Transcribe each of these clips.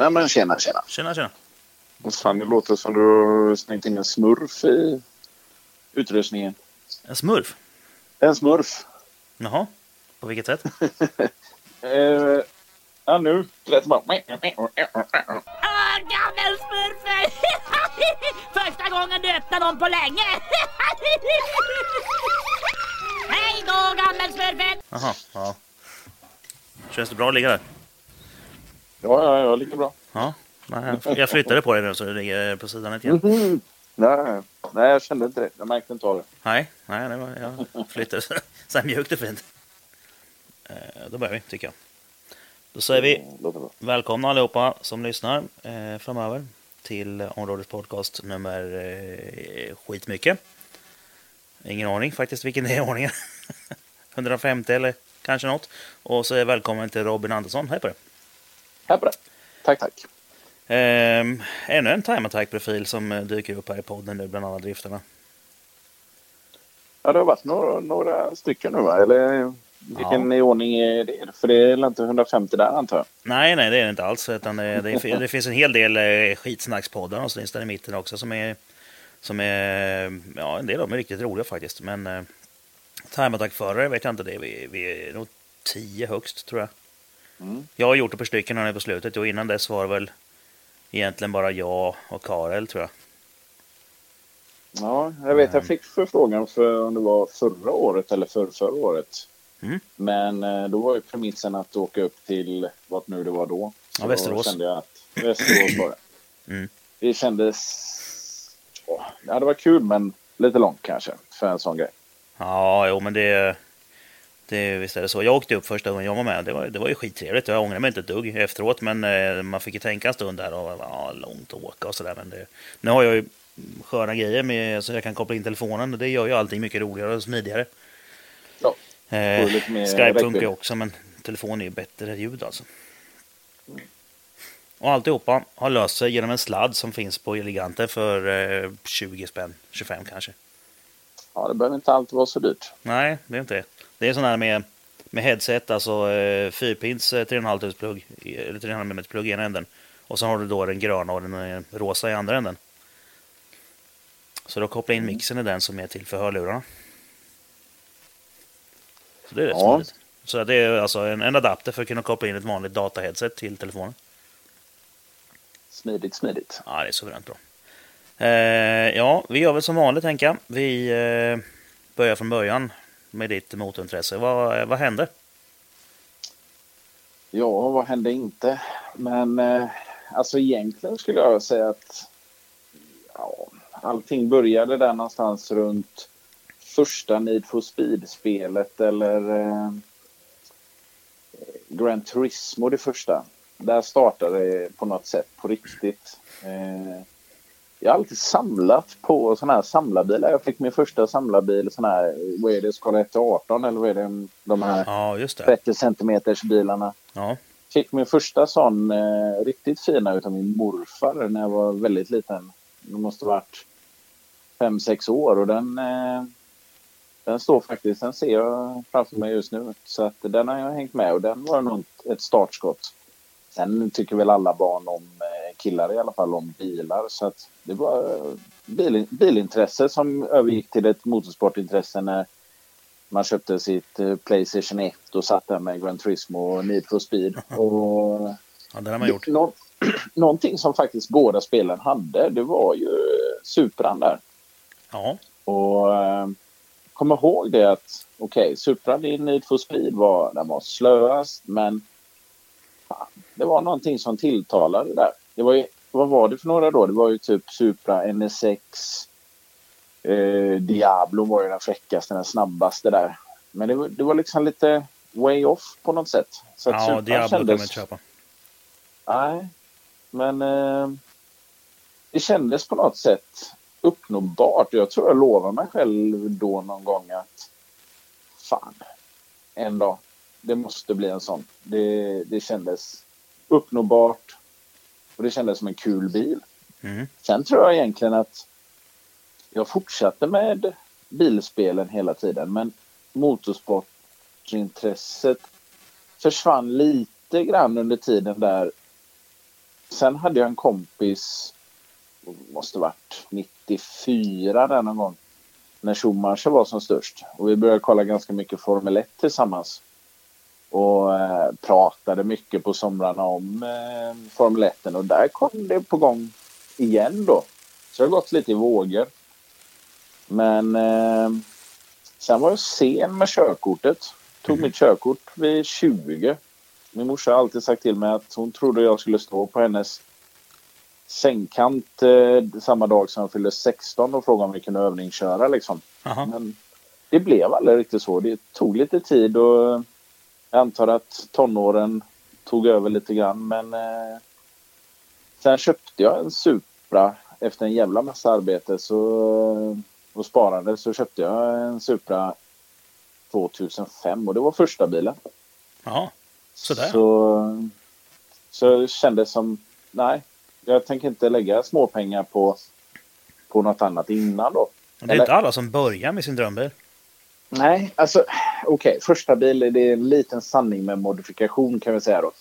Nej men tjena tjena. Tjena, tjena. Fan, det låter som du har slängt in en smurf i utrustningen. En smurf? En smurf. Jaha. På vilket sätt? eh, ja nu lät det bara... Åh, gammelsmurfen! Första gången du öppnar dem på länge! Hej då, gammelsmurfen! Jaha, ja. Känns det bra att ligga där? Ja, ja, jag ligger bra. Ja. Nej, jag flyttade på dig nu så du ligger på sidan lite grann. Mhm. Nej, nej, jag kände inte det. Jag märkte inte av det. Nej, nej, det var, jag flyttade så här mjukt och fint. Eh, Då börjar vi, tycker jag. Då säger vi bra. välkomna allihopa som lyssnar eh, framöver till områdets podcast nummer eh, skitmycket. Ingen aning faktiskt vilken det är ordningen. 150 eller kanske något. Och så är välkommen till Robin Andersson. Hej på dig! Här på det. Tack, tack. Ehm, ännu en Time Attack-profil som eh, dyker upp här i podden nu bland alla driftarna. Ja, det har varit några, några stycken nu va? Eller vilken i ordning är det? För det är inte 150 där antar jag? Nej, nej, det är det inte alls. Utan det, det, det finns en hel del eh, skitsnackspoddar någonstans där i mitten också som är, som är ja, en del av dem är riktigt roliga faktiskt. Men eh, Time Attack-förare vet jag inte, det är vi, vi är nog tio högst tror jag. Mm. Jag har gjort ett par stycken här på slutet och innan dess var det väl egentligen bara jag och Karel tror jag. Ja, jag vet. Jag fick förfrågan för om det var förra året eller för förra året. Mm. Men eh, då var ju premissen att åka upp till vart nu det var då. Ja, Västerås. Kände jag att Västerås var det. Mm. Det kändes... Ja, det var kul men lite långt kanske för en sån grej. Ja, jo men det, det visst är det så. Jag åkte upp första gången jag var med. Det var, det var ju skittrevligt. Jag ångrar mig inte ett dugg efteråt. Men eh, man fick ju tänka en stund där och ja, långt att åka och sådär. Men det, nu har jag ju sköna grejer med så jag kan koppla in telefonen. Och det gör ju allting mycket roligare och smidigare. Ja, Eh, Skype funkar ju också men telefon är ju bättre ljud alltså. Och alltihopa har löst sig genom en sladd som finns på Eleganten för eh, 20 spänn, 25 kanske. ja, det behöver inte alltid vara så dyrt. Nej, det är inte det. Det är sån här med, med headset, alltså eh, fyrpins eh, 3,5 plugg, eller 3,5 mm plugg i ena änden. Och så har du då den gröna och den eh, rosa i andra änden. Så då kopplar in mixen i den som är till för hörlurarna. Så det är rätt Ja. smidigt. Så det är alltså en, en adapter för att kunna koppla in ett vanligt dataheadset till telefonen. Smidigt, smidigt. Ja, det är suveränt bra. Eh, ja, vi gör väl som vanligt tänker jag. Vi eh, börjar från början med ditt motorintresse. Vad, vad hände? Ja, vad hände inte? Men eh, alltså egentligen skulle jag säga att ja, allting började där någonstans runt första Need for Speed-spelet eller eh, Gran Turismo det första. Där startade det på något sätt på riktigt. Eh, jag har alltid samlat på sådana här samlarbilar. Jag fick min första samlarbil, sån här, vad är det, Skala 18 eller vad är det, de här Ja, just det. 30 centimeters bilarna. Ja. Fick min första sån eh, riktigt fina utav min morfar när jag var väldigt liten. Det måste varit fem sex år och den, eh, den står faktiskt, den ser jag framför mig just nu. Så att den har jag hängt med och den var nog ett startskott. Sen tycker väl alla barn om, eh, killar i alla fall, om bilar. Så det var eh, bil, bilintresse som övergick till ett motorsportintresse när man köpte sitt eh, Playstation 1 och satt där med Gran Turismo och Need for Speed. Och ja, det har man gjort. Nå någonting som faktiskt båda spelen hade, det var ju Supran där. Ja. Och eh, kom ihåg det att okej, okay, Supran i Need for Speed var, den var slöast, men fan, det var någonting som tilltalade där. Det var ju, vad var det för några då? Det var ju typ Supra NSX, eh, Diablo var ju den fräckaste, den snabbaste där. Men det var, det var liksom lite way off på något sätt. Så Ja, Supran Diablo kan man kändes- inte köpa. Nej, men eh, det kändes på något sätt uppnåbart. Jag tror jag lovar mig själv då någon gång att fan, en dag, det måste bli en sån. Det, det kändes uppnåbart och det kändes som en kul bil. Mm. Sen tror jag egentligen att jag fortsatte med bilspelen hela tiden, men motorsportintresset försvann lite grann under tiden där. Sen hade jag en kompis, måste varit 94 där någon gång, när Schumacher var som störst. Och vi började kolla ganska mycket Formel 1 tillsammans. Och eh, pratade mycket på somrarna om eh, Formel 1 och där kom det på gång igen då. Så det har gått lite i vågor. Men eh, sen var jag sen med körkortet. Tog mitt körkort vid 20. Min morsa har alltid sagt till mig att hon trodde jag skulle stå på hennes sängkant eh, samma dag som jag fyllde 16 och fråga om vi kunde övningsköra liksom. Men det blev aldrig riktigt så. Det tog lite tid och jag antar att tonåren tog över lite grann. Men eh, sen köpte jag en Supra efter en jävla massa arbete så, och sparande så köpte jag en Supra 2005 och det var första bilen. Jaha. Sådär. Så, så det kändes som, nej, jag tänker inte lägga småpengar på, på något annat innan då. Men Det är Eller- inte alla som börjar med sin drömbil. Nej, alltså okej, första bil det är en liten sanning med modifikation kan vi säga då.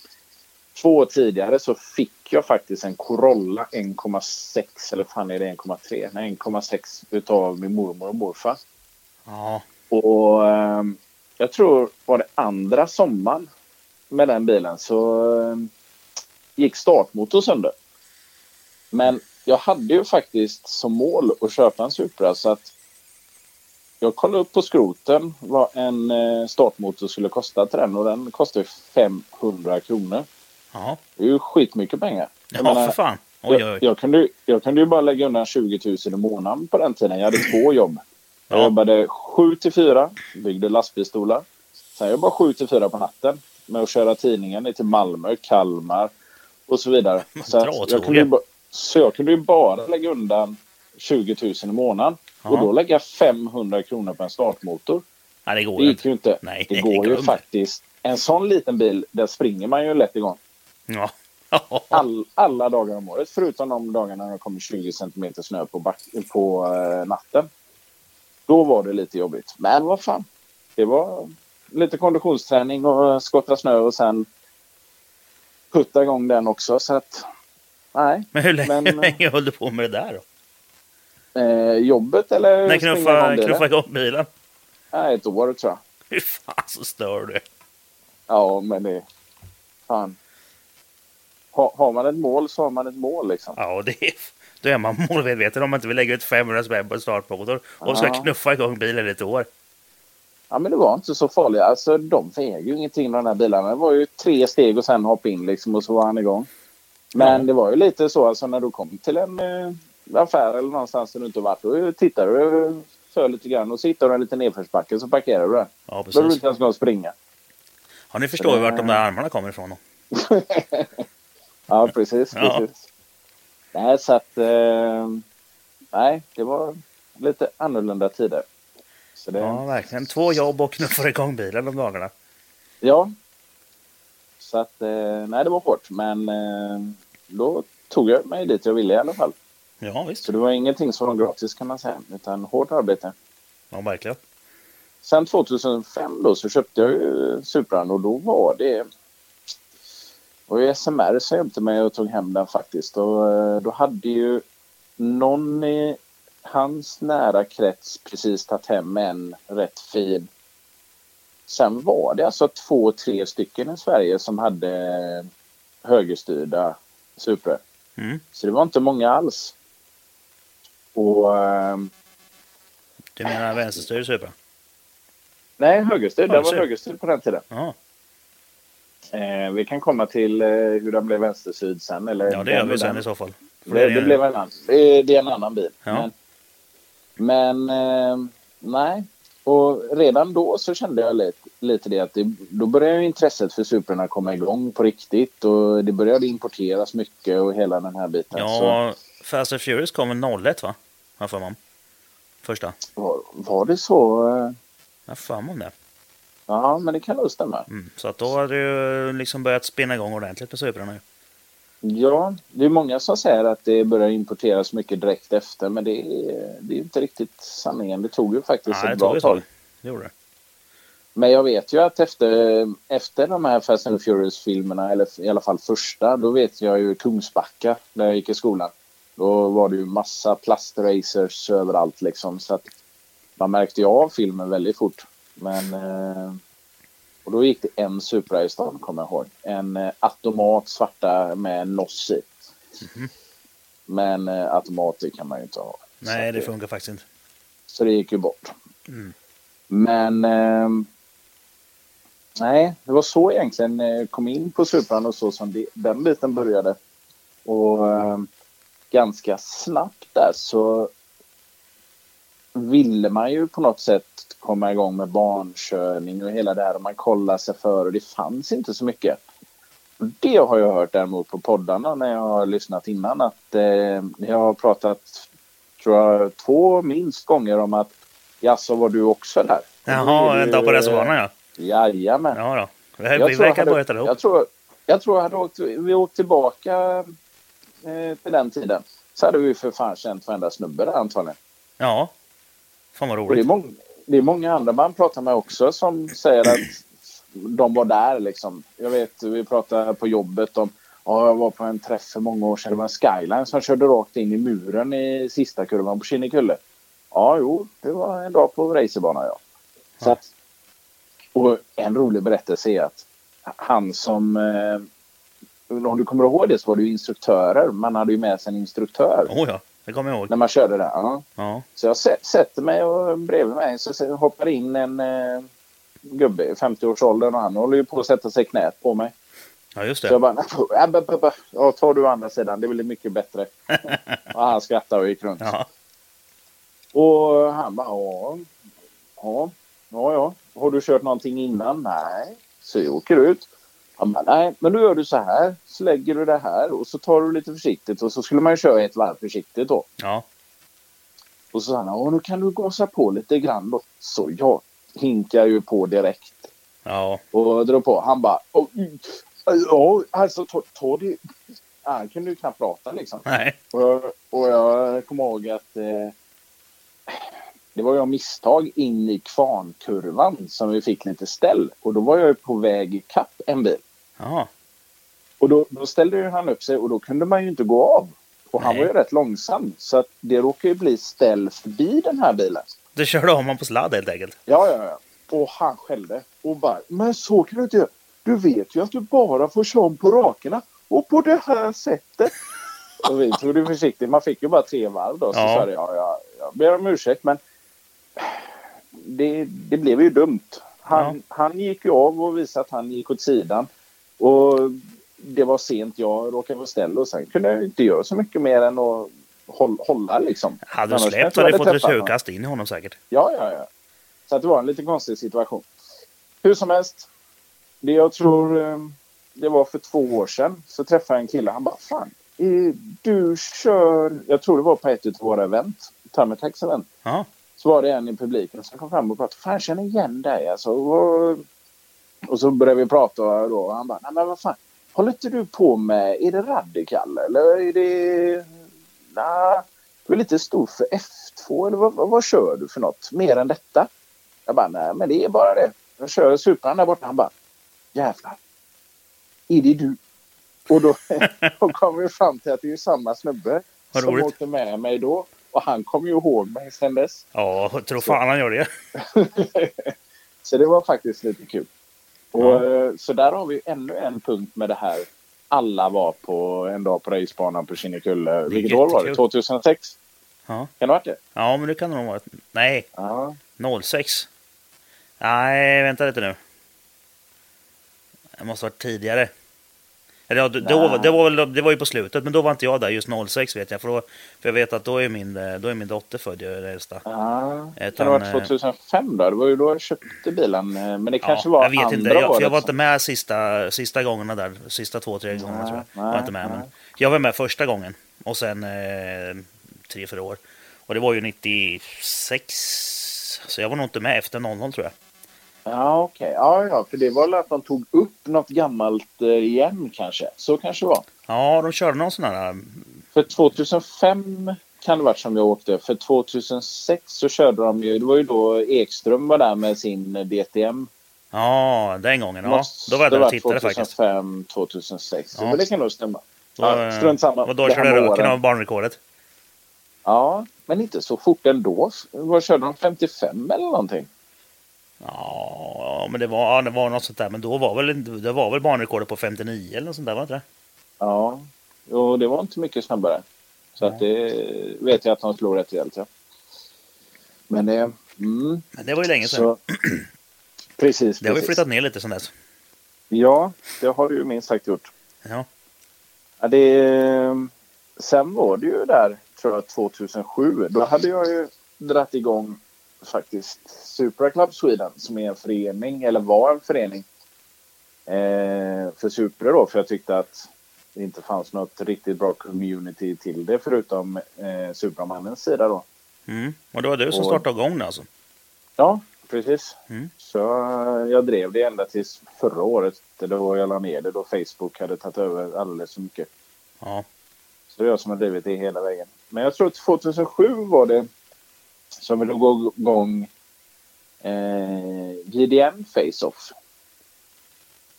Två år tidigare så fick jag faktiskt en Corolla 1,6 eller fan är det 1,3? Nej 1,6 utav min mormor och morfar. Ja. Och ehm, jag tror var det andra sommaren med den bilen så ehm, gick startmotorn sönder. Men jag hade ju faktiskt som mål att köpa en Supra så att jag kollade upp på skroten vad en eh, startmotor skulle kosta till den och den kostar ju 500 kronor. Ja. Det är ju skitmycket pengar. Jag Ja, menar, för fan. Oj, jag, oj. jag, kunde, jag kunde ju bara lägga undan 20 000 i månaden på den tiden. Jag hade två jobb. Jag Ja. jobbade 7 till 4, byggde lastbilsstolar. Sen jobbade jag 7 till 4 på natten med att köra tidningen ner till Malmö, Kalmar och så vidare. Så, jag, kunde ju, så jag kunde ju bara lägga undan 20 000 i månaden. Och Ja. då lägga 500 kronor på en startmotor. Nej, det går Det gick inte. ju inte. Nej, det går ju faktiskt. En sån liten bil, där springer man ju lätt igång. Ja. All, alla dagar om året, förutom de dagarna när det kommer 20 centimeter snö på, back, på eh, natten. Då var det lite jobbigt. Men vad fan. Det var lite konditionsträning och skotta snö och sen putta igång den också. Så att, nej. Men hur länge, Men- hur länge höll du på med det där då? Eh, jobbet eller När springa knuffa, igång bilen? knuffa igång bilen? Nej, ett år tror jag. Hur fan så stör du? Ja, men det... Fan. Ha, har man ett mål så har man ett mål liksom. Ja, det är, då är man målmedveten om man inte vill lägga ut 500 spänn på en startmotor och ska Ja. knuffa igång bilen i ett år. Ja, men det var inte så farligt. Alltså, de väger ju ingenting de här bilarna. Det var ju tre steg och sen hoppa in liksom och så var han igång. Men Ja. det var ju lite så alltså när du kom till en eh, affär eller någonstans där du inte varit. Då tittar du för lite grann och så hittar du en liten nedförsbacke så parkerar du där. Ja, Då har du precis. inte ens kunnat springa. Ja, ni förstår ju vart de där armarna kommer ifrån. Då. Ja, precis. Ja. precis. Nej, så att... Eh, nej, det var lite annorlunda tider. Det, Ja, verkligen. Två jobb och knuffar igång bilen de dagarna. Ja. Så att, eh, nej det var hårt. Men eh, då tog jag mig dit jag ville i alla fall. Ja, visst. Så det var ingenting som var gratis kan man säga. Utan hårt arbete. Ja, verkligen. Sen 2005 då så köpte jag ju Supran och då var det... Och SMR så hjälpte mig och tog hem den faktiskt. Och eh, då hade ju någon i hans nära krets precis tagit hem en rätt fin. Sen var det alltså två, tre stycken i Sverige som hade högerstyrda Supra. Mm. Så det var inte många alls. Och... ehm, Du menar vänsterstyr Supra? Nej, högerstyrd. Det var Högerstyrd. på den tiden. Eh, vi kan komma till eh, hur den blev vänstersyd sen. Eller ja det gör den- vi sen den- i så fall. Det, det, ju- blev en annan, det, det är en annan bil. Ja. Men, men eh, nej. Och redan då så kände jag lite, lite det att det, då började intresset för Suprarna komma igång på riktigt. Och det började importeras mycket och hela den här biten. Så Ja, Fast and Furious kom väl 01 va? Har jag för mig om. Första. var, var det så? eh, Jag har för mig om det. Ja, men det kan nog stämma. Mm. Så att då har det ju liksom börjat spinna igång ordentligt med Suprarna. ju. Ja, det är många som säger att det börjar importeras mycket direkt efter. Men det är, det är inte riktigt sanningen. Det tog ju faktiskt Nej, ett bra tag. tag. Det gjorde det. Men jag vet ju att efter, efter de här Fast and Furious-filmerna, eller i alla fall första, då vet jag ju Kungsbacka, där jag gick i skolan. Då var det ju massa plastracers överallt liksom. Så att man märkte ju av filmen väldigt fort. Men... Eh, och då gick det en Supra i stan, kommer jag ihåg. En eh, automat svarta med NOS i. Men eh, automater kan man ju inte ha. Nej, att det funkar faktiskt inte. så det gick ju bort. Mm. Men... ehm, nej, det var så egentligen eh, kom in på Supran och så som det, den biten började. Och ehm, ganska snabbt där så ville man ju på något sätt komma igång med barnkörning och hela det här och man kollade sig för och det fanns inte så mycket. Det har jag hört däremot på poddarna när jag har lyssnat innan att eh, jag har pratat tror jag två minst gånger om att jaså var du också där? Jaha, en dag på racerbanan ja. Jajamän. Ja då. Vi, Jag vi verkar hade- börja ihop. Jag tror, jag tror jag hade åkt, vi åkt tillbaka eh, till den tiden. Så hade vi för fan känt varenda snubbe där antagligen. Ja. Fan vad Och det, är roligt. många, det är många andra man pratar med också som säger att de var där liksom. Jag vet, vi pratade på jobbet om Ja, jag var på en träff för många år sedan. Det var en skyline som körde rakt in i muren i sista kurvan på Kinnekulle. Ja, jo, det var en dag på racerbana, ja. Så att, och en rolig berättelse är att han som... Eh, om du kommer ihåg det så var det ju instruktörer. Man hade ju med sig en instruktör Oh ja, det kommer jag ihåg. när man körde där. Ja. Ja. Så jag sä- sätter mig och bredvid mig så hoppar in en eh, gubbe i 50-årsåldern och han håller ju på att sätta sig knät på mig. ja, just Så jag det. bara, "Nej, b- b- b- ja, tar du andra sidan, det blir mycket bättre. och han skrattade och gick runt. Ja. Och han bara, ja, ja, ja, ja. Har du kört någonting innan? Nej. Så jag åker ut. Bara, nej, men då gör du så här. Så lägger du det här och så tar du lite försiktigt. Och så skulle man ju köra ett varv försiktigt då. Ja. Och så sa han, ja, nu kan du gasa på lite grann då. Så jag hinkar ju på direkt Ja. och drar på. Han bara, "Åh, mm, ja, alltså ta, ta det. Han kunde ju knappt prata liksom. Nej. Och jag, och jag kommer ihåg att eh, det var ju av misstag in i kvarnkurvan som vi fick lite ställ. Och då var jag ju på väg kapp en bil. Ja. Och då, då ställde ju han upp sig och då kunde man ju inte gå av. Och han Nej. var ju rätt långsam. Så att det råkade ju bli ställ förbi den här bilen. Du körde om honom på sladd helt enkelt. Ja, ja, ja. Och han skällde. Och bara, men så kan du inte göra. Du vet ju att du bara får köra om på rakerna. Och på det här sättet. och vi tog det försiktigt. Man fick ju bara tre varv då. Så Ja. sa det, ja, ja, jag ber om ursäkt men det, det blev ju dumt. Han, han gick ju av och visade att han gick åt sidan. Och det var sent, jag råkade vara ställd och sen kunde jag inte göra så mycket mer än att hålla, liksom. Hade du släppt hade du fått ett tjurkast in i honom säkert. Ja, ja, ja. Så det var en lite konstig situation. Hur som helst. Det jag tror eh, det var för två år sedan så träffade jag en kille. Han bara, fan, eh, du kör... Jag tror det var på ett av våra event. Termatex event. Så var det en i publiken som kom fram och pratade. Fan, jag känner igen dig alltså. Och, och så började vi prata då. Och han bara, nej men vad fan. Håller inte du på med, är det Radikal eller är det... Nej, du är lite stor för F2 eller vad, vad, vad kör du för något? Mer än detta? Jag bara, nej men det är bara det. Jag kör Supran där borta. Han bara, jävlar. Är det du? Och då, då kom vi fram till att det är samma snubbe som åkte med mig då. Och han kom ju ihåg mig sen dess. Ja, jag tror fan han gör det. Så det var faktiskt lite kul. Och, eh, Så där har vi ännu en punkt med det här. Alla var på en dag på racebanan på Kinnekulle. Vilket år var det? jättekul. 2006? Ja. Kan det ha varit det? ja, men det kan det nog vara. Nej, Ja. 06. Nej, vänta lite nu. Det måste ha varit tidigare. Eller, ja, då, då, Nej. det, var väl, det var ju på slutet, men då var inte jag där. Just 06 vet jag. För, då, för jag vet att då är min, eh, då är min dotter född, ju, det äldsta. Ja. Utan, Kan det ha varit eh, 2005 då? Det var ju då jag köpte bilen. eh, Men det kanske ja, var jag vet andra inte, jag, året jag var inte med sista, sista gångerna där. Sista två, tre gångerna tror jag. jag var nej, inte med, men nej. jag var med första gången. Och sen eh, tre, fyra år. Och det var ju 96. Så jag var nog inte med efter 00 tror jag. Ja, okej. Ja, ja, för det var väl att de tog upp något gammalt eh, igen kanske. Så kanske det var. Ja, de körde någon sån här... För 2005 kan det varit som jag åkte. För 2006 så körde de ju, det var ju då Ekström var där med sin DTM. Ja, den gången. Ja, Måste då var jag där och tittade faktiskt. 2005, 2006. Ja. Men det kan nog stämma. Då, Ja, eh, strunt samma. Och då körde röken av banrekordet. Ja, men inte så fort ändå. Vad körde de? 55 eller någonting? Ja, men det var, ja, det var något sånt där. Men då var väl, det var väl banrekordet på 59 eller något sånt där, var det inte det? Ja, och det var inte mycket snabbare. Så att det vet jag att de slog rätt rejält. Ja. Men det... Mm, Men det var ju länge sedan. så, precis, det har vi precis. flyttat ner lite sedan dess. Ja, det har du ju minst sagt gjort. Ja. Ja, det, sen var det ju där, tror jag, 2007. Då hade jag ju dratt igång faktiskt Supra Club Sweden som är en förening, eller var en förening eh, för Supra då. För jag tyckte att det inte fanns något riktigt bra community till det förutom eh, Supramannens sida då. Mm. Och det var du som Och- startade igång det alltså? Ja, precis. Mm. Så eh, jag drev det ända tills förra året. Då jag la ner det då Facebook hade tagit över alldeles för mycket. Ja. Så det är jag som har drivit det hela vägen. Men jag tror att 2007 var det som vi drog igång eh, JDM Face-Off.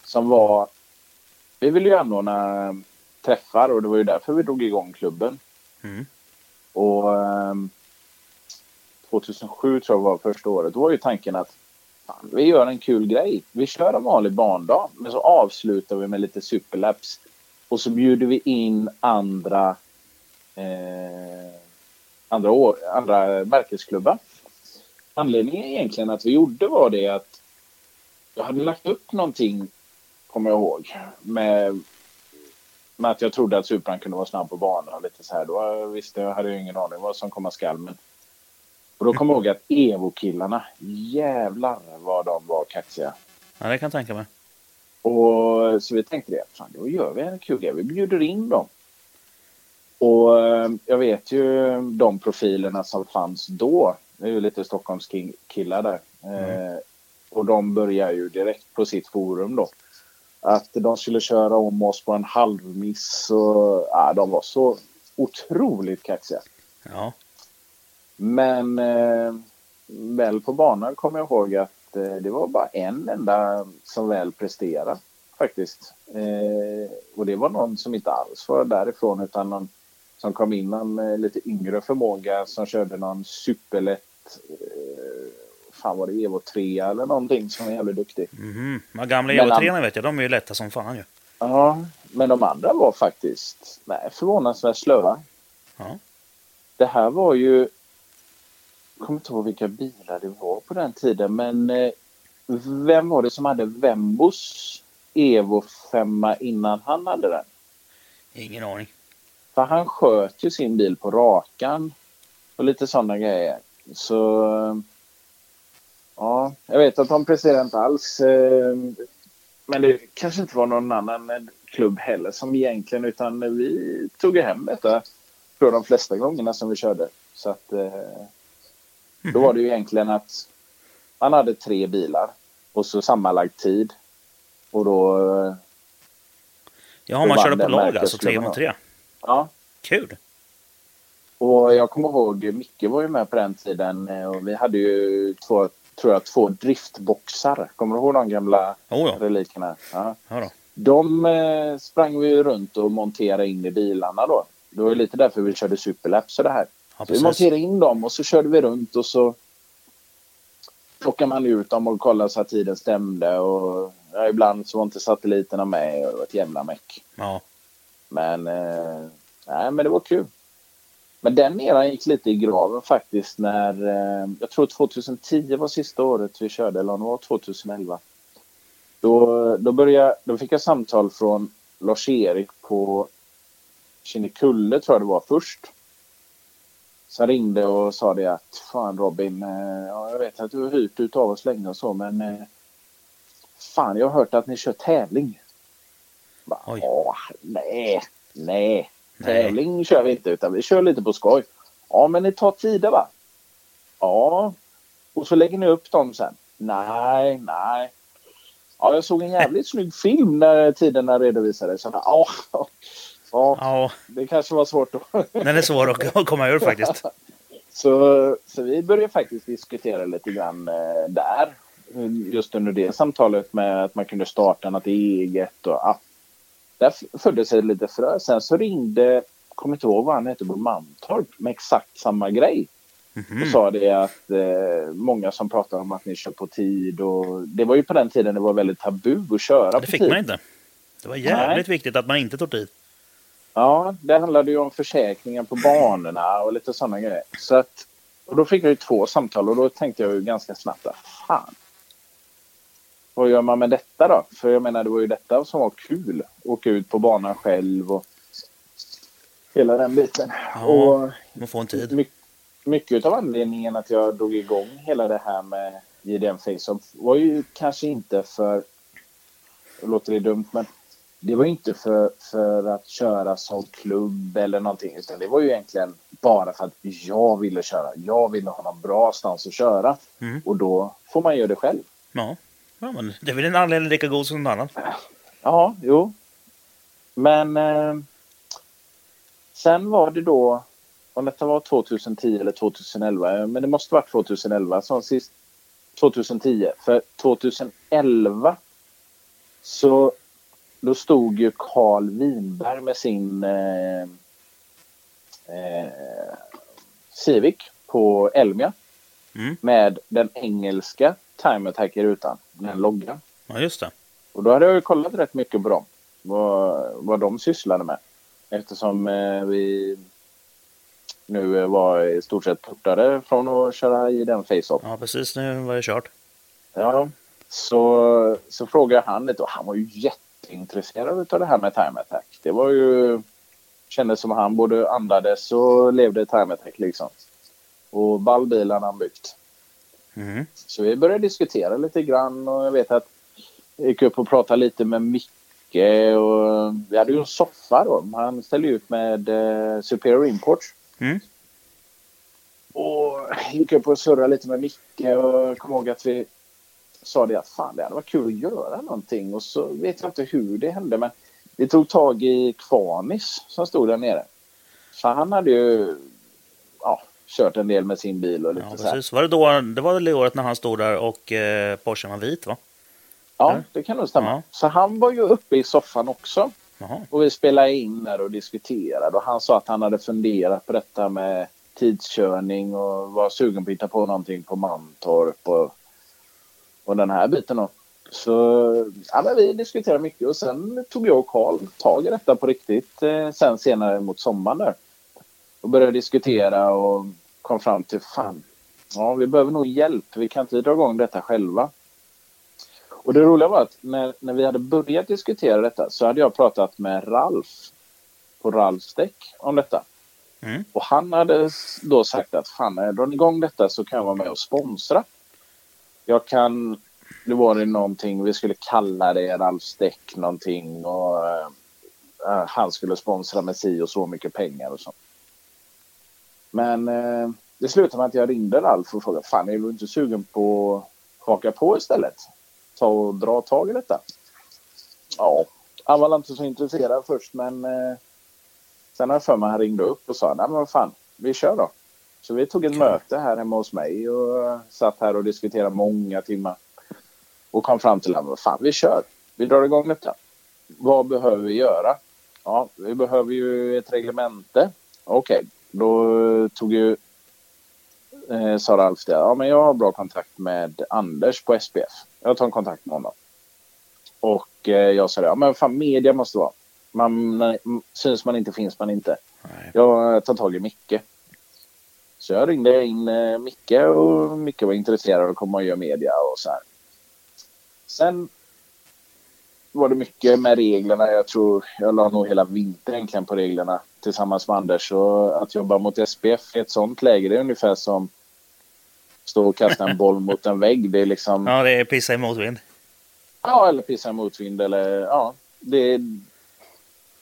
Som var... Vi ville ju anordna träffar och det var ju därför vi drog igång klubben. Mm. Och ehm, 2007 tror jag var första året. Då var ju tanken att fan, vi gör en kul grej. Vi kör en vanlig barndag men så avslutar vi med lite superlaps. Och så bjuder vi in andra eh, andra, år, andra märkesklubbar. Anledningen egentligen att vi gjorde var det att jag hade lagt upp någonting, kommer jag ihåg, med, med att jag trodde att Supran kunde vara snabb på banan. och Lite så här. Då visste jag, hade jag ingen aning vad som komma skall. Men... Och då kommer jag ihåg att Evo-killarna, jävlar vad de var kaxiga. ja, det kan jag tänka mig. Och så vi tänkte det, fan då gör vi en kul grej. Vi bjuder in dem. Och eh, jag vet ju de profilerna som fanns då. Det är ju lite Stockholmskillar där. Eh, och de börjar ju direkt på sitt forum då. Att de skulle köra om oss på en halvmiss och ja, de var så otroligt kaxiga. Ja. Men eh, väl på banan kommer jag ihåg att eh, det var bara en enda som väl presterade faktiskt. Eh, och det var någon som inte alls var därifrån utan någon som kom in eh, lite yngre förmåga som körde någon superlätt eh, fan var det Evo 3 eller någonting som var jävligt duktig. Mhm. De gamla han- EO3 vet jag, de är ju lätta som fan ju. Ja, men de andra var faktiskt nej, förvånansvärt slöa. Ja. Det här var ju kommer inte ihåg vilka bilar det var på den tiden, men eh, vem var det som hade Vembos Evo 5 innan han hade den? Ingen aning. För han sköt ju sin bil på rakan och lite sådana grejer. Så ja, jag vet att de presterade inte alls. eh, Men det kanske inte var någon annan klubb heller som egentligen, utan vi tog hem detta för de flesta gångerna som vi körde. Så att eh, då var det ju egentligen att han hade tre bilar och så sammanlagd tid. Och då, Ja, man körde på lag alltså, tre mot tre. Ja, Kul! Och jag kommer ihåg, Micke var ju med på den tiden eh, och vi hade ju två, tror jag, två driftboxar. Kommer du ihåg de gamla Oh, ja. relikerna? Ja. Ja, då. De eh, sprang vi ju runt och monterade in i bilarna då. Det var ju lite därför vi körde superlaps och det här. Ja, vi monterade in dem och så körde vi runt och så plockade man ut dem och kollade så att tiden stämde. Och ja, ibland så var inte satelliterna med och det var ett jävla meck. Ja. Men, eh, nej, men det var kul. Men den eran gick lite i graven faktiskt när, eh, jag tror 2010 var sista året vi körde, eller om det var 2011. Då, då, började, då fick jag samtal från Lars-Erik på Kinnekulle tror jag det var först. Så han ringde och sa det att fan Robin, eh, ja, jag vet att du har hyrt ut av oss länge och så men eh, fan jag har hört att ni kör tävling. Bara, Oj. Åh, nej, nej, tävling kör vi inte utan vi kör lite på skoj. Ja men ni tar tider va? Ja. Och så lägger ni upp dem sen? Nej, nej. Ja, jag såg en jävligt snygg film när tiderna redovisades. Så, ja, ja, Ja, det kanske var svårt då. den är svår att komma ur faktiskt. Så, så vi började faktiskt diskutera lite grann eh, där. Just under det samtalet med att man kunde starta något eget. Och, ja. Där föddes sig lite frö. Sen så ringde, kommer inte ihåg vad han hette, på Mantorp med exakt samma grej. Mhm. Och sa det att eh, många som pratar om att ni kör på tid. Och, det var ju på den tiden det var väldigt tabu att köra Det på fick tid. man inte. Det var jävligt viktigt att man inte tog tid. Ja, det handlade ju om försäkringen på banorna och lite sådana grejer. Så att, och då fick jag ju två samtal och då tänkte jag ju ganska snabbt att fan. Vad gör man med detta då? För jag menar det var ju detta som var kul. Åka ut på banan själv och hela den biten. Ja. Och Man får en tid. My, mycket av anledningen att jag drog igång hela det här med JDM Face-Off var ju kanske inte för, det låter det dumt, men det var ju inte för, för att köra som klubb eller någonting, utan det var ju egentligen bara för att jag ville köra. Jag ville ha någon bra stans att köra Mm. och då får man göra det själv. Ja. Ja, men det är väl en anledning lika god som någon annan. Ja, jo. Men eh, sen var det då, om detta var 2010 eller 2011, eh, men det måste vara 2011 som sist. 2010, för 2011 så då stod ju Carl Winberg med sin eh, eh, Civic på Elmia Mm. med den engelska Time Attack i rutan, den loggan. Ja, just det. Och då hade jag ju kollat rätt mycket på dem. Vad, vad de sysslade med. Eftersom eh, vi nu var i stort sett portade från att köra i den face-off. Ja, precis. Nu var det kört. Ja, så, så frågade han lite och han var ju jätteintresserad av det här med time attack. Det var ju kändes som han både andades och levde time attack liksom. Och ballbilarna han byggt. Mhm. Så vi började diskutera lite grann och jag vet att jag gick upp och pratade lite med Micke och vi hade ju en soffa då. Han ställde ut med eh, Superior Imports. Mm. Och gick upp och surrade lite med Micke och kom ihåg att vi sa det att fan det hade varit kul att göra någonting och så vet jag inte hur det hände men vi tog tag i Kvanis som stod där nere. Så han hade ju kört en del med sin bil och lite Ja, så här. precis. Var det, då, det var väl det året när han stod där och eh, Porschen var vit, va? Ja, det kan nog stämma. Ja. Så han var ju uppe i soffan också. Jaha. Och vi spelade in där och diskuterade. Och han sa att han hade funderat på detta med tidskörning och var sugen på att hitta på någonting på Mantorp och, och den här biten. Då. Så ja, men vi diskuterade mycket och sen tog jag och Karl tag i detta på riktigt eh, sen senare mot sommaren där. Och började diskutera och kom fram till fan, ja, vi behöver nog hjälp. Vi kan inte dra igång detta själva. Och det roliga var att när, när vi hade börjat diskutera detta så hade jag pratat med Ralf på Ralfs däck om detta. Mm. Och han hade då sagt att fan, när jag drar igång detta så kan jag vara med och sponsra. Jag kan, det var det någonting, vi skulle kalla det Ralfs däck någonting och eh, han skulle sponsra med si och så mycket pengar och så. Men eh, det slutade med att jag ringde Ralf och frågade, fan är du inte sugen på att haka på istället? Ta och dra tag i detta. Ja, han var inte så intresserad först men eh, sen har jag för mig han ringde upp och sa, nej men vad fan, vi kör då. Så vi tog ett möte här hemma hos mig och satt här och diskuterade många timmar. Och kom fram till att vad fan, vi kör. Vi drar igång detta. Vad behöver vi göra? Ja, vi behöver ju ett reglemente. Okej, då tog ju eh, sa Ralf det. Ja, men jag har bra kontakt med Anders på SPF. Jag tar en kontakt med honom. Och eh, jag sa det. Ja, men fan media måste vara. Man, syns man inte finns man inte. Nej. Jag tar tag i Micke. Så jag ringde in eh, Micke och Micke var intresserad av att komma och göra media och så här. Sen var det mycket med reglerna. Jag tror jag la nog hela vintern egentligen på reglerna tillsammans med Anders. Och att jobba mot SPF i ett sånt läge det är ungefär som stå och kasta en boll mot en vägg. Det är liksom... Ja, det är pissa i motvind. Ja, eller pissa i motvind eller ja. Det är,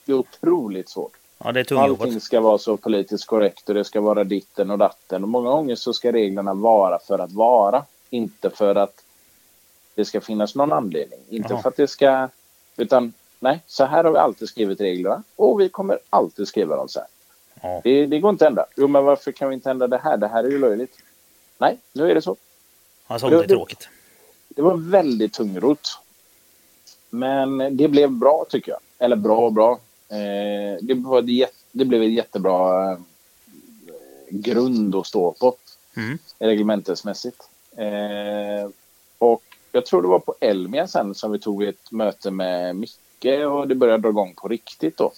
det är otroligt svårt. Ja, det är tungjobbat. Allting ska vara så politiskt korrekt och det ska vara ditten och datten. Och många gånger så ska reglerna vara för att vara. Inte för att det ska finnas någon anledning. Inte Jaha. för att det ska... Utan nej, så här har vi alltid skrivit reglerna. Och vi kommer alltid skriva dem så här. Ja. Det, det går inte att ändra. Jo, men varför kan vi inte ändra det här? Det här är ju löjligt. Nej, nu är det så. Han såg det Det- tråkigt. Det var väldigt tungrot. Men det blev bra tycker jag. Eller bra och bra. Eh, det, var jät- det blev en jättebra eh, grund att stå på Mm. reglementesmässigt. Eh, och jag tror det var på Elmia sen som vi tog ett möte med Micke och det började dra igång på riktigt då.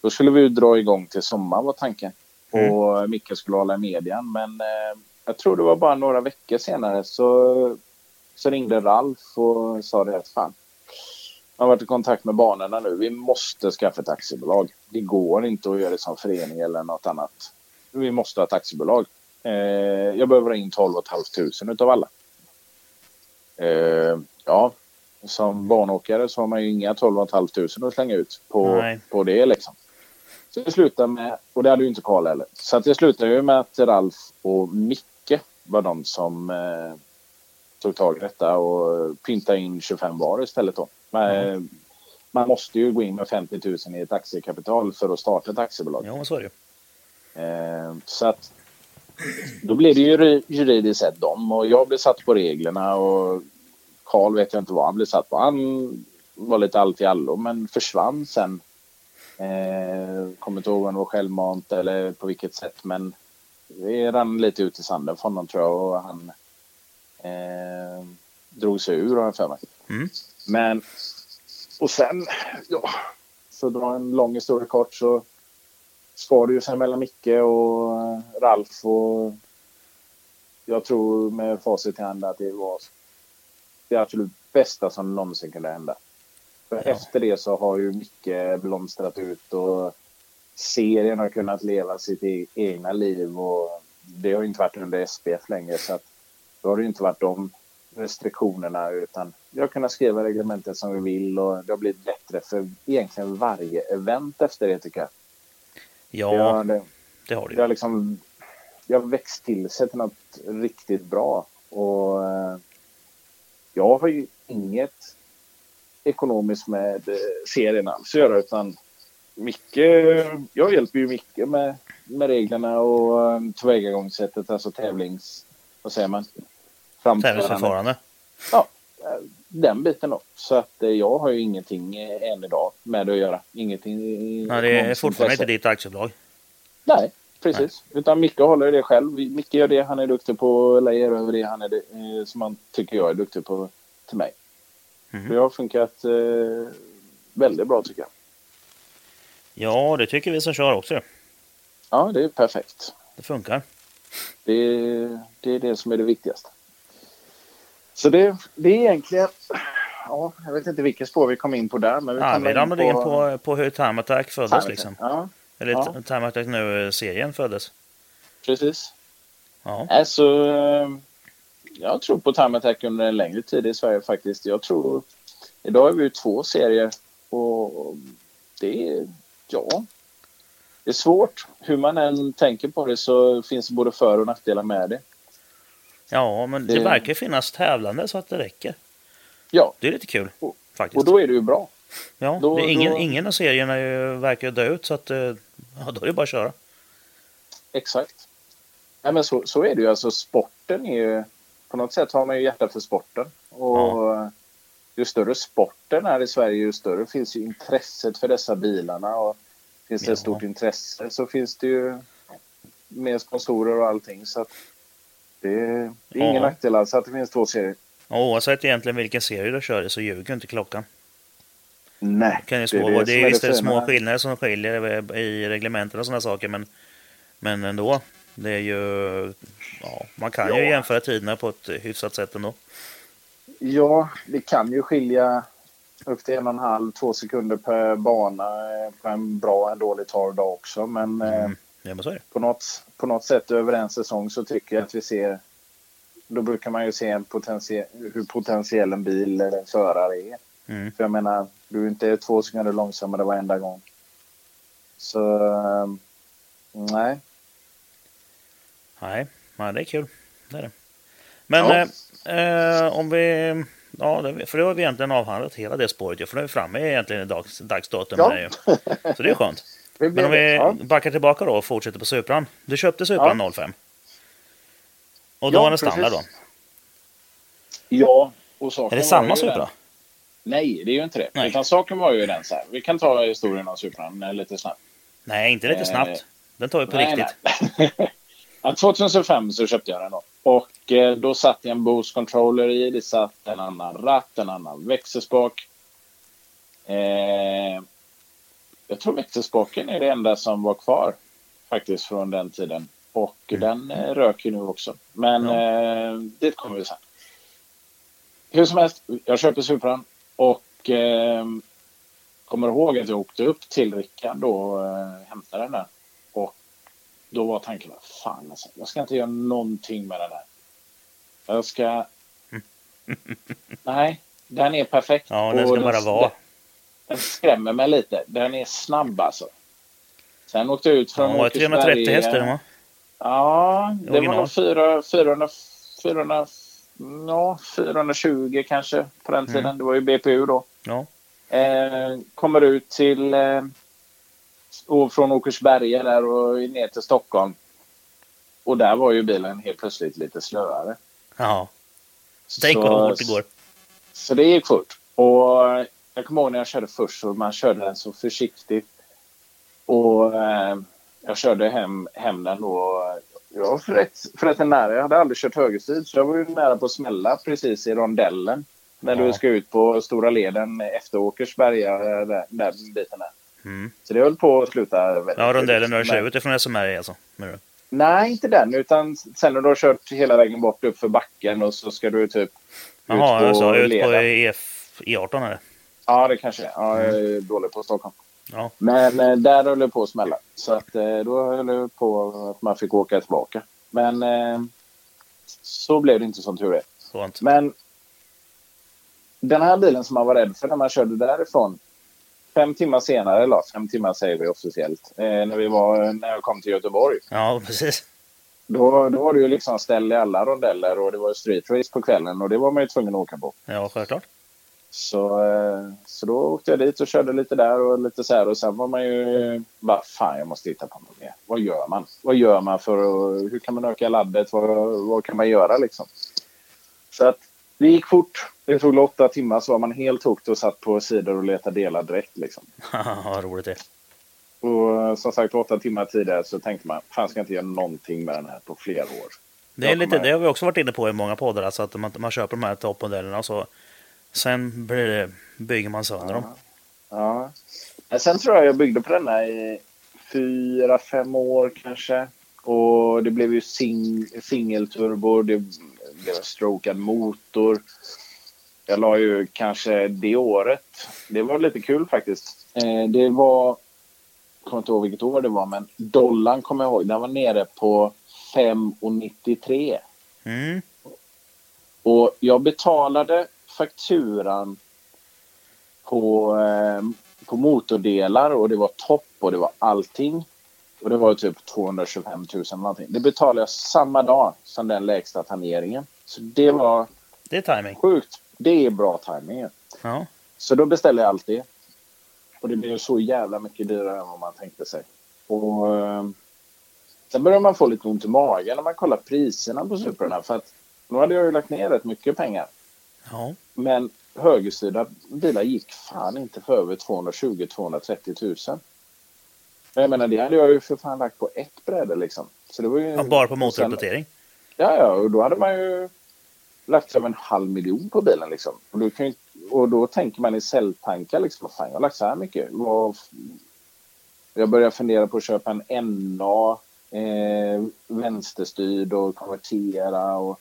Då skulle vi ju dra igång till sommaren var tanken. Och Micke skulle hålla i median. Men eh, jag tror det var bara några veckor senare så, så ringde Ralf och sa det att fan. Jag har varit i kontakt med banorna nu. Vi måste skaffa ett aktiebolag. Det går inte att göra det som förening eller något annat. Vi måste ha ett aktiebolag. Eh, jag behöver ha in 12 500 utav alla. Eh, ja, som banåkare så har man ju inga 12 500 att slänga ut på, Nej. på det liksom. Så det slutade med, och det hade ju inte Karl heller. Så att det slutade ju med att Ralf och Micke var de som eh, tog tag i detta och pyntade in 25 var istället då. Men, eh, Man måste ju gå in med 50 000 i ett aktiekapital för att starta ett aktiebolag. Ja, så är det. Eh, så att då blev det ju juri- juridiskt sett dem och jag blev satt på reglerna och Karl vet jag inte vad han blev satt på. Han var lite allt i allo men försvann sen. Eh, kommer inte ihåg om det var självmant eller på vilket sätt men det rann lite ut i sanden för honom tror jag och han eh, drog sig ur har jag för mig. Mm. Men och sen, ja, för att dra en lång historia kort så skar det ju sig mellan Micke och Ralf och jag tror med facit i hand att det var det absolut bästa som någonsin kunde hända. För Ja. efter det så har ju Micke blomstrat ut och serien har kunnat leva sitt e- egna liv och det har ju inte varit under SPF längre så att då har det ju inte varit de restriktionerna utan vi har kunnat skriva reglementet som vi vill och det har blivit bättre för egentligen varje event efter det tycker jag. Ja, Det har, det, det har du det har liksom det har växt till sig till något riktigt bra. Och eh, jag har ju inget ekonomiskt med eh, serien alls att göra utan Micke, jag hjälper ju Micke med, med reglerna och eh, tillvägagångssättet, alltså tävlings... Vad säger man? Tävlingsförfarande. Ja, eh, den biten då. Så att jag har ju ingenting än idag med det att göra. Ingenting Nej, det är fortfarande intresse. inte ditt aktiebolag. Nej, precis. Utan Micke håller det själv. Micke gör det han är duktig på, lägger över det han är, eh, som han tycker jag är duktig på till mig. Mhm. Det har funkat eh, väldigt bra tycker jag. Ja, det tycker vi som kör också. Ja, det är perfekt. Det funkar. Det, det är det som är det viktigaste. Så det, det är egentligen... Ja, jag vet inte vilket spår vi kom in på där. Men vi, Ja, vi ramlade in på, på hur Time Attack föddes liksom. Ja, Eller Ja. Time Attack nu-serien föddes. precis. Ja. Alltså, jag tror på Time Attack under en längre tid i Sverige faktiskt. Jag tror... Idag är vi ju två serier och det är... Ja. Det är svårt. Hur man än tänker på det så finns det både för och nackdelar med det. ja, men det Det- verkar finnas tävlande så att det räcker. Ja, Det är lite kul Och- faktiskt. och då är det ju bra. ja, då- det är ingen, då- ingen av serierna verkar dö ut så att eh, ja, då är det bara att köra. Exakt. Nej, men så, så är det ju. Alltså, sporten är ju... På något sätt har man ju hjärta för sporten. Och ju större sporten är i Sverige, ju större finns ju intresset för dessa bilarna. Och finns det Ja. ett stort intresse så finns det ju mer sponsorer och allting. Så det, är ingen Ja. nackdel alls att det finns två serier. Oavsett egentligen vilken serie du kör i så ljuger inte klockan. Nej, kan ju det det, det är visst det små skillnader som skiljer i reglementen och sådana saker men, men ändå. Det är ju, ja, man kan ju Ja. jämföra tiderna på ett hyfsat sätt ändå. Ja, det kan ju skilja upp till en och en halv, två sekunder per bana eh, på en bra en dålig torr dag också. Men eh, Mm. Ja, men på något, på något sätt över en säsong så tycker jag att vi ser... Då brukar man ju se en potentie, hur potentiell en bil eller en förare är. Mm. För jag menar, du är inte två sekunder långsammare varenda gång. Så... eh, Nej. Nej, nej, det är kul. Det är det. Men Ja. eh, eh, om vi... Ja, för då har vi egentligen avhandlat hela det spåret för nu är vi framme egentligen i dags, dagsdatum. Ja. ju. Så det är skönt. Men om vi. Ja. backar tillbaka då och fortsätter på Supran. Du köpte Supran 05. Och då Ja, var den standard då? ja, och Är det samma Supra? Nej, det är ju inte det. Nej. Utan saken var ju den så här. Vi kan ta historien om Supran eh, lite snabbt. Nej, inte lite Eh, snabbt. Den tar vi på Nej, riktigt. nej. ja, 2005 så köpte jag den då. Och eh, då satt jag en Bose controller i. Det satt en annan ratt, en annan växelspak. Eh, jag tror växelspaken är det enda som var kvar faktiskt från den tiden. Och den eh, röker nu också. Men Ja. eh, dit kommer vi sen. Hur som helst, jag köper Supran och eh, kommer ihåg att jag åkte upp till Rickard och eh, hämtade den där. Och då var tanken, fan alltså, jag ska inte göra någonting med den här. Jag ska... Nej, den är perfekt. Ja, den ska bara vara. Den skrämmer mig lite. Den är snabb alltså. Sen åkte jag ut från Ja, det 330 Åkersberga. hästar den va? Ja, det Original. var nog 400, 400, 400, ja, 420 kanske på den tiden. Mm. Det var ju BPU då. Ja. Eh, kommer ut till eh, och från Åkersberga där och ner till Stockholm. Och där var ju bilen helt plötsligt lite slöare. Ja. Tänk Så- vad hårt det går. Så det gick fort. Och jag kommer ihåg när jag körde först så man körde den så försiktigt. Och eh, jag körde hem, hem den då. Jag var för rätt, för rätt nära. Jag hade aldrig kört högerstyrd så jag var ju nära på att smälla precis i rondellen. När Ja. du ska ut på stora leden efter Åkersberga, eh, där, där biten är. Mm. Så det höll på att sluta. väldigt Ja, rondellen när du kör ut ifrån SMR alltså. menar du? Nej, inte den. Utan sen när du har kört hela vägen bort upp för backen och så ska du typ Jaha, ut på alltså ut på leden. EF, E18 är det. Ja, det kanske är. Ja, jag är dålig på Stockholm. Ja. Men eh, där höll det på att smälla. Så att, eh, då höll det på att man fick åka tillbaka. Men eh, så blev det inte som tur är. Skönt. Men den här bilen som man var rädd för när man körde därifrån. Fem timmar senare, eller fem timmar säger vi officiellt, när, vi var, när jag kom till Göteborg. Ja, precis. Då, då var det ju liksom ställ i alla rondeller och det var street race på kvällen och det var man ju tvungen att åka på. Ja, självklart. Så, eh, så då åkte jag dit och körde lite där och lite så här och sen var man ju bara fan jag måste hitta på något mer. Vad gör man? Vad gör man för att, hur kan man öka laddet? Vad, vad kan man göra liksom? Så att det gick fort. Det tog åtta timmar så var man helt hooked och satt på sidor och letade delar direkt liksom. Vad roligt det. Och eh, som sagt åtta timmar tidigare så tänkte man fan ska jag inte göra någonting med den här på flera år. Det, är lite, det har vi också varit inne på i många poddar, alltså att man, man köper de här toppmodellerna och så sen blir det, bygger man sönder dem. Ja. Men sen tror jag jag byggde på denna i fyra, fem år kanske. Och det blev ju sing, singelturbo, det blev en strokad motor. Jag la ju kanske det året, det var lite kul faktiskt. Eh, det var, jag kommer inte ihåg vilket år det var, men dollarn kommer jag ihåg, den var nere på 5,93. Mm. Och jag betalade fakturan på, eh, på motordelar och det var topp och det var allting. Och det var typ 225 000 någonting. Det betalade jag samma dag som den lägsta tangeringen. Så det var Det är timing. sjukt. Det är bra timing. Ja. Så då beställde jag allt det. Och det blev så jävla mycket dyrare än vad man tänkte sig. Och, eh, sen började man få lite ont i magen när man kollar priserna på Suprarna. För att nu hade jag ju lagt ner rätt mycket pengar. Ja. Men högerstyrda bilar gick fan inte för över 220-230 000. Men jag menar, det hade jag ju för fan lagt på ett bräde liksom. Så det var ju... Ja, Bara på motoruppdatering. Ja, ja, och då hade man ju lagt över en halv miljon på bilen liksom. Och då, kan ju, och då tänker man i celltankar liksom, vad fan, jag har lagt så här mycket. Vad, jag börjar fundera på att köpa en NA, eh, vänsterstyrd och konvertera. Och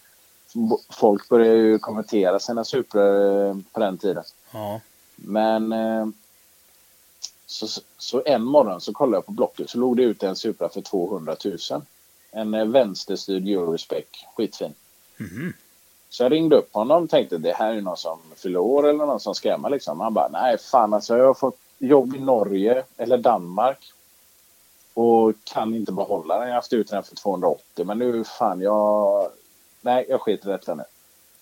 folk börjar ju konvertera sina Supra eh, på den tiden. Ja. Men eh, så, så en morgon så kollade jag på Blocket så låg det ut en Supra för 200 000. En eh, vänsterstyrd Eurospec, skitfin. Mhm. Så jag ringde upp honom och tänkte det här är någon som fyller år eller någon som skrämmer liksom. Han bara nej fan alltså jag har fått jobb i Norge eller Danmark. Och kan inte behålla den. Jag har haft ut den för 280 men nu fan jag... Nej jag skiter i detta nu.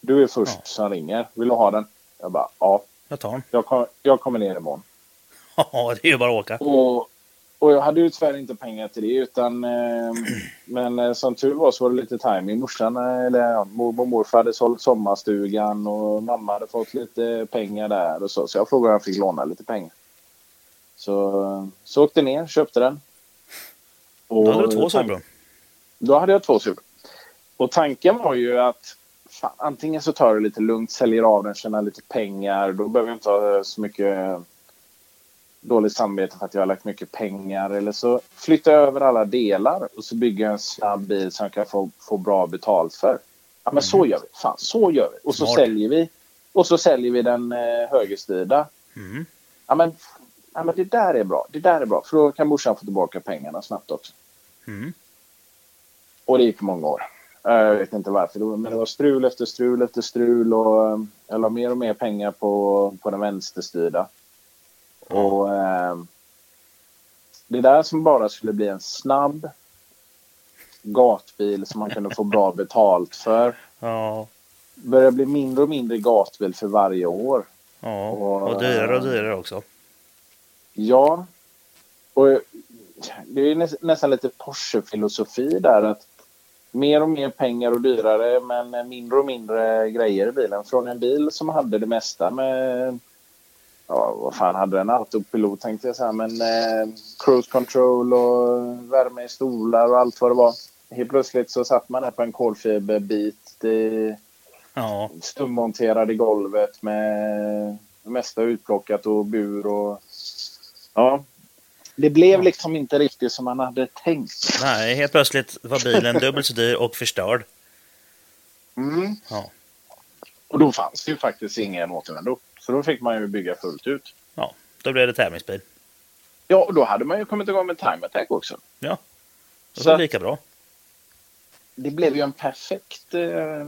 Du är först Ja. som ringer. Vill du ha den? Jag bara ja. Jag tar den. Jag, kom, jag kommer ner imorgon. Ja, det är ju bara att åka. Och, och jag hade ju tyvärr inte pengar till det. Utan, eh, men eh, som tur var så var det lite timing. Morsan, eh, eller ja, mormor och morfar hade sålt sommarstugan och mamma hade fått lite pengar där. och Så, så jag frågade om jag fick låna lite pengar. Så, så åkte ner, köpte den. Och Då hade du två Supra. Då hade jag två Supra. Och tanken var ju att fan, antingen så tar det lite lugnt, säljer av den, tjänar lite pengar. Då behöver jag inte ha så mycket dåligt samvete för att jag har lagt mycket pengar. Eller så flyttar jag över alla delar och så bygger jag en snabb bil som jag kan få, få bra betalt för. Ja, men så gör vi. Fan, så gör vi. Och så Smart. säljer vi. Och så säljer vi den eh, högerstyrda. Mm. Ja, men, ja, men det där är bra. Det där är bra. För då kan morsan få tillbaka pengarna snabbt också. Mm. Och det gick många år. Jag vet inte varför, men det var strul efter strul efter strul och eh, jag la mer och mer pengar på, på den vänsterstyrda. Och eh, det där som bara skulle bli en snabb gatbil som man kunde få bra betalt för Ja. börjar bli mindre och mindre gatbil för varje år. Ja. Och, Och dyrare och dyrare också. Ja. Och det är nä- nästan lite Porsche-filosofi där. att Mer och mer pengar och dyrare men mindre och mindre grejer i bilen. Från en bil som hade det mesta med... Ja, vad fan hade den? Autopilot tänkte jag säga. Men eh, cruise control och värme i stolar och allt vad det var. Helt plötsligt så satt man där på en kolfiberbit. eh, Ja. stummonterad i golvet med det mesta utplockat och bur och... Ja. Det blev liksom inte riktigt som man hade tänkt. Nej, helt plötsligt var bilen dubbelt så dyr och förstörd. Mm. Ja. Och då fanns det ju faktiskt ingen återvändo. Så då fick man ju bygga fullt ut. Ja, då blev det tävlingsbil. Ja, och då hade man ju kommit igång med time attack också. Ja. Det var lika bra. det blev ju en perfekt eh,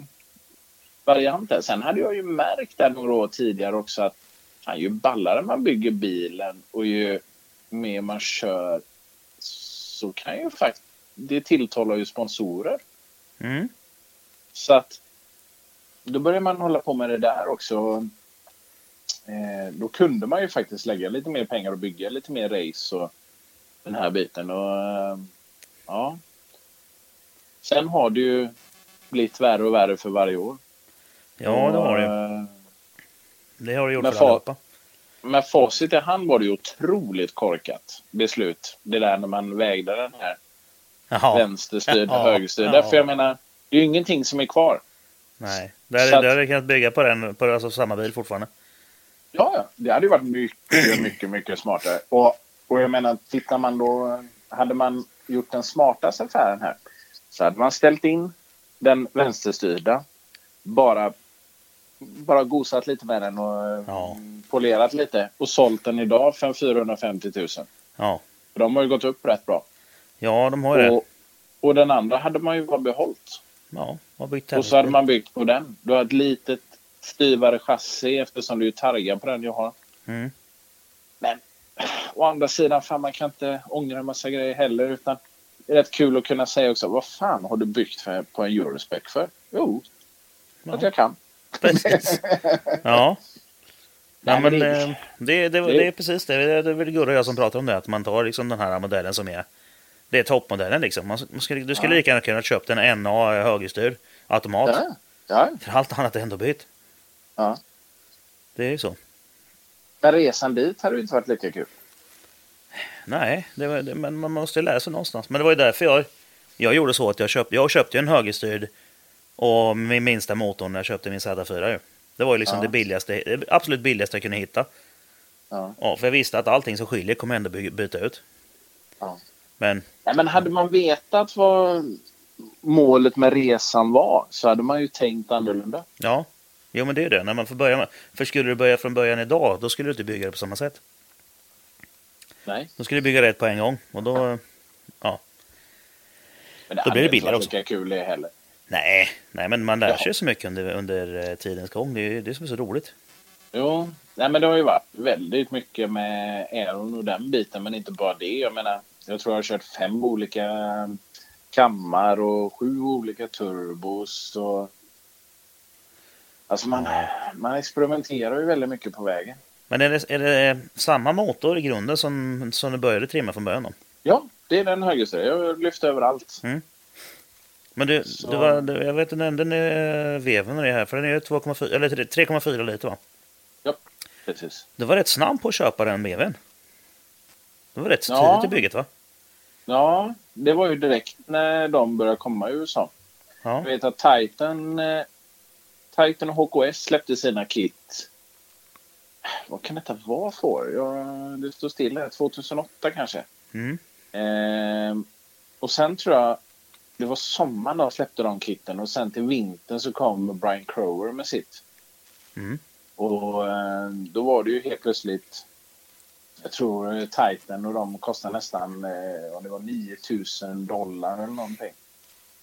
variant där. Sen hade jag ju märkt där några år tidigare också att fan, ju ballare man bygger bilen och ju mer man kör så kan ju faktiskt det tilltalar ju sponsorer. Mm. Så att då börjar man hålla på med det där också. Eh, då kunde man ju faktiskt lägga lite mer pengar och bygga lite mer race och den här biten. Och, eh, ja. Sen har det ju blivit värre och värre för varje år. Ja, det har det eh, Det har det gjort för allihopa. Med facit i hand var det ju otroligt korkat beslut. Det där när man vägde den här Jaha. vänsterstyrda, Ja, högerstyrda. ja. För jag menar, det är ju ingenting som är kvar. Nej, där, Så att- där hade kunnat bygga på den, på alltså samma bil fortfarande. Ja, ja. Det hade ju varit mycket, mycket, mycket smartare. Och, och jag menar, tittar man då... Hade man gjort den smartaste affären här så hade man ställt in den vänsterstyrda, bara, bara gosat lite med den och eh, Ja. polerat lite och sålt den idag för en 450 000. Ja, För de har ju gått upp rätt bra. ja de har ju det. Och, och den andra hade man ju bara behållit. Ja, har byggt Och så hade man byggt på den. Du har ett litet styvare chassi eftersom du är targad på den jag har. Mm. Men å andra sidan, fan, man kan inte ångra en massa grejer heller. Utan det är rätt kul att kunna säga också, vad fan har du byggt för, på en Eurospec för? Jo, Ja. att jag kan. Precis. Ja. Nej, men det- det, det, det, det är precis det. Det är väl Gurra och jag som pratar om det. Att man tar liksom den här modellen som är det är toppmodellen. Liksom. Man, man skulle, du skulle Ja. lika gärna kunna köpt en NA högerstyrd automat. Ja, ja. För allt annat är ändå bytt. ja. Det är ju så. Men resan dit hade ju inte varit lika kul. Nej, det var, det, men man måste lära sig någonstans. Men det var ju därför jag, jag gjorde så att jag köpte, jag köpte en högerstyrd och min minsta motor när jag köpte min Z4. ju. Det var ju liksom Ja. det billigaste, det absolut billigaste jag kunde hitta. Ja. Ja, för jag visste att allting som skiljer kommer ändå by- byta ut. Ja. Men Nej, men hade man vetat vad målet med resan var så hade man ju tänkt annorlunda. ja, jo men det är det. När man får börja med, för skulle du börja från början idag, då skulle du inte bygga det på samma sätt. Nej, Då skulle du bygga rätt på en gång. Och då, ja. men det Då blir det hade inte billigare varit också. lika kul det heller. Nej, nej men man lär Ja. sig så mycket under, under eh, tidens gång. Det är det som är så roligt. Jo, nej, men det har ju varit väldigt mycket med Aeron och den biten, men inte bara det. Jag menar, jag tror jag har kört fem olika kammar och sju olika turbos. Och... Alltså man, man experimenterar ju väldigt mycket på vägen. Men är det, är det samma motor i grunden som, som du började trimma från början? Då? Ja, det är den högerstyra. Jag har lyft överallt. Men du, Så- var, du, jag vet du nämnde veven och det här, för den är ju 2,4 eller 3,4 liter va? Ja, precis. Du var rätt snabb på att köpa den veven. Det var rätt Ja. tidigt i bygget va? Ja, det var ju direkt när de började komma i USA. Ja. Jag vet att Titan, eh, Titan och HKS släppte sina kit. Vad kan detta vara för? Ja, det står still här. 2008 kanske. Mm. Ehm, och sen tror jag det var sommaren de släppte de kitten och sen till vintern så kom Brian Crower med sitt. Mm. Och eh, då var det ju helt plötsligt jag tror eh, Titan och de kostar nästan eh, om det var 9000 dollar eller någonting.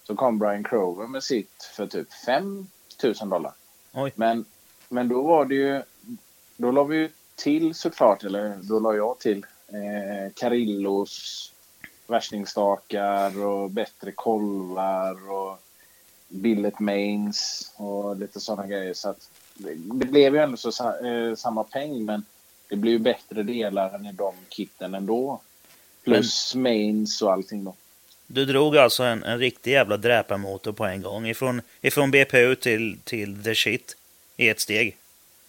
Så kom Brian Crover med sitt för typ 5000 dollar. Oj. Men, men då var det ju, då la vi ju till såklart, eller då la jag till eh, Carillos värstingstakar och bättre kolvar och billet mains och lite sådana grejer. Så att det, blev ju ändå så, eh, samma peng men det blir ju bättre delar än i de kitten ändå. Plus mains och allting då. Du drog alltså en, en riktig jävla dräparmotor på en gång. Ifrån, ifrån BPU till, till the shit i ett steg.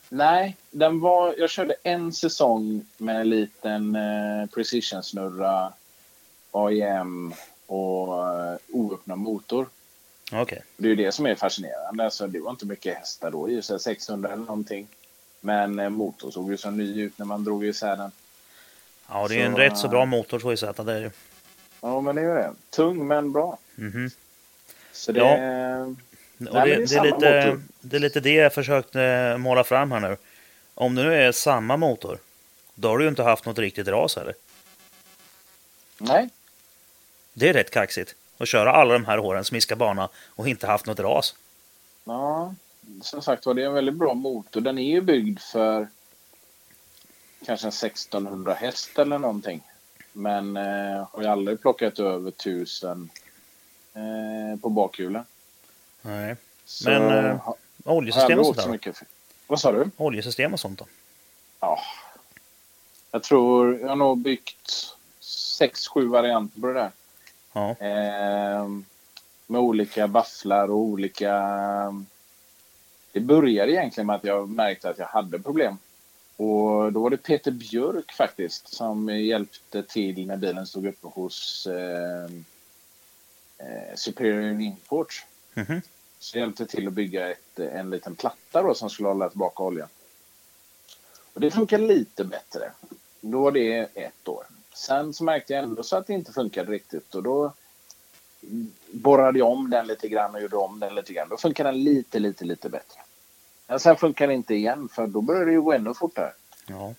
Nej, den var, jag körde en säsong med en liten eh, precision-snurra, AIM och eh, oöppnad motor. Okej. Det är ju det som är fascinerande. Alltså, det var inte mycket hästar då, i och för sig 600 eller någonting. Men eh, motorn såg ju så ny ut när man drog isär den. Ja, det är en Så- rätt så bra motor 2Z. Det är det. Ja, men det är ju det. Tung men bra. Mhm. Så det... Ja. Men det, det är det, är lite, motor. det är lite det jag försökte måla fram här nu. Om det nu är samma motor, då har du ju inte haft något riktigt ras heller. Nej, Det är rätt kaxigt. Att köra alla de här åren, smiska bana och inte haft något ras. Ja, som sagt var det är en väldigt bra motor. Den är ju byggd för kanske en 1600 häst eller någonting. Men eh, har ju aldrig plockat över 1000 eh, på bakhjulen. Nej. Så Men, eh, Oljesystem och sånt så mycket. Vad sa du? Oljesystem och sånt då? Ja. Jag tror jag har nog byggt sex, sju varianter på det där. Ja. Eh, med olika bafflar och olika... Det började egentligen med att jag märkte att jag hade problem. Och då var det Peter Björk faktiskt som hjälpte till när bilen stod uppe hos eh, eh, Superior Import. Mhm. Så jag hjälpte till att bygga ett, en liten platta då som skulle hålla tillbaka oljan. Och det funkar lite bättre. Då var det ett år. Sen så märkte jag ändå så att det inte funkade riktigt och då borrade jag om den lite grann och gjorde om den lite grann. Då funkar den lite, lite, lite bättre. Men sen funkar det inte igen för då började det ju gå ännu fortare. Ja.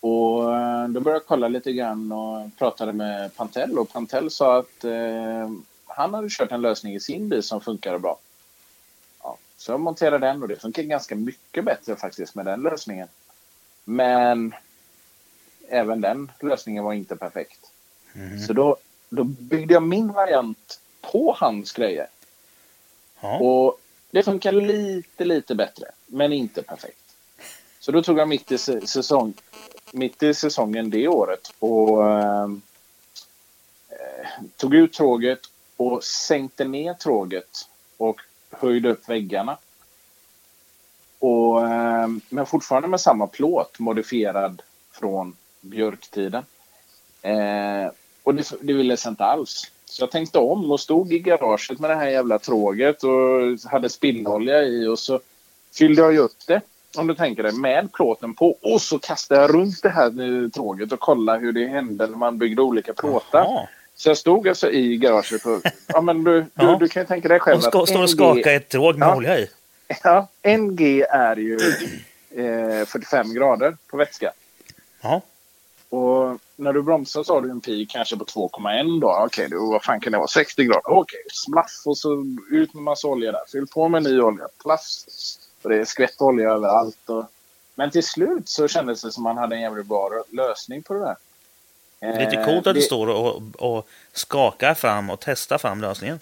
Och eh, då började jag kolla lite grann och pratade med Pantel och Pantel sa att eh, han hade kört en lösning i sin bil som funkade bra. Ja, så jag monterade den och det funkar ganska mycket bättre faktiskt med den lösningen. Men även den lösningen var inte perfekt. Så då, då byggde jag min variant på hans grejer. Ja. Och det funkar lite, lite bättre, men inte perfekt. Så då tog jag mitt i, säsong, mitt i säsongen det året och ehm, eh, tog ut tråget och sänkte ner tråget och höjde upp väggarna. Och, ehm, men fortfarande med samma plåt, modifierad från björktiden. Eh, och det, det ville sig inte alls. Så jag tänkte om och stod i garaget med det här jävla tråget och hade spillolja i och så fyllde jag upp det, om du tänker dig, med plåten på. Och så kastade jag runt det här tråget och kollade hur det hände när man byggde olika plåtar. Så jag stod alltså i garaget och... Ja, men du, du, Ja. du kan ju tänka dig själv ska, står och skakar ett tråg med Ja. olja i. Ja, NG är ju eh, 45 grader på vätska. Ja. Och när du bromsar så har du en pi kanske på 2,1 då. Okej, då vad fan kan det vara? 60 grader. Okej, smaff och så ut med massa olja där. Fyll på med ny olja. Plafs. Och det är skvätt olja överallt. Och... Men till slut så kändes det som man hade en jävligt bra lösning på det där. Eh, Lite coolt att du det- står och, och skakar fram och testar fram lösningen.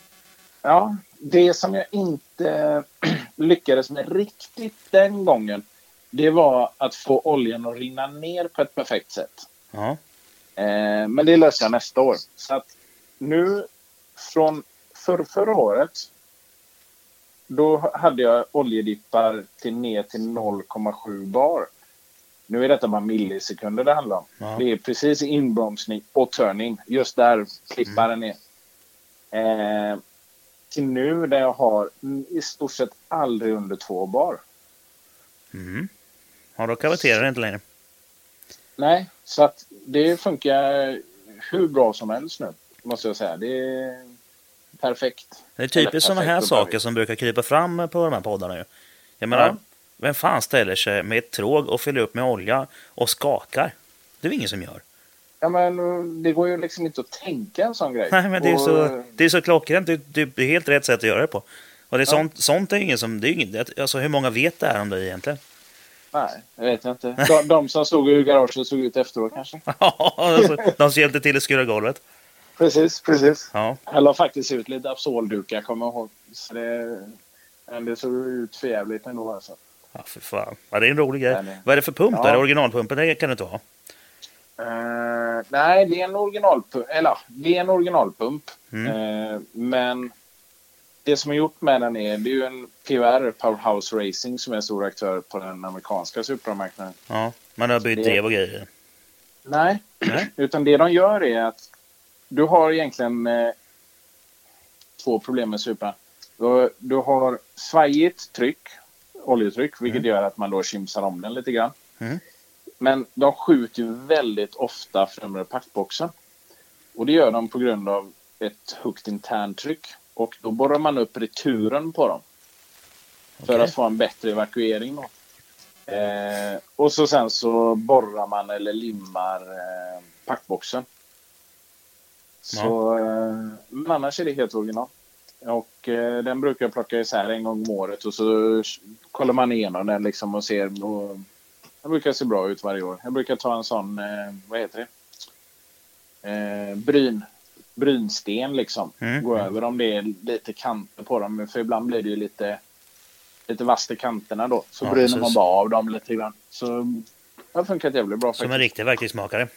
Ja, det som jag inte lyckades med riktigt den gången det var att få oljan att rinna ner på ett perfekt sätt. Ja. Eh, men det löser jag nästa år. Så att nu från för, förra året då hade jag oljedippar till ner till 0,7 bar. Nu är detta bara millisekunder det handlar om. Ja. Det är precis inbromsning och turning. Just där klipparen är. Eh, till nu där jag har mm, i stort sett aldrig under två bar. Mm. Ja, då kaveterar det inte längre. Nej, så att det funkar hur bra som helst nu. Måste jag säga. Det är perfekt. Det är typiskt sådana här saker som brukar krypa fram på de här poddarna. Ju. Jag menar, Ja. vem fan ställer sig med ett tråg och fyller upp med olja och skakar? Det är ju ingen som gör. Ja, men det går ju liksom inte att tänka en sån grej. Nej, men det är Och- så, det är så klockrent. Det, det, är helt rätt sätt att göra det på. Och det är Ja. sånt, sånt är ingen som... Det är ingen, alltså, hur många vet det här om dig egentligen? Nej, jag vet inte. De, de som stod i garaget såg ut efteråt kanske. Ja, alltså, de som hjälpte till att skura golvet. Precis, precis. Ja, Jag la faktiskt ut lite Absoldukar, kommer jag ihåg. Så det, men det såg ut för jävligt ändå alltså. ja för fan. Ja, det är en rolig grej. Nej, nej. Vad är det för pump? Ja. Är det originalpumpen? Det kan du inte ha. Eh, nej, det är en originalpump. Eller det är en originalpump. Mm. Eh, men det som är gjort med den är, det är ju en POR, Powerhouse Racing, som är en stor aktör på den amerikanska supermarknaden. Ja, man har bytt Det- drev och grejer. Nej, utan det de gör är att du har egentligen eh, två problem med Supra. Du, du har svajigt tryck, oljetryck, vilket gör att man då kimsar om den lite grann. Mm. Men de skjuter ju väldigt ofta främre packboxen. Och det gör de på grund av ett högt interntryck. Och då borrar man upp returen på dem. För att få en bättre evakuering då. Eh, och så sen så borrar man eller limmar eh, packboxen. Så, eh, men annars är det helt original. Och eh, den brukar jag plocka isär en gång om året och så kollar man igenom den liksom och ser. Och, den brukar se bra ut varje år. Jag brukar ta en sån, eh, vad heter det? Eh, bryn, brynsten liksom. Mm. Gå över om det är lite kanter på dem. För ibland blir det ju lite, lite vasst i kanterna då. Så Ja, bryner man bara av dem lite grann. Så det har funkat jävligt bra Som en riktig verktygsmakare.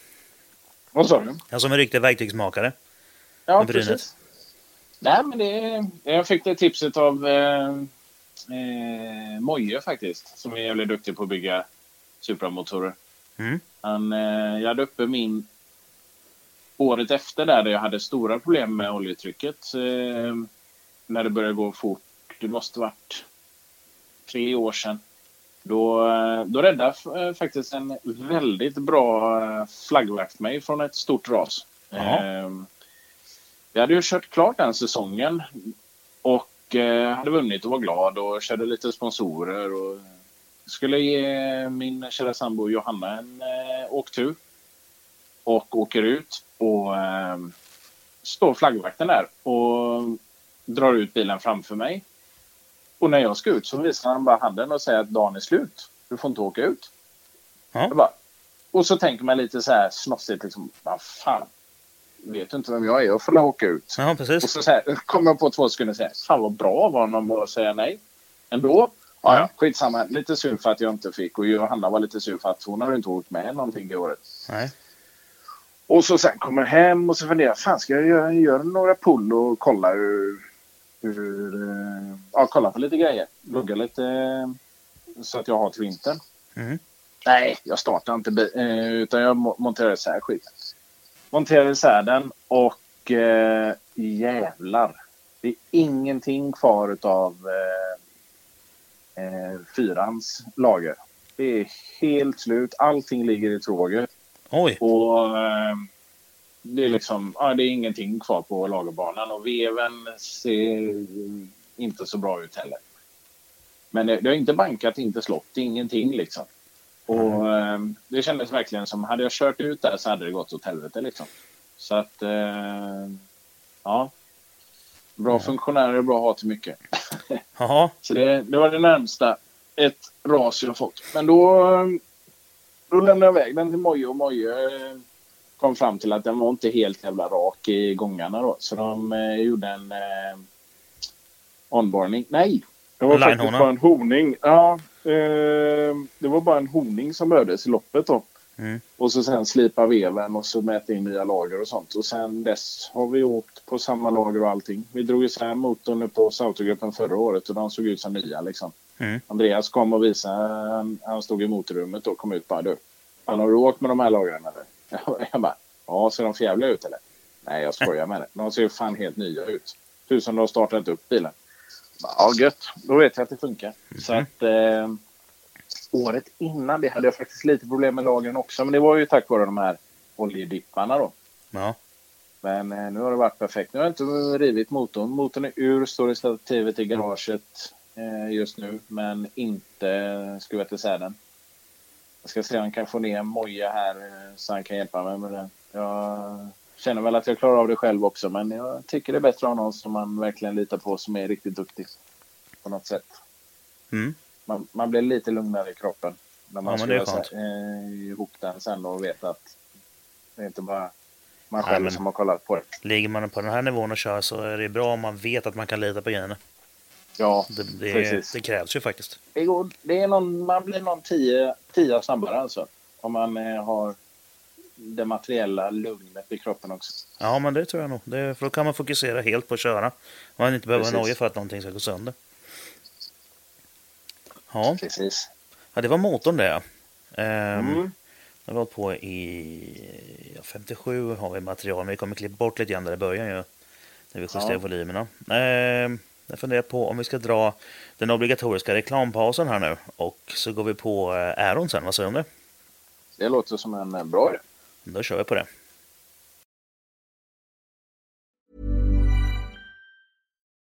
Vad sa du? Ja, som en riktig verktygsmakare. Ja, precis. Nej, men det, jag fick det tipset av eh, eh, Moje faktiskt, som är jävligt duktig på att bygga Supra-motorer. Mm. Han, eh, jag hade uppe min året efter där, där jag hade stora problem med oljetrycket. Eh, när det började gå fort. Det måste varit tre år sedan. Då, eh, då räddade eh, faktiskt en väldigt bra eh, flaggvakt mig från ett stort ras. Eh, jag hade ju kört klart den säsongen och eh, hade vunnit och var glad och körde lite sponsorer och skulle ge min kära sambo Johanna en eh, åktur. Och åker ut och eh, står flaggvakten där och drar ut bilen framför mig. Och när jag ska ut så visar han bara handen och säger att dagen är slut. Du får inte åka ut. Jag bara, och så tänker man lite så här snossigt liksom, vad fan. Vet du inte vem jag är? Jag får la åka ut. Ja, Och precis. så, så här, kommer jag på två sekunder och säger, fan vad bra var man bara säga nej. Ändå. Ja, ja, skitsamma. Lite sur för att jag inte fick och Johanna var lite sur för att hon hade inte åkt med någonting i året. Nej. Och så sen kommer jag hem och så funderar fan ska jag göra, göra några pull och kolla hur, hur eh, ja, kolla på lite grejer. Lugga lite eh, så att jag har till vintern. Mm. Nej, jag startar inte eh, utan jag mo- monterar isär skiten. Monterar isär den och eh, jävlar. Det är ingenting kvar av eh, fyrans lager. Det är helt slut. Allting ligger i tråget. Oj. Och eh, det är liksom, ja, det är ingenting kvar på lagerbanan och veven ser inte så bra ut heller. Men det, det har inte bankat, inte slått, ingenting liksom. Och eh, det kändes verkligen som, hade jag kört ut där så hade det gått åt helvete liksom. Så att, eh, ja. Bra funktionärer är bra att ha till mycket. Så det, det var det närmsta ett ras jag fått. Men då, då lämnade jag iväg den till Moje och Moje eh, kom fram till att den var inte helt jävla rak i gångarna då. Så de eh, gjorde en eh, onboarding. Nej, det var faktiskt bara en honing. Ja, eh, det var bara en honing som behövdes i loppet då. Mm. Och så sen slipa veven och så mäta in nya lager och sånt. Och sen dess har vi åkt på samma lager och allting. Vi drog isär motorn uppe hos autogruppen förra året och de såg ut som nya liksom. Mm. Andreas kom och visade, han, stod i motorrummet och kom ut bara du. Han har du åkt med de här lagren eller? Jag, bara, ja ser de förjävliga ut eller? Nej jag skojar med det. De ser ju fan helt nya ut. Tusen du har startat upp bilen. Ja gött, då vet jag att det funkar. Så att eh, året innan det hade jag faktiskt lite problem med lagren också. Men det var ju tack vare de här oljedipparna då. Ja. Men eh, nu har det varit perfekt. Nu har jag inte rivit motorn. Motorn är ur, står i stativet i garaget just nu. Men inte skruvat isär den. Jag ska se om jag kan få ner moja här eh, så han kan hjälpa mig med det. Jag känner väl att jag klarar av det själv också. Men jag tycker det är bättre att ha någon som man verkligen litar på som är riktigt duktig. På något sätt. Mm. Man, man blir lite lugnare i kroppen. När man Ja, skruvar eh, ihop den sen och vet att det är inte bara man Nej, själv men- som har kollat på det. Ligger man på den här nivån och kör så är det bra om man vet att man kan lita på grejerna. Ja, Det, det, det krävs ju faktiskt. det, går, det är någon, man blir någon tio, tio snabbare alltså. Om man eh, har det materiella lugnet i kroppen också. Ja, men det tror jag nog. Det, för då kan man fokusera helt på att köra. Man inte behöver noja för att någonting ska gå sönder. Ja, Precis. ja det var motorn det. Ehm, Mm. Det har vi på i ja, 57 har vi material, men vi kommer klippa bort lite grann där i början ju. När vi justerar Ja. volymerna. Ehm, jag funderar på om vi ska dra den obligatoriska reklampausen här nu. Och så går vi på eh, Aeron sen, vad säger du om det? Det låter som en eh, bra idé. Då kör vi på det.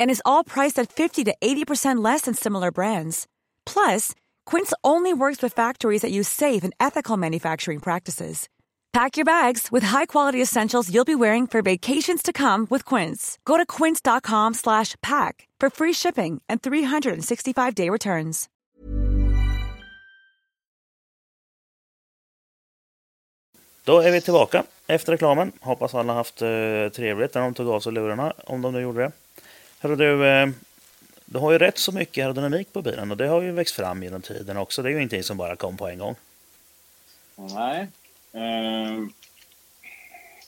And is all priced at 50 to 80% less than similar brands. Plus, Quince only works with factories that use safe and ethical manufacturing practices. Pack your bags with high-quality essentials you'll be wearing for vacations to come with Quince. Go to quince.com slash pack for free shipping and 365-day returns. Då är vi tillbaka efter reklamen. Hoppas alla haft eh, trevligt när de tog av sig lurarna, om de nu gjorde det. Hörru du, eh, du har ju rätt så mycket aerodynamik på bilen och det har ju växt fram genom tiden också. Det är ju ingenting som bara kom på en gång. Nej. Eh,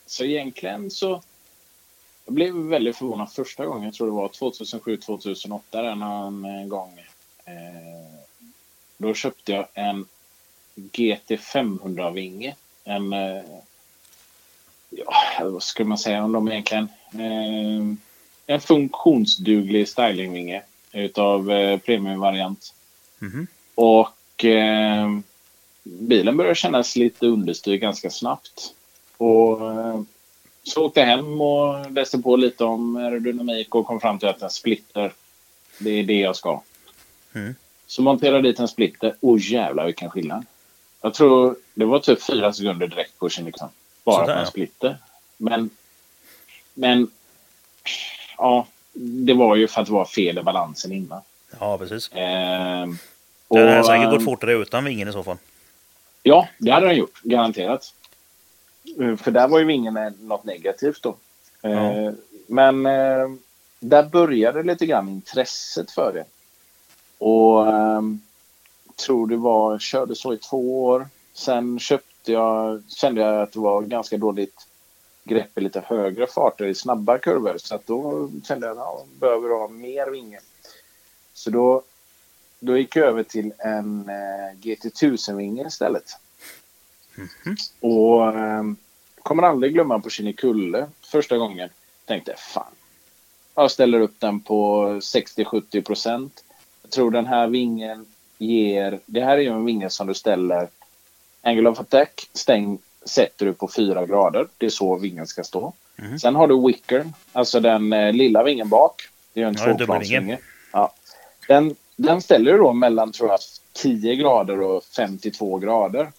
så egentligen så... Jag blev väldigt förvånad första gången. Jag tror det var 2007-2008 en gång. Eh, då köpte jag en GT500-vinge. En... Ja, vad skulle man säga om dem egentligen? En funktionsduglig stylingvinge utav eh, premiumvariant. Mhm. Och eh, bilen började kännas lite understyrd ganska snabbt. Och eh, så åkte jag hem och läste på lite om aerodynamik och kom fram till att en splitter, det är det jag ska. Mm. Så monterade jag dit en splitter. Åh jävlar vilken skillnad. Jag tror det var typ fyra sekunder direkt på Kinnickson. Bara Sådär, på en splitter. Men, men ja, det var ju för att det var fel i balansen innan. Ja, precis. Ehm, Det hade och, säkert gått ehm, fortare utan vingen i så fall. Ja, det hade den gjort. Garanterat. Eh, För där var ju ingen eh, något negativt då. Eh, Men eh, där började lite grann intresset för det. Och eh, tror det var, körde så i två år. Sen köpte jag, kände jag att det var ganska dåligt grepp i lite högre farter i snabba kurvor. Så att då kände jag att jag behöver ha mer vinge. Så då, då gick jag över till en eh, GT1000-vinge istället. Och eh, kommer aldrig glömma på Kinnekulle första gången. Tänkte fan. Jag ställer upp den på 60-70 procent. Jag tror den här vingen ger... Det här är ju en vinge som du ställer angle of attack. Stäng sätter du på 4 grader. Det är så vingen ska stå. Sen har du wicker, alltså den eh, lilla vingen bak. Det är en Ja, tvåplansvinge. Ja. Den, den ställer du då mellan tror jag 10 grader och 52 grader.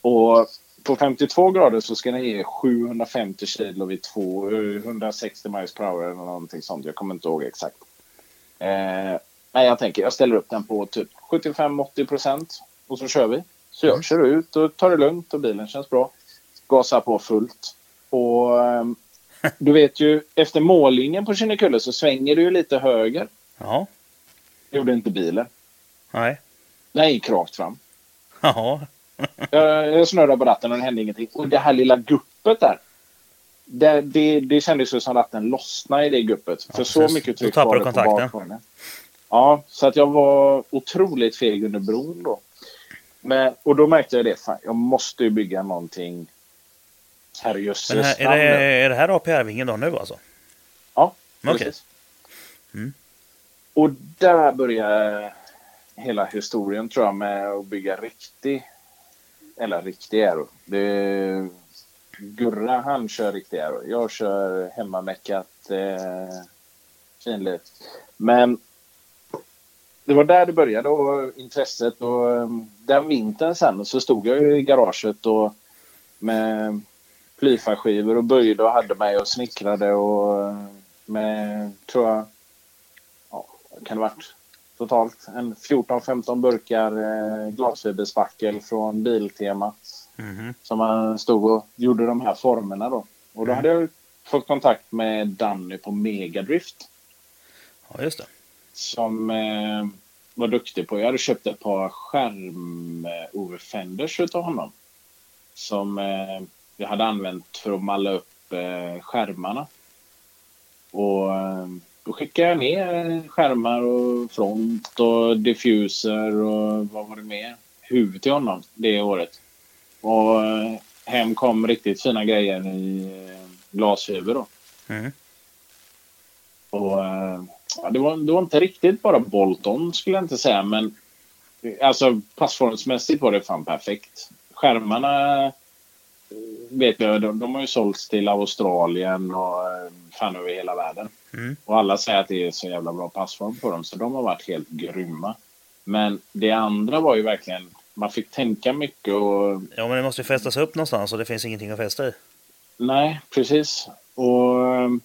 Och på 52 grader så ska den ge 750 kilo vid 260 miles per hour eller någonting sånt. Jag kommer inte ihåg exakt. Eh, men jag tänker, jag ställer upp den på typ 75-80 procent och så kör vi. Så jag kör ut och tar det lugnt och bilen känns bra. Gasar på fullt. Och ehm, du vet ju, efter mållinjen på Kinnekulle så svänger du ju lite höger. Ja. Det gjorde inte bilen. Nej. Den gick rakt fram. Ja. Jag, jag snurrade på ratten och det hände ingenting. Och det här lilla guppet där. Det, det, det kändes ju som att ratten lossnade i det guppet. För så mycket tryck var det på kontakten. Ja, så att jag var otroligt feg under bron då. Men, och då märkte jag det. Fan, jag måste ju bygga någonting. Herrejösses är, det, är det här APR-vingen då nu alltså? Ja, Okej. precis. Mm. Och där börjar hela historien tror jag med att bygga riktig, eller riktig aero. Det, Gurra han kör riktig aero. Jag kör hemmameckat eh, finligt. Men det var där det började och intresset och eh, den vintern sen så stod jag i garaget och med plyfaskivor och böjde och hade mig och snickrade och eh, med, tror jag, ja, kan det varit totalt en 14-15 burkar eh, glasfiberspackel från Biltema Mhm. som man stod och gjorde de här formerna då. Och då hade jag fått kontakt med Danny på Megadrift Ja, just det. Som eh, var duktig på. Jag hade köpt ett par skärm-overfenders utav honom. Som eh, jag hade använt för att malla upp eh, skärmarna. Och eh, då skickade jag ner skärmar och front och diffuser och vad var det mer? Huvud till honom det året. Och eh, hem kom riktigt fina grejer i eh, glasfiber då. Mm. Och, det, var, det var inte riktigt bara Bolton skulle jag inte säga, men alltså passformsmässigt var det fan perfekt. Skärmarna eh, vet jag, de, de har ju sålts till Australien och eh, fan över hela världen. Mm. Och alla säger att det är så jävla bra passform på dem, så de har varit helt grymma. Men det andra var ju verkligen, man fick tänka mycket och Ja, men det måste ju fästas upp någonstans och det finns ingenting att fästa i. Nej, precis. Och um,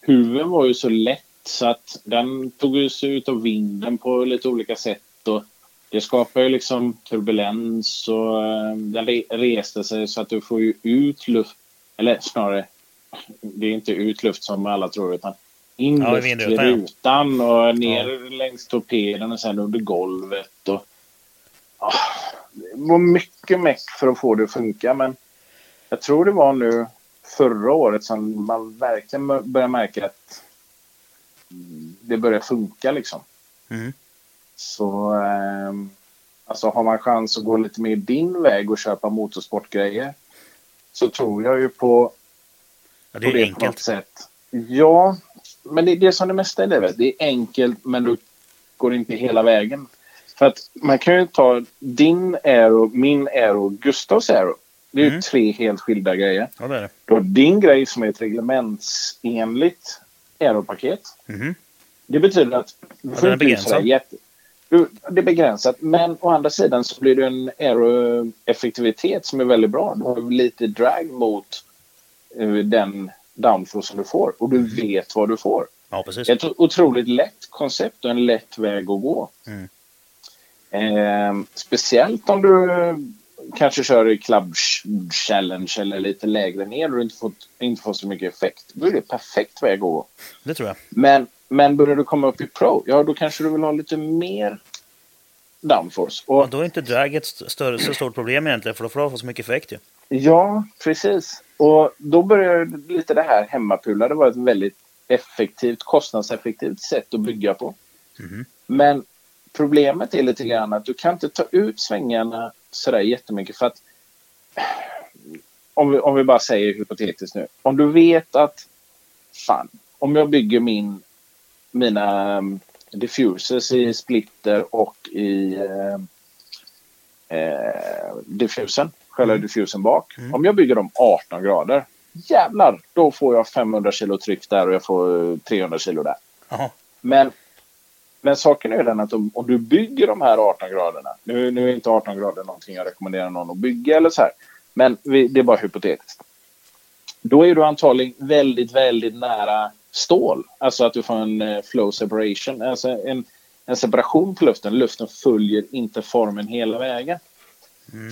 huven var ju så lätt så att den tog sig ut av vinden på lite olika sätt. Och det skapar ju liksom turbulens och um, den re reste sig så att du får ju ut luft. Eller snarare, det är inte ut luft som alla tror utan in Ja, luft i ja. rutan och ner längs torpeden och sen under golvet. Och, Ah, det var mycket meck för att få det att funka men jag tror det var nu förra året som man verkligen började märka att det börjar funka liksom. Mm. Så ehm, alltså har man chans att gå lite mer din väg och köpa motorsportgrejer så tror jag ju på, Ja, på det är det på något enkelt. sätt. Ja, men det, det är som det mesta i livet. Det är enkelt men du går inte hela vägen. För att man kan ju ta din aero, min aero, Gustavs aero. Det är ju Mm. tre helt skilda grejer. Ja, det är det. Du har din grej som är ett reglementsenligt aeropaket. Mhm. Det betyder att du får inte begränsad. jätte... Det är begränsat, men å andra sidan så blir det en aeroeffektivitet som är väldigt bra. Du har lite drag mot eh, den downforce som du får och du vet vad du får. Ja, precis. Ett otroligt lätt koncept och en lätt väg att gå. Mm. Eh, speciellt om du kanske kör i Club Challenge eller lite lägre ner och du inte får, inte får så mycket effekt. Då är det perfekt väg att gå. Det tror jag. Men, men börjar du komma upp i Pro, ja då kanske du vill ha lite mer downforce. Och, Och då är inte drag ett st- större, så stort problem egentligen, för då får du få så mycket effekt ju. Ja, precis. Och då börjar lite det här hemmapulade vara ett väldigt effektivt, kostnadseffektivt sätt att bygga på. Mhm. Men problemet är lite grann att du kan inte ta ut svängarna sådär jättemycket för att om vi, om vi bara säger hypotetiskt nu. Om du vet att fan, om jag bygger min, mina um, diffusers i splitter och i eh, eh, diffusen, själva diffusen bak. Om jag bygger dem 18 grader, jävlar, då får jag 500 kilo tryck där och jag får eh, 300 kilo där. Jaha. Men, men saken är den att om, om du bygger de här 18 graderna, nu, nu är inte 18 grader någonting jag rekommenderar någon att bygga eller så här, men vi, det är bara hypotetiskt. Då är du antagligen väldigt, väldigt nära stål. Alltså att du får en eh, flow separation, alltså en, en separation på luften. Luften följer inte formen hela vägen.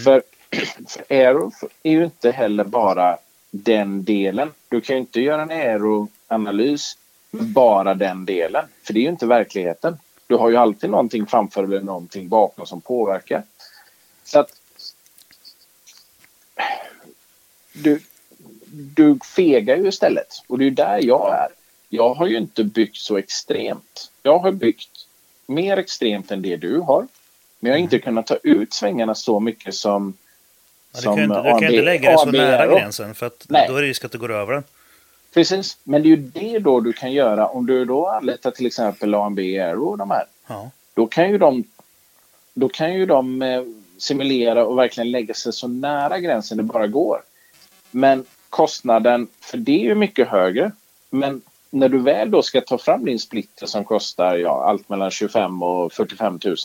För, för aero är ju inte heller bara den delen. Du kan ju inte göra en aeroanalys bara den delen. För det är ju inte verkligheten. Du har ju alltid någonting framför eller någonting bakom som påverkar. Så att du, du fegar ju istället. Och det är ju där jag är. Jag har ju inte byggt så extremt. Jag har byggt mer extremt än det du har. Men jag har inte kunnat ta ut svängarna så mycket som Ja, du, kan ju inte, du kan AB inte lägga det så AB nära gränsen, för att Nej. då är det risk att du går över den. Precis, men det är ju det då du kan göra om du då anlitar till exempel AMB Aero och de här. Ja. Då kan ju de, då kan ju de eh, simulera och verkligen lägga sig så nära gränsen det bara går. Men kostnaden för det är ju mycket högre. Men när du väl då ska ta fram din splitter som kostar ja, allt mellan 25 och 45 000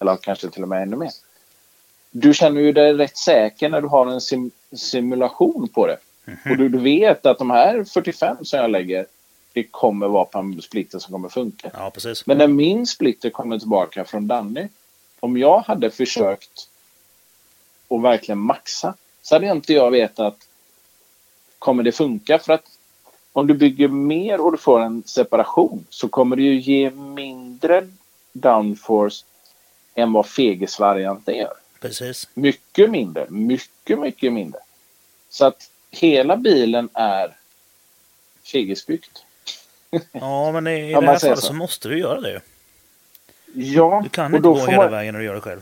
eller kanske till och med ännu mer. Du känner ju dig rätt säker när du har en sim simulation på det. Och du, vet att de här 45 som jag lägger, det kommer vara på en splitter som kommer funka. Ja, precis. Men när min splitter kommer tillbaka från Danny, om jag hade försökt att verkligen maxa, så hade inte jag vetat, kommer det funka? För att om du bygger mer och du får en separation så kommer det ju ge mindre downforce än vad Feges-varianten gör. Precis. Mycket mindre, mycket, mycket mindre. Så att hela bilen är Fegesbyggt. Ja, men i, i det här fallet så. så måste du göra det. Ja, Du kan och inte gå hela man- vägen när du gör det själv.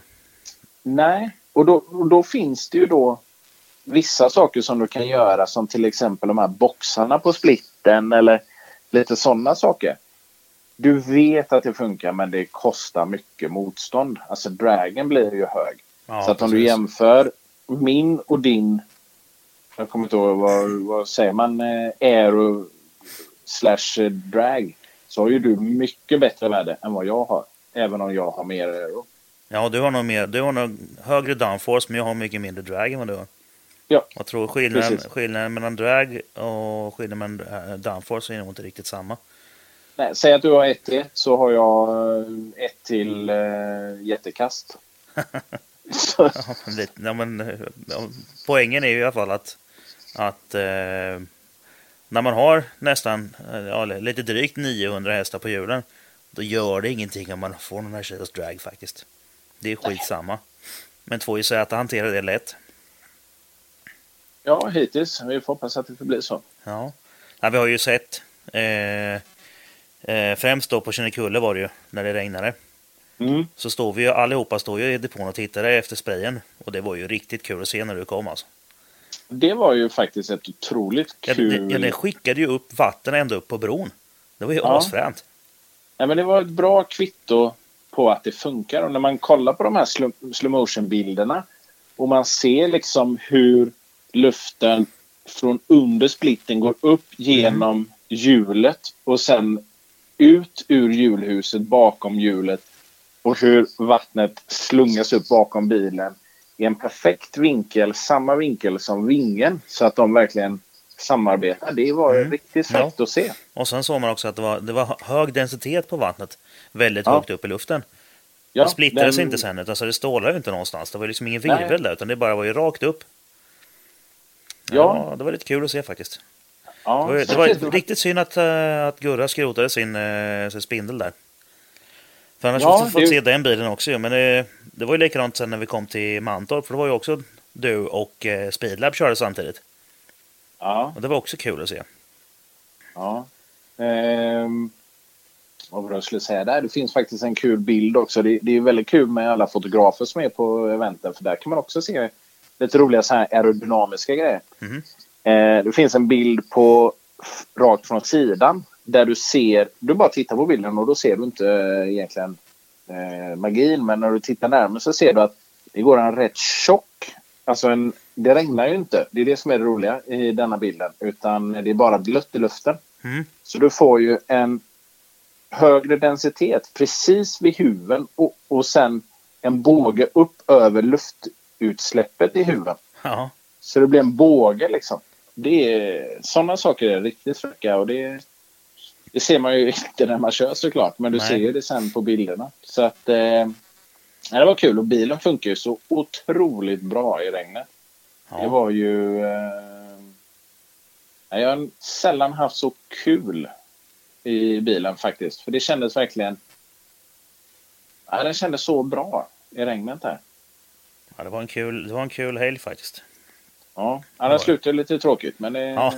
Nej, och då, och då finns det ju då vissa saker som du kan göra som till exempel de här boxarna på splitten eller lite sådana saker. du vet att det funkar men det kostar mycket motstånd. Alltså dragen blir ju hög. Ja, så att om du precis. jämför min och din, jag kommer inte ihåg vad, vad säger man, eh, aero slash eh, drag. Så har ju du mycket bättre värde än vad jag har. Även om jag har mer aero. Ja, du har nog, mer, du har nog högre downforce, men jag har mycket mindre drag än vad du har. Ja, Jag tror skillnaden, Precis. skillnaden mellan drag och skillnaden mellan eh, downforce är nog inte riktigt samma. Nej, säg att du har ett till så har jag eh, ett till eh, jättekast. Ja, men ja, men, eh, poängen är ju i alla fall att, att eh, när man har nästan eh, ja, lite drygt 900 hästar på hjulen, då gör det ingenting om man får några kilos drag faktiskt. Det är skitsamma. Men 2JZ hanterar det lätt. ja, hittills. Vi får hoppas att det förblir så. Ja. ja, vi har ju sett, eh, eh, främst då på Kinnekulle var det ju, när det regnade. Mm. Så stod vi ju allihopa stod ju i depån och tittade efter sprayen. Och det var ju riktigt kul att se när du kom alltså. Det var ju faktiskt ett otroligt kul... det, ja, den skickade ju upp vatten ända upp på bron. Det var ju Ja. asfränt. Ja, men det var ett bra kvitto på att det funkar. Och när man kollar på de här slow, slow motion bilderna och man ser liksom hur luften från under splitten går upp genom hjulet och sen ut ur hjulhuset bakom hjulet och hur vattnet slungas upp bakom bilen i en perfekt vinkel, samma vinkel som vingen så att de verkligen samarbetar. Det var Mm. riktigt fräckt att se. Och sen såg man också att det var, det var hög densitet på vattnet. Väldigt Ja. högt upp i luften. Ja, det splittrades den- inte sen, utan så det stålade ju inte någonstans. Det var liksom ingen Nej. virvel där, utan det bara var ju rakt upp. Ja. Ja, det var lite kul att se faktiskt. Ja, Det var, det var riktigt synd att, eh, att Gurra skrotade sin, eh, sin spindel där. För annars Ja, hade vi fått det- se den bilen också ju. Men det, det var ju likadant sen när vi kom till Mantorp. För det var ju också du och eh, Speedlab körde samtidigt. Ja. Och det var också kul att se. Ja. Ehm, vad var det jag skulle säga där? Det finns faktiskt en kul bild också. Det, det är väldigt kul med alla fotografer som är på eventen. För där kan man också se lite roliga så här aerodynamiska grejer. Mhm. Eh, det finns en bild på rakt från sidan. Där du ser, du bara tittar på bilden och då ser du inte eh, egentligen eh, magin. Men när du tittar närmare så ser du att det går en rätt tjock Alltså en, det regnar ju inte. Det är det som är det roliga i denna bilden. Utan det är bara blött i luften. Mm. Så du får ju en högre densitet precis vid huven och, och sen en båge upp över luftutsläppet i huven. Ja, Så det blir en båge liksom. Det är, sådana saker är riktigt fräcka och det, det ser man ju inte när man kör såklart. Men du Nej. ser ju det sen på bilderna. Så att eh, det var kul och bilen funkar ju så otroligt bra i regnet. Det ja. var ju... Eh, ja, jag har sällan haft så kul i bilen faktiskt. För det kändes verkligen... Ja, den kändes så bra i regnet där. ja det, var en kul, det var en kul helg faktiskt. Ja, ja den slutade lite tråkigt men det... Ja,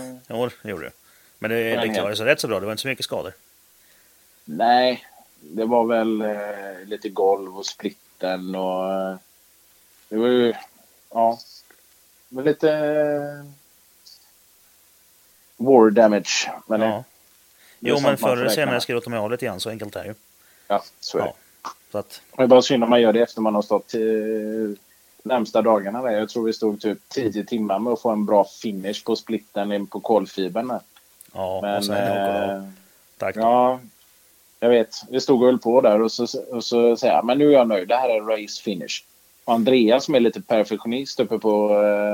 det gjorde det. Men det, Ja, det helt. klarade sig rätt så bra. Det var inte så mycket skador. Nej, det var väl eh, lite golv och splitten och... Eh, det var ju... Ja. Men lite... Eh, war damage. Men Ja. det, det Jo, men förr eller senare ska med av lite grann. Så enkelt är det ju. Ja, så är det. Ja. Så att, Det är bara synd om man gör det efter man har stått eh, närmsta dagarna. Där. Jag tror vi stod typ 10 timmar med att få en bra finish på splitten på kolfibern. Där. Ja, Men, och sen eh, Tack. ja, jag vet. Vi stod och höll på där och så, och så säger jag men nu är jag nöjd. Det här är race finish. Och Andreas som är lite perfektionist uppe på eh,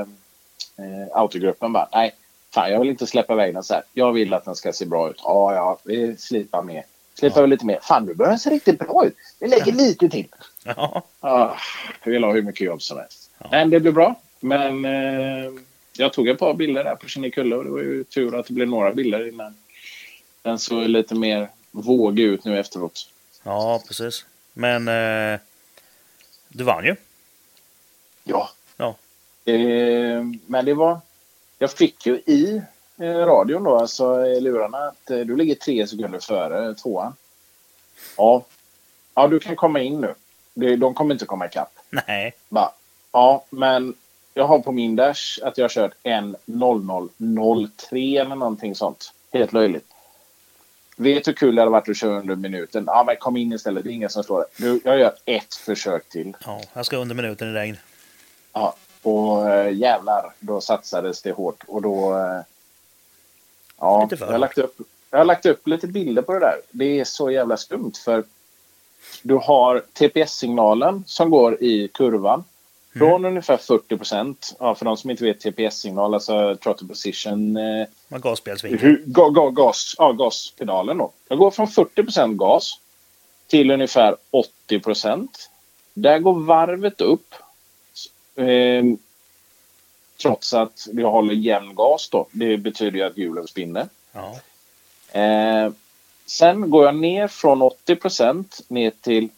eh, autogruppen bara nej, fan jag vill inte släppa iväg den så här. Jag vill att den ska se bra ut. Ja, ja, vi slipar med. Slipar vi lite mer. Fan, nu börjar den se riktigt bra ut. Vi lägger lite till. Ja, Ah, jag vill ha hur mycket jobb som helst. Men det blev bra. Men eh, jag tog ett par bilder där på Kinnekulle och det var ju tur att det blev några bilder innan den såg lite mer vågig ut nu efteråt. ja precis. Men eh, du vann ju. Ja. Ja. Eh, men det var... Jag fick ju i eh, radion då, alltså i lurarna, att eh, du ligger tre sekunder före tvåan. Ja. Ja, du kan komma in nu. De kommer inte komma ikapp. Nej. Bara, ja, men jag har på min dash att jag har kört en 0003 eller någonting sånt. Helt löjligt. Vet hur kul det hade varit att köra under minuten? Ja, men kom in istället. Det är ingen som slår det. Du, jag gör ett försök till. Ja, jag ska under minuten i regn. Ja, och äh, jävlar, då satsades det hårt. Och då... Äh, ja, jag har, lagt upp, jag har lagt upp lite bilder på det där. Det är så jävla skumt för du har TPS-signalen som går i kurvan. Från ungefär 40 procent, ja, för de som inte vet TPS-signal, alltså throttle position, eh, gasspelsvinkel. ga, ga, gas, ja, gaspedalen då. Jag går från 40 procent gas till ungefär 80 procent. Där går varvet upp. Eh, trots att jag håller jämn gas då. Det betyder ju att hjulen spinner. Ja. Eh, sen går jag ner från 80 procent ner till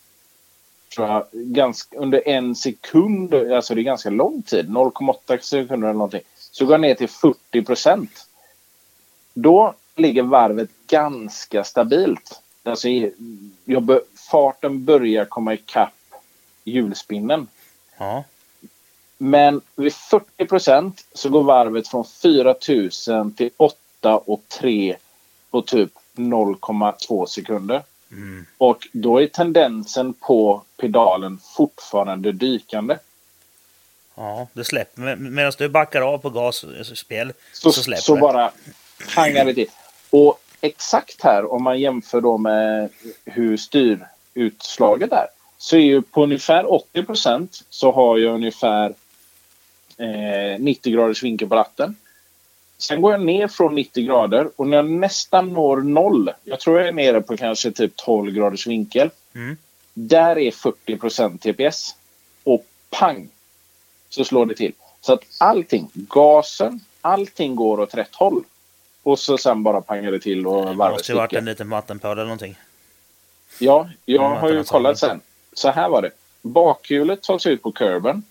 tror jag, ganska, under en sekund, alltså det är ganska lång tid, 0,8 sekunder eller någonting. Så går jag ner till 40 procent. Då ligger varvet ganska stabilt. Alltså, jag farten börjar komma ikapp hjulspinnen. Ja. Men vid 40 procent så går varvet från 4000 till 8 och 3 på typ 0,2 sekunder. Mm. Och då är tendensen på pedalen fortfarande dykande. Ja, det släpper. Medan du backar av på gasspel Så, så, släpper så det. bara pangar det till. Och exakt här, om man jämför då med hur styrutslaget är, så är ju på ungefär 80 procent så har jag ungefär eh, 90 graders vinkel på ratten. Sen går jag ner från 90 grader och när jag nästan når noll, jag tror jag är nere på kanske typ 12 graders vinkel. Mm. Där är 40 procent TPS. Och pang! Så slår det till. Så att allting, gasen, allting går åt rätt håll. Och så sen bara pangar det till och Det varvet måste ju varit en liten vattenpöl eller någonting. Ja, jag Mm, har ju kollat sen. Så här var det. Bakhjulet tas ut på kurben.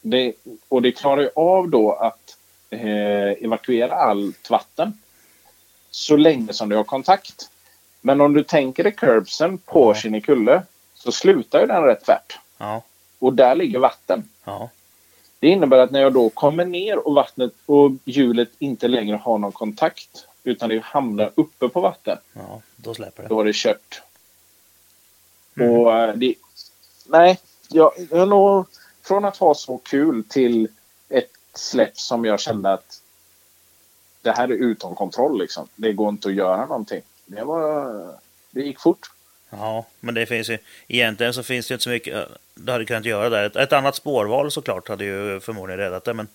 Det, och det klarar ju av då att eh, evakuera allt vatten. Så länge som du har kontakt. Men om du tänker dig curbsen på Kinnekulle så slutar ju den rätt tvärt. Ja, Och där ligger vatten. ja. Det innebär att när jag då kommer ner och vattnet och hjulet inte längre har någon kontakt utan det hamnar uppe på vatten. ja då släpper det. Då var det kört. Mm. Och eh, det... Nej, jag, jag är nog från att ha så kul till släpp som jag kände att det här är utom kontroll liksom. Det går inte att göra någonting. Det var... Det gick fort. Ja, men det finns ju... Egentligen så finns det inte så mycket... eh, Du hade kunnat göra där. Ett, ett annat spårval såklart hade ju förmodligen räddat det, men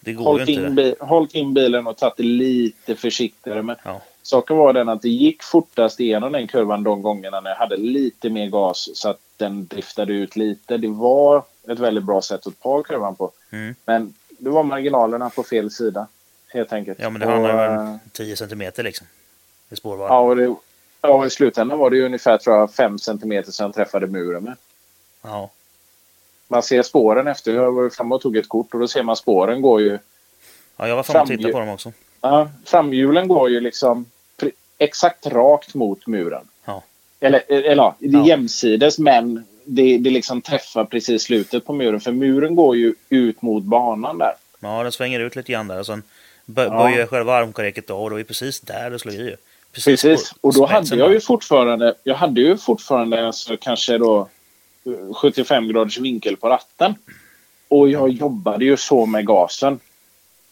det går Hållit ju inte. in, hållit in bilen och tagit det lite försiktigare. Men Ja. saken var den att det gick fortast igenom den kurvan de gångerna när jag hade lite mer gas så att den driftade ut lite. Det var ett väldigt bra sätt att ta kurvan på. Mm. Men det var marginalerna på fel sida. Helt enkelt. Ja, men det handlar ju eh, om 10 centimeter liksom. I spårval. Ja, och, det, ja, i slutändan var det ju ungefär tror jag, 5 centimeter sedan jag träffade muren med. Ja. Man ser spåren efter. Jag var framme och tog ett kort och då ser man spåren går ju ja, jag var framme och tittade på dem också. Ja, framhjulen går ju liksom exakt rakt mot muren. Ja. Eller, eller det är Ja. jämsides men det, det liksom träffar precis slutet på muren. För muren går ju ut mot banan där. Ja, den svänger ut lite grann där och sen bö- Ja. böjer själva armkoreket av och det är precis där det slår i. Precis. på Och då hade jag ju fortfarande, jag hade ju fortfarande alltså kanske då eh, 75 graders vinkel på ratten. Och jag jobbade ju så med gasen.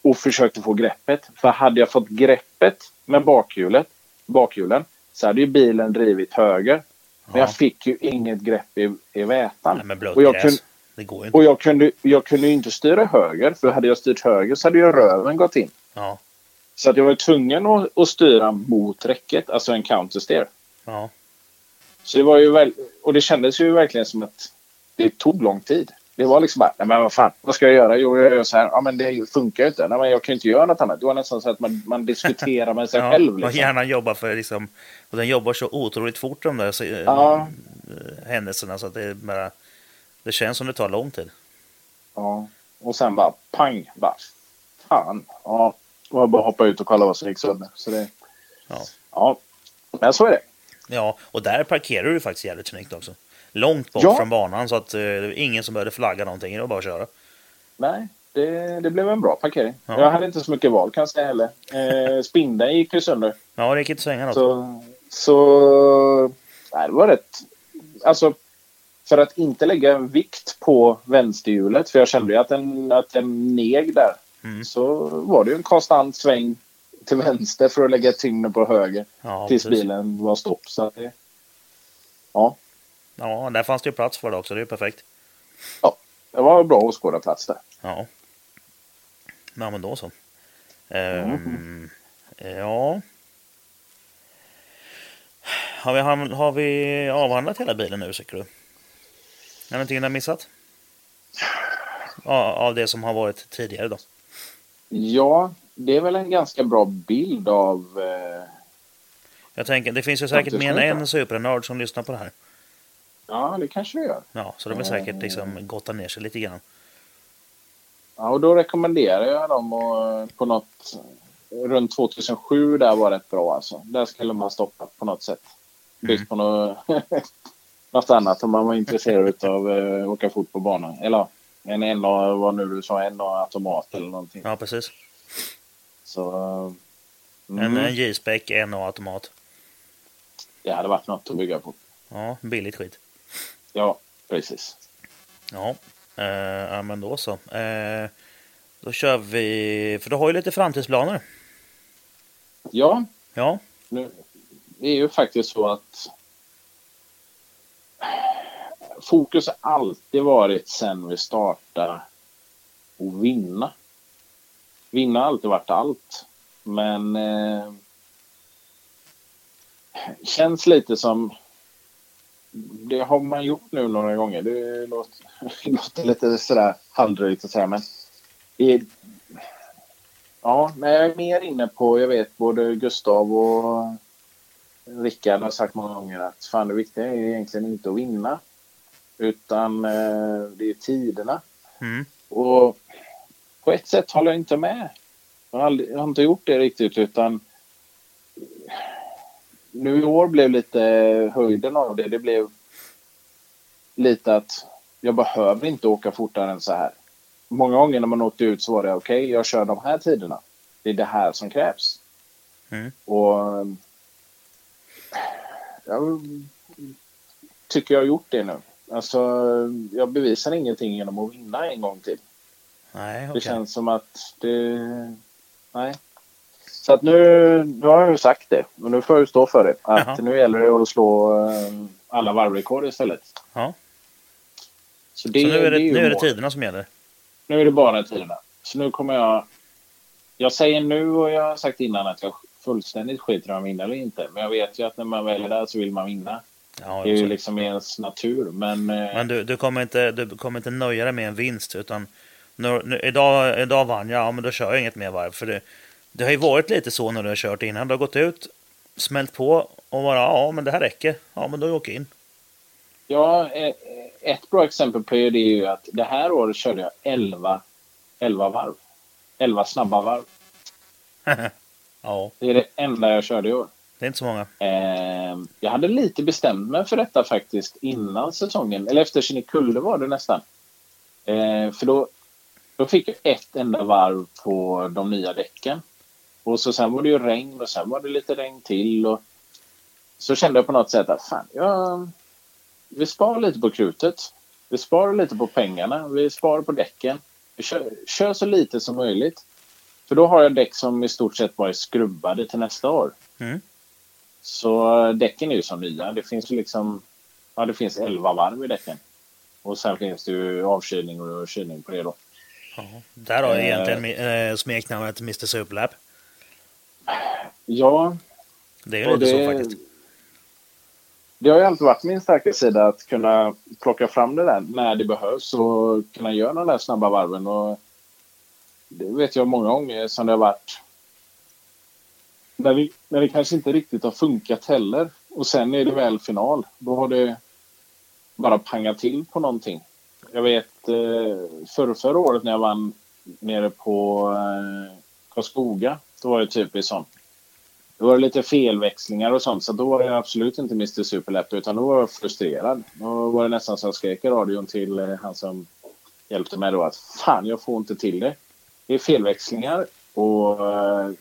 Och försökte få greppet. För hade jag fått greppet med bakhjulet, bakhjulen så hade ju bilen drivit höger. Men Ja. jag fick ju inget grepp i, i vätan. Nej, men och jag, kunde, Det går inte. och jag kunde jag kunde inte styra höger. För hade jag styrt höger så hade ju röven gått in. Ja. Så att jag var tvungen att, att styra mot räcket. Alltså en countersteer. Ja. Så det var ju väl, och det kändes ju verkligen som att det tog lång tid. Det var liksom bara, nej men vad fan, vad ska jag göra? Jo, jag gör så här. Ja, men det funkar ju inte. Nej, men jag kan ju inte göra något annat. Det var nästan så att man, man diskuterar med sig ja. själv. Och Liksom. hjärnan jobbar för liksom... Och den jobbar så otroligt fort de där så, eh, Ja. händelserna så att det bara... Det känns som det tar lång tid. Ja. Och sen bara pang, bara fan. Ja, och jag bara hoppa ut och kolla vad som gick sönder. Så det, Ja. ja, men så är det. Ja, och där parkerar du faktiskt jävligt snyggt också. Långt bort Ja. från banan så att eh, det var ingen som behövde flagga någonting. Det var bara att köra. Nej, det, det blev en bra parkering. Ja. Jag hade inte så mycket val kan jag säga heller. Eh, spindeln gick ju sönder. Ja, det gick inte svänga något. Så, Så nej, det var rätt... Alltså, för att inte lägga vikt på vänsterhjulet, för jag kände ju att den, att den neg där, Mm. så var det ju en konstant sväng till vänster för att lägga tyngden på höger Ja, tills precis. bilen var stopp. Så att det, ja, Ja, där fanns det ju plats för det också. Det är ju perfekt. ja, det var bra åskådarplats där. Ja. Ja, men då så. Ehm, Ja. Har vi, har vi avhandlat hela bilen nu, tycker du? Är det någonting du har missat? Ja, av det som har varit tidigare då? Ja, det är väl en ganska bra bild av... Eh, Jag tänker, det finns ju säkert mer än en supernörd som lyssnar på det här. Ja, det kanske det gör. Ja, så de vill säkert liksom gotta ner sig lite grann. Ja, och då rekommenderar jag dem att, på något... Runt 2007 där var rätt bra alltså. Där skulle man stoppa på något sätt. Byggt på något, något annat om man var intresserad av att eh, åka fort på banan. Eller en, en vad nu du sa, en automat eller någonting. Ja, precis. Så... En, Mm, en J-spec, en automat. det hade varit något att bygga på. Ja, billigt skit. Ja, precis. Ja, eh, men då så. Eh, då kör vi, för du har ju lite framtidsplaner. Ja, Ja, nu, det är ju faktiskt så att fokus har alltid varit sen vi startade att vinna. Vinna har alltid varit allt. Men eh, känns lite som det har man gjort nu några gånger. Det låter, det låter lite sådär halvdrygt att säga men det, Ja, men jag är mer inne på, jag vet både Gustav och Rickard har sagt många gånger att fan det viktiga är egentligen inte att vinna. Utan eh, det är tiderna. mm. Och på ett sätt håller jag inte med. Jag har, aldrig, jag har inte gjort det riktigt utan nu i år blev lite höjden av det. Det blev lite att jag behöver inte åka fortare än så här. Många gånger när man åkte ut så var det okej, jag kör de här tiderna. Det är det här som krävs. Mm. Och jag tycker jag har gjort det nu. Alltså, jag bevisar ingenting genom att vinna en gång till. nej Det okej. känns som att det... Nej. Så att nu, nu har jag ju sagt det och nu får jag ju stå för det. Att Jaha. nu gäller det att slå eh, alla varvrekord istället. Ja. Så, det, Så nu är det, ju nu är det tiderna som gäller. Nu är det bara tiderna. Så nu kommer jag... Jag säger nu och jag har sagt innan att jag fullständigt skiter i om jag vinner eller inte. Men jag vet ju att när man väljer där så vill man vinna. Ja, Det är ju liksom i ens natur. Men, eh, Men du, du, kommer inte, du kommer inte nöja dig med en vinst utan nu, nu, idag, idag vann jag, ja men då kör jag inget mer varv. För det, det har ju varit lite så när du har kört innan. Du har gått ut, smält på och bara ja men det här räcker. Ja men då åker jag in. Ja, eh, ett bra exempel på det är ju att det här året körde jag 11, 11 varv. 11 snabba varv. ja, Det är det enda jag körde i år. det är inte så många. Eh, jag hade lite bestämt mig för detta faktiskt innan säsongen. Eller efter Kinnekulle var det nästan. Eh, för då, då fick jag ett enda varv på de nya däcken. Och så sen var det ju regn och sen var det lite regn till. Och så kände jag på något sätt att fan, jag, vi sparar lite på krutet. Vi sparar lite på pengarna. Vi sparar på däcken. Vi kör, kör så lite som möjligt. För då har jag däck som i stort sett bara är skrubbade till nästa år. Mm. Så däcken är ju som nya. Det finns ju liksom... Ja, det finns 11 varv i däcken. Och sen finns det ju avkylning och kylning på det då. Där har jag Eh. egentligen eh, smeknamnet Mr Superlap. Ja, Det är ju lite det, så faktiskt. det har ju alltid varit min starka sida att kunna plocka fram det där när det behövs och kunna göra de där snabba varven. Och det vet jag många gånger som det har varit när det, när det kanske inte riktigt har funkat heller. Och sen är det väl final. Då har det bara pangat till på någonting. Jag vet eh, förra, förra året när jag vann nere på eh, Karlskoga. Då var det typiskt sånt. Då var det lite felväxlingar och sånt. Så då var jag absolut inte Mr Superlap utan då var jag frustrerad. Då var det nästan så jag skrek i radion till eh, han som hjälpte mig då att fan jag får inte till det. Det är felväxlingar och eh,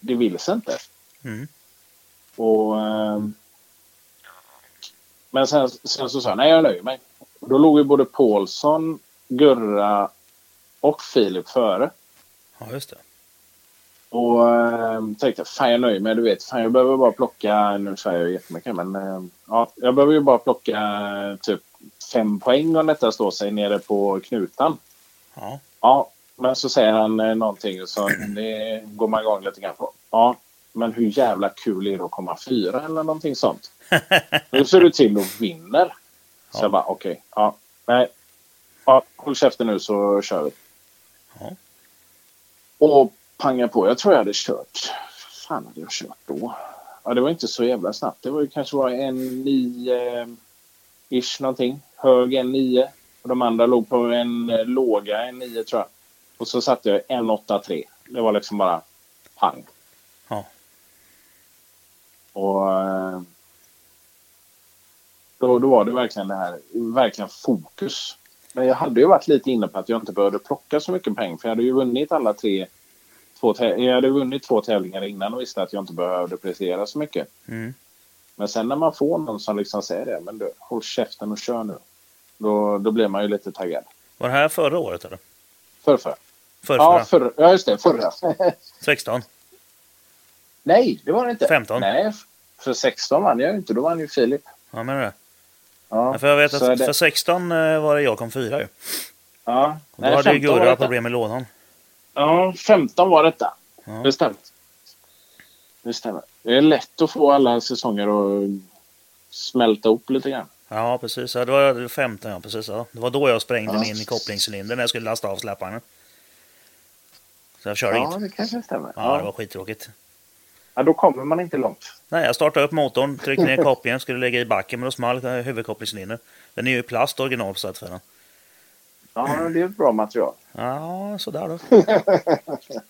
det vill sig inte. Mm. Och, eh, men sen, sen så sa jag nej, jag nöjer mig. Och då låg ju både Paulsson, Gurra och Filip före. Ja, just det. Och eh, tänkte, fan jag nöjer mig. Du vet, fan jag behöver bara plocka, nu säger jag jättemycket, men eh, ja, jag behöver ju bara plocka typ fem poäng om detta står sig nere på knutan. Ja. Ja, men så säger han eh, någonting och så det går man igång lite grann på. Ja, men hur jävla kul är det att komma fyra eller någonting sånt? Nu ser du till och vinner. Så jag bara okej, okay, ja, nej. Ja, håll käften nu så kör vi. Ja. Och panga på. Jag tror jag hade kört. fan hade jag kört då? Ja, det var inte så jävla snabbt. Det var ju kanske var en nio ish någonting. Hög en nio. Och de andra låg på en eh, låga en nio tror jag. Och så satte jag en åtta tre. Det var liksom bara pang. Ja. Och eh, då, då var det verkligen det här, verkligen fokus. Men jag hade ju varit lite inne på att jag inte behövde plocka så mycket pengar. För jag hade ju vunnit alla tre. Två jag hade vunnit två tävlingar innan och visste att jag inte behövde prestera så mycket. Mm. Men sen när man får någon som liksom säger det. Men du, håll käften och kör nu. Då, då blir man ju lite taggad. Var det här förra året eller? Förra, förra. Förra, Ja, förra. ja, just det. Förra. 16? Nej, det var det inte. 15? Nej, för 16 vann jag ju inte. Då vann ju Filip. Ja, menar det? Ja, för jag vet att det- för 16 eh, var det jag kom fyra ju. Ja, Och då hade ju 15 var Gurra problem med lådan. Ja, 15 var detta. Ja. Det stämmer. Det stämmer. Det är lätt att få alla säsonger att smälta ihop lite grann. Ja, precis. Ja, det var 15, ja. Precis, ja. Det var då jag sprängde Ja. min kopplingscylinder när jag skulle lasta av släparen. Så jag körde Ja, inget. det kanske stämmer. Ja, det Ja. var skittråkigt. Ja, då kommer man inte långt. Nej, jag startade upp motorn, tryckte ner kopplingen, skulle lägga i backen, men då small huvudkopplingscylindern. Den är ju i plast original på sätt för den. Ja, det är ett bra material. Ja, sådär då.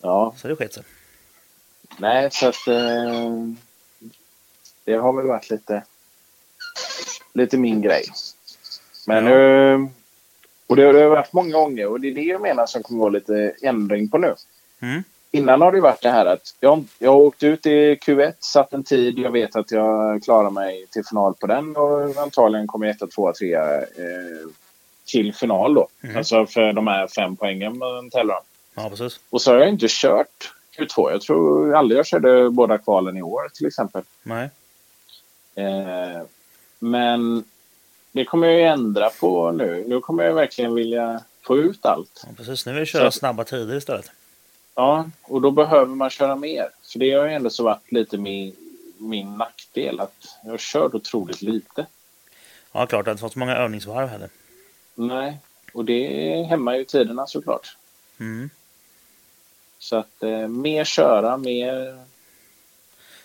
Ja, Så det skett sig. nej, så att... Eh, det har väl varit lite, lite min grej. Men Ja. eh, Och det, det har varit många gånger och det är det jag menar som kommer vara lite ändring på nu. Mm. Innan har det varit det här att jag, jag har åkt ut i Q1, satt en tid, jag vet att jag klarar mig till final på den och antagligen kommer jag etta, tvåa, trea eh, till final då. Mm. Alltså för de här fem poängen man tävlar om. Ja, precis. Och så har jag inte kört Q2. Jag tror aldrig jag körde båda kvalen i år till exempel. Nej. Eh, men det kommer jag ju ändra på nu. Nu kommer jag verkligen vilja få ut allt. Ja, precis. Nu vill vi köra Så- snabba tider istället. Ja, och då behöver man köra mer. För det har ju ändå så varit lite min, min nackdel. Att jag har kört otroligt lite. Ja, klart. Jag har inte fått så många övningsvarv heller. Nej, och det hämmar ju tiderna såklart. Mm. Så att eh, mer köra, mer...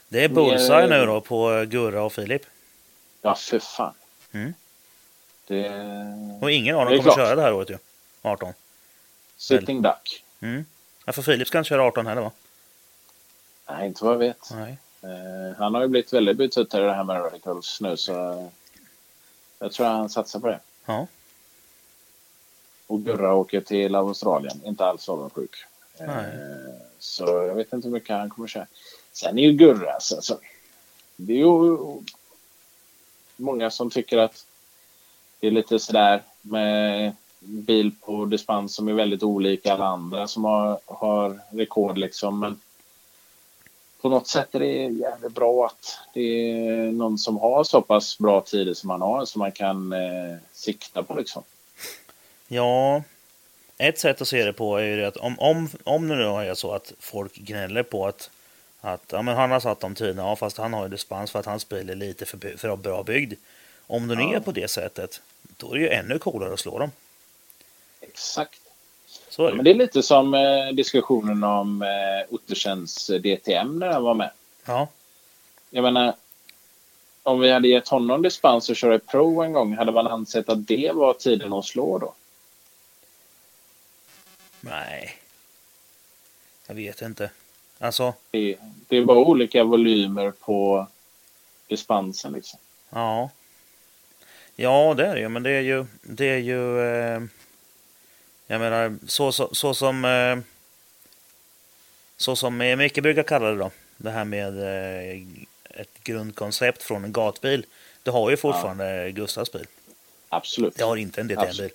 Det är Mer- bullseye nu då på Gurra och Filip. Ja, för fan. Mm. Det... Och ingen av dem kommer klart. köra det här året ju. 18. Sitting duck. Mm. Ja, för Filip ska inte köra 18 heller va? Nej, inte vad jag vet. Nej. Eh, han har ju blivit väldigt betuttad i det här med radicals nu så jag tror han satsar på det. Ja. Och Gurra åker till Australien. Inte alls avundsjuk. Eh, Nej. så jag vet inte hur mycket han kommer köra. Sen är ju Gurra alltså, så det är ju många som tycker att det är lite sådär med bil på dispens som är väldigt olika alla andra som har, har rekord liksom. Men på något sätt är det jävligt bra att det är någon som har så pass bra tider som man har som man kan eh, sikta på liksom. Ja, ett sätt att se det på är ju det att om, om, om det nu är så att folk gnäller på att, att ja, men han har satt de tiderna, ja, fast han har ju dispens för att hans bil är lite för, för bra byggd. Om det nu Ja. är på det sättet, då är det ju ännu coolare att slå dem. Exakt. Så är Ja, det. men det är lite som eh, diskussionen om eh, Ottersens DTM när han var med. Ja, Jag menar, om vi hade gett honom dispens att köra i Pro en gång, hade man ansett att det var tiden att slå då? Nej. Jag vet inte. Alltså, Det, det är bara olika volymer på dispensen liksom. ja. Ja, det är det ju, men det är ju, det är ju, eh, jag menar, så, så, så som, eh, så som eh, Micke brukar kalla det då. Det här med eh, ett grundkoncept från en gatbil. Det har ju fortfarande Gustavs bil. Absolut. Det har inte en DTM-bil.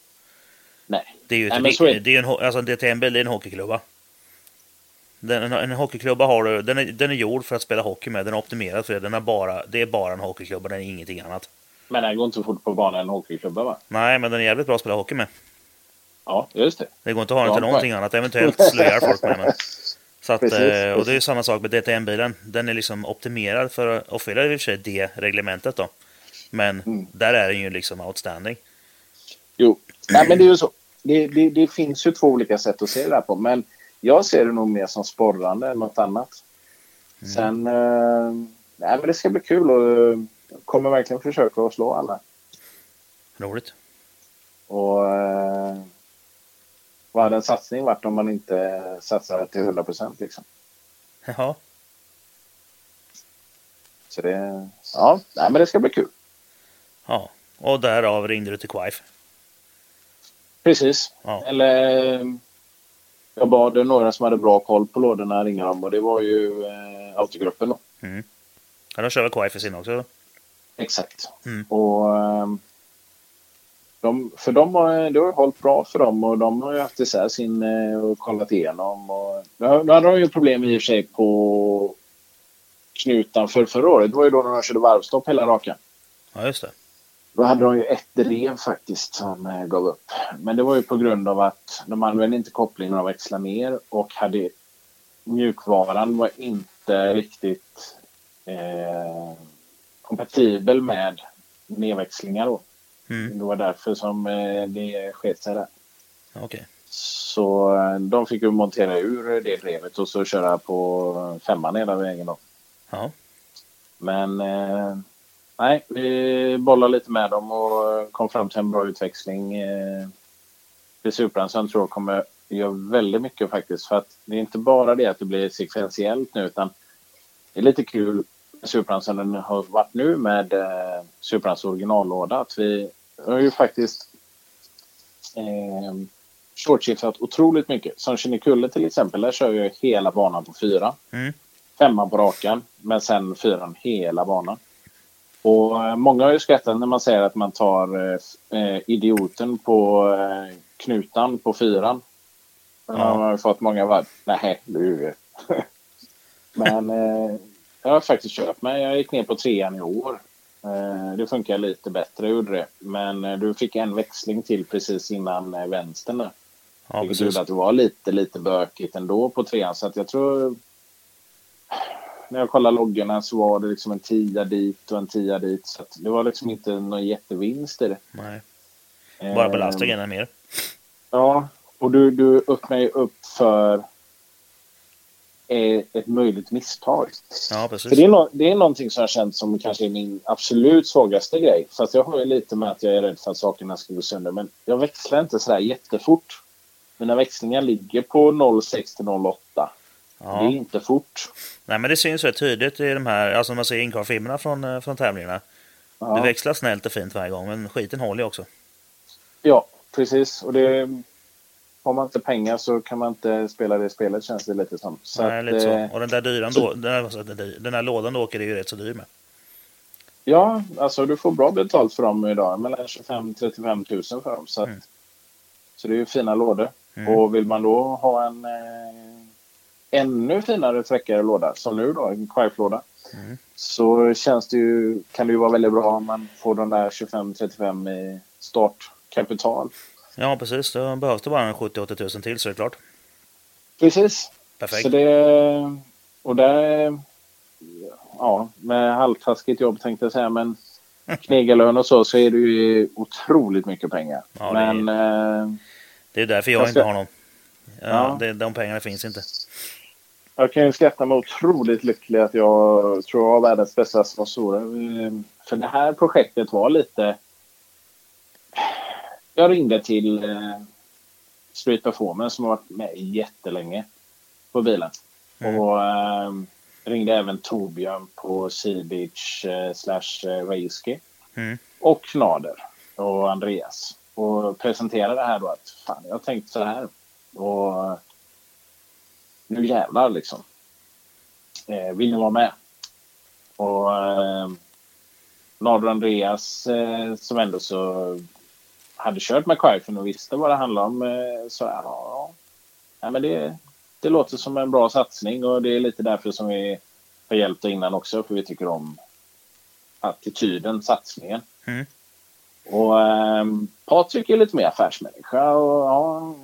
Nej. Det är ju Nej, ett, det. det är en, alltså en DTM-bil det är en hockeyklubba. Den, en, en hockeyklubba har du, den är, den är gjord för att spela hockey med. Den är optimerad för det. Den är bara, det är bara en hockeyklubba, den är ingenting annat. Men den går inte så fort på banan en hockeyklubba va? Nej, men den är jävligt bra att spela hockey med. Ja, just det. Det går inte att ha den till någonting annat. Eventuellt ihjäl folk med den. Så att, Precis, eh, och det är ju samma sak med DTM-bilen. Den är liksom optimerad för att uppfylla i och för sig det reglementet då. Men Mm. där är den ju liksom outstanding. Jo, Nej, men det är ju så. Det, det, det finns ju två olika sätt att se det här på. Men jag ser det nog mer som sporrande än något annat. Sen... Eh, nej, men det ska bli kul och eh, kommer verkligen försöka att slå alla. Roligt. Och eh, vad hade en satsning varit om man inte satsar till 100 procent liksom? Jaha. Så det... Ja, nej, men det ska bli kul. Ja. Och därav ringde du till Quaife. Precis. Ja. Eller eh, jag bad några som hade bra koll på lådorna ringa dem och det var ju eh, autogruppen då. Mm. Ja, de kör väl Quaife sin också? Exakt. Mm. Och ehm, de, för de har, det har hållit bra för dem och de har ju haft isär sin eh, och kollat igenom. Och, nu hade de ju problem i och för sig på knutan för förra året. Det var ju då när de körde varvstopp hela rakan. Ja, just det. Då hade de ju ett rev faktiskt som eh, gav upp. Men det var ju på grund av att de använde inte kopplingen de växlade ner och hade mjukvaran var inte riktigt eh, kompatibel med nedväxlingar då. Mm. Det var därför som eh, det sket sig där. Okej. Så eh, de fick ju montera ur det drevet och så köra på femman hela vägen då. Ja. Men eh, nej, vi bollade lite med dem och kom fram till en bra utväxling. Eh, Supran som jag tror kommer göra väldigt mycket faktiskt. För att det är inte bara det att det blir sekventiellt nu utan det är lite kul som den har varit nu med eh, originallåda. Att vi har ju faktiskt eh, shortshiftat otroligt mycket. Som Kinnekulle till exempel, där kör jag hela banan på fyra. Mm. Femman på rakan, men sen fyran hela banan. Och eh, många har ju skrattat när man säger att man tar eh, eh, idioten på eh, knutan på fyran. Ja. Man har fått många varv. Nej, du. Men eh, jag har faktiskt köpt mig. Jag gick ner på trean i år. Eh, det funkar lite bättre, gjorde det. Men du fick en växling till precis innan eh, vänstern där. Ja, Vilket gjorde att det var lite, lite bökigt ändå på trean. Så att jag tror... När jag kollade loggorna så var det liksom en tia dit och en tia dit. Så det var liksom inte någon jättevinst i det. Nej. Bara Eh, belastningen är mer. Ja, och du, du öppnar ju upp för eh, ett möjligt misstag. Ja, För precis. det, är no- det är någonting som jag känt som kanske är min absolut svagaste grej. Fast jag har ju lite med att jag är rädd för att sakerna ska gå sönder. Men jag växlar inte sådär jättefort. Mina växlingar ligger på 06 till 08. Det är Ja. inte fort. Nej, men det syns rätt tydligt i de här, alltså man ser inkarfilmerna från, eh, från tävlingarna. Det Ja, växlar snällt och fint varje gång, men skiten håller ju också. ja precis. Och det... Har man inte pengar så kan man inte spela det spelet känns det lite som. Så Nej, att, lite så. eh, Och den där dyran så- då, den, här, den här lådan du åker är ju rätt så dyr med. Ja, alltså du får bra betalt för dem idag. Mellan 25 35 000 för dem. Så, att, Mm. så det är ju fina lådor. Mm. Och vill man då ha en eh, ännu finare träckare låda, som nu då, en Quife-låda. Mm. Så känns det ju, kan det ju vara väldigt bra om man får de där 25-35 i startkapital. Ja, precis. Då behövs det bara en 70-80 tusen till så är det klart. Precis. Perfekt. Så det, och där, ja, med halvtaskigt jobb tänkte jag säga, men knegarlön och så, så är det ju otroligt mycket pengar. Ja, det är- men eh, Det är därför jag inte har någon. Ja, Ja. Det, de pengarna finns inte. Jag kan ju skatta mig otroligt lycklig att jag tror jag har världens bästa sponsorer. Eh, För det här projektet var lite... Jag ringde till eh, Street Performance som har varit med jättelänge på bilen. Mm. Och eh, ringde även Torbjörn på Sea Beach eh, slash eh, Raceski. Mm. Och Knader och Andreas. Och presenterade det här då att fan, jag har tänkt så här. Och nu jävlar liksom. eh, ville vara med. Och eh, Nado Andreas eh, som ändå så hade kört McQuarfen och visste vad det handlade om eh, så ja, ja, ja men det, det låter som en bra satsning och det är lite därför som vi har hjälpt innan också för vi tycker om attityden, satsningen. Mm. Och eh, Patrik är lite mer affärsmänniska och ja,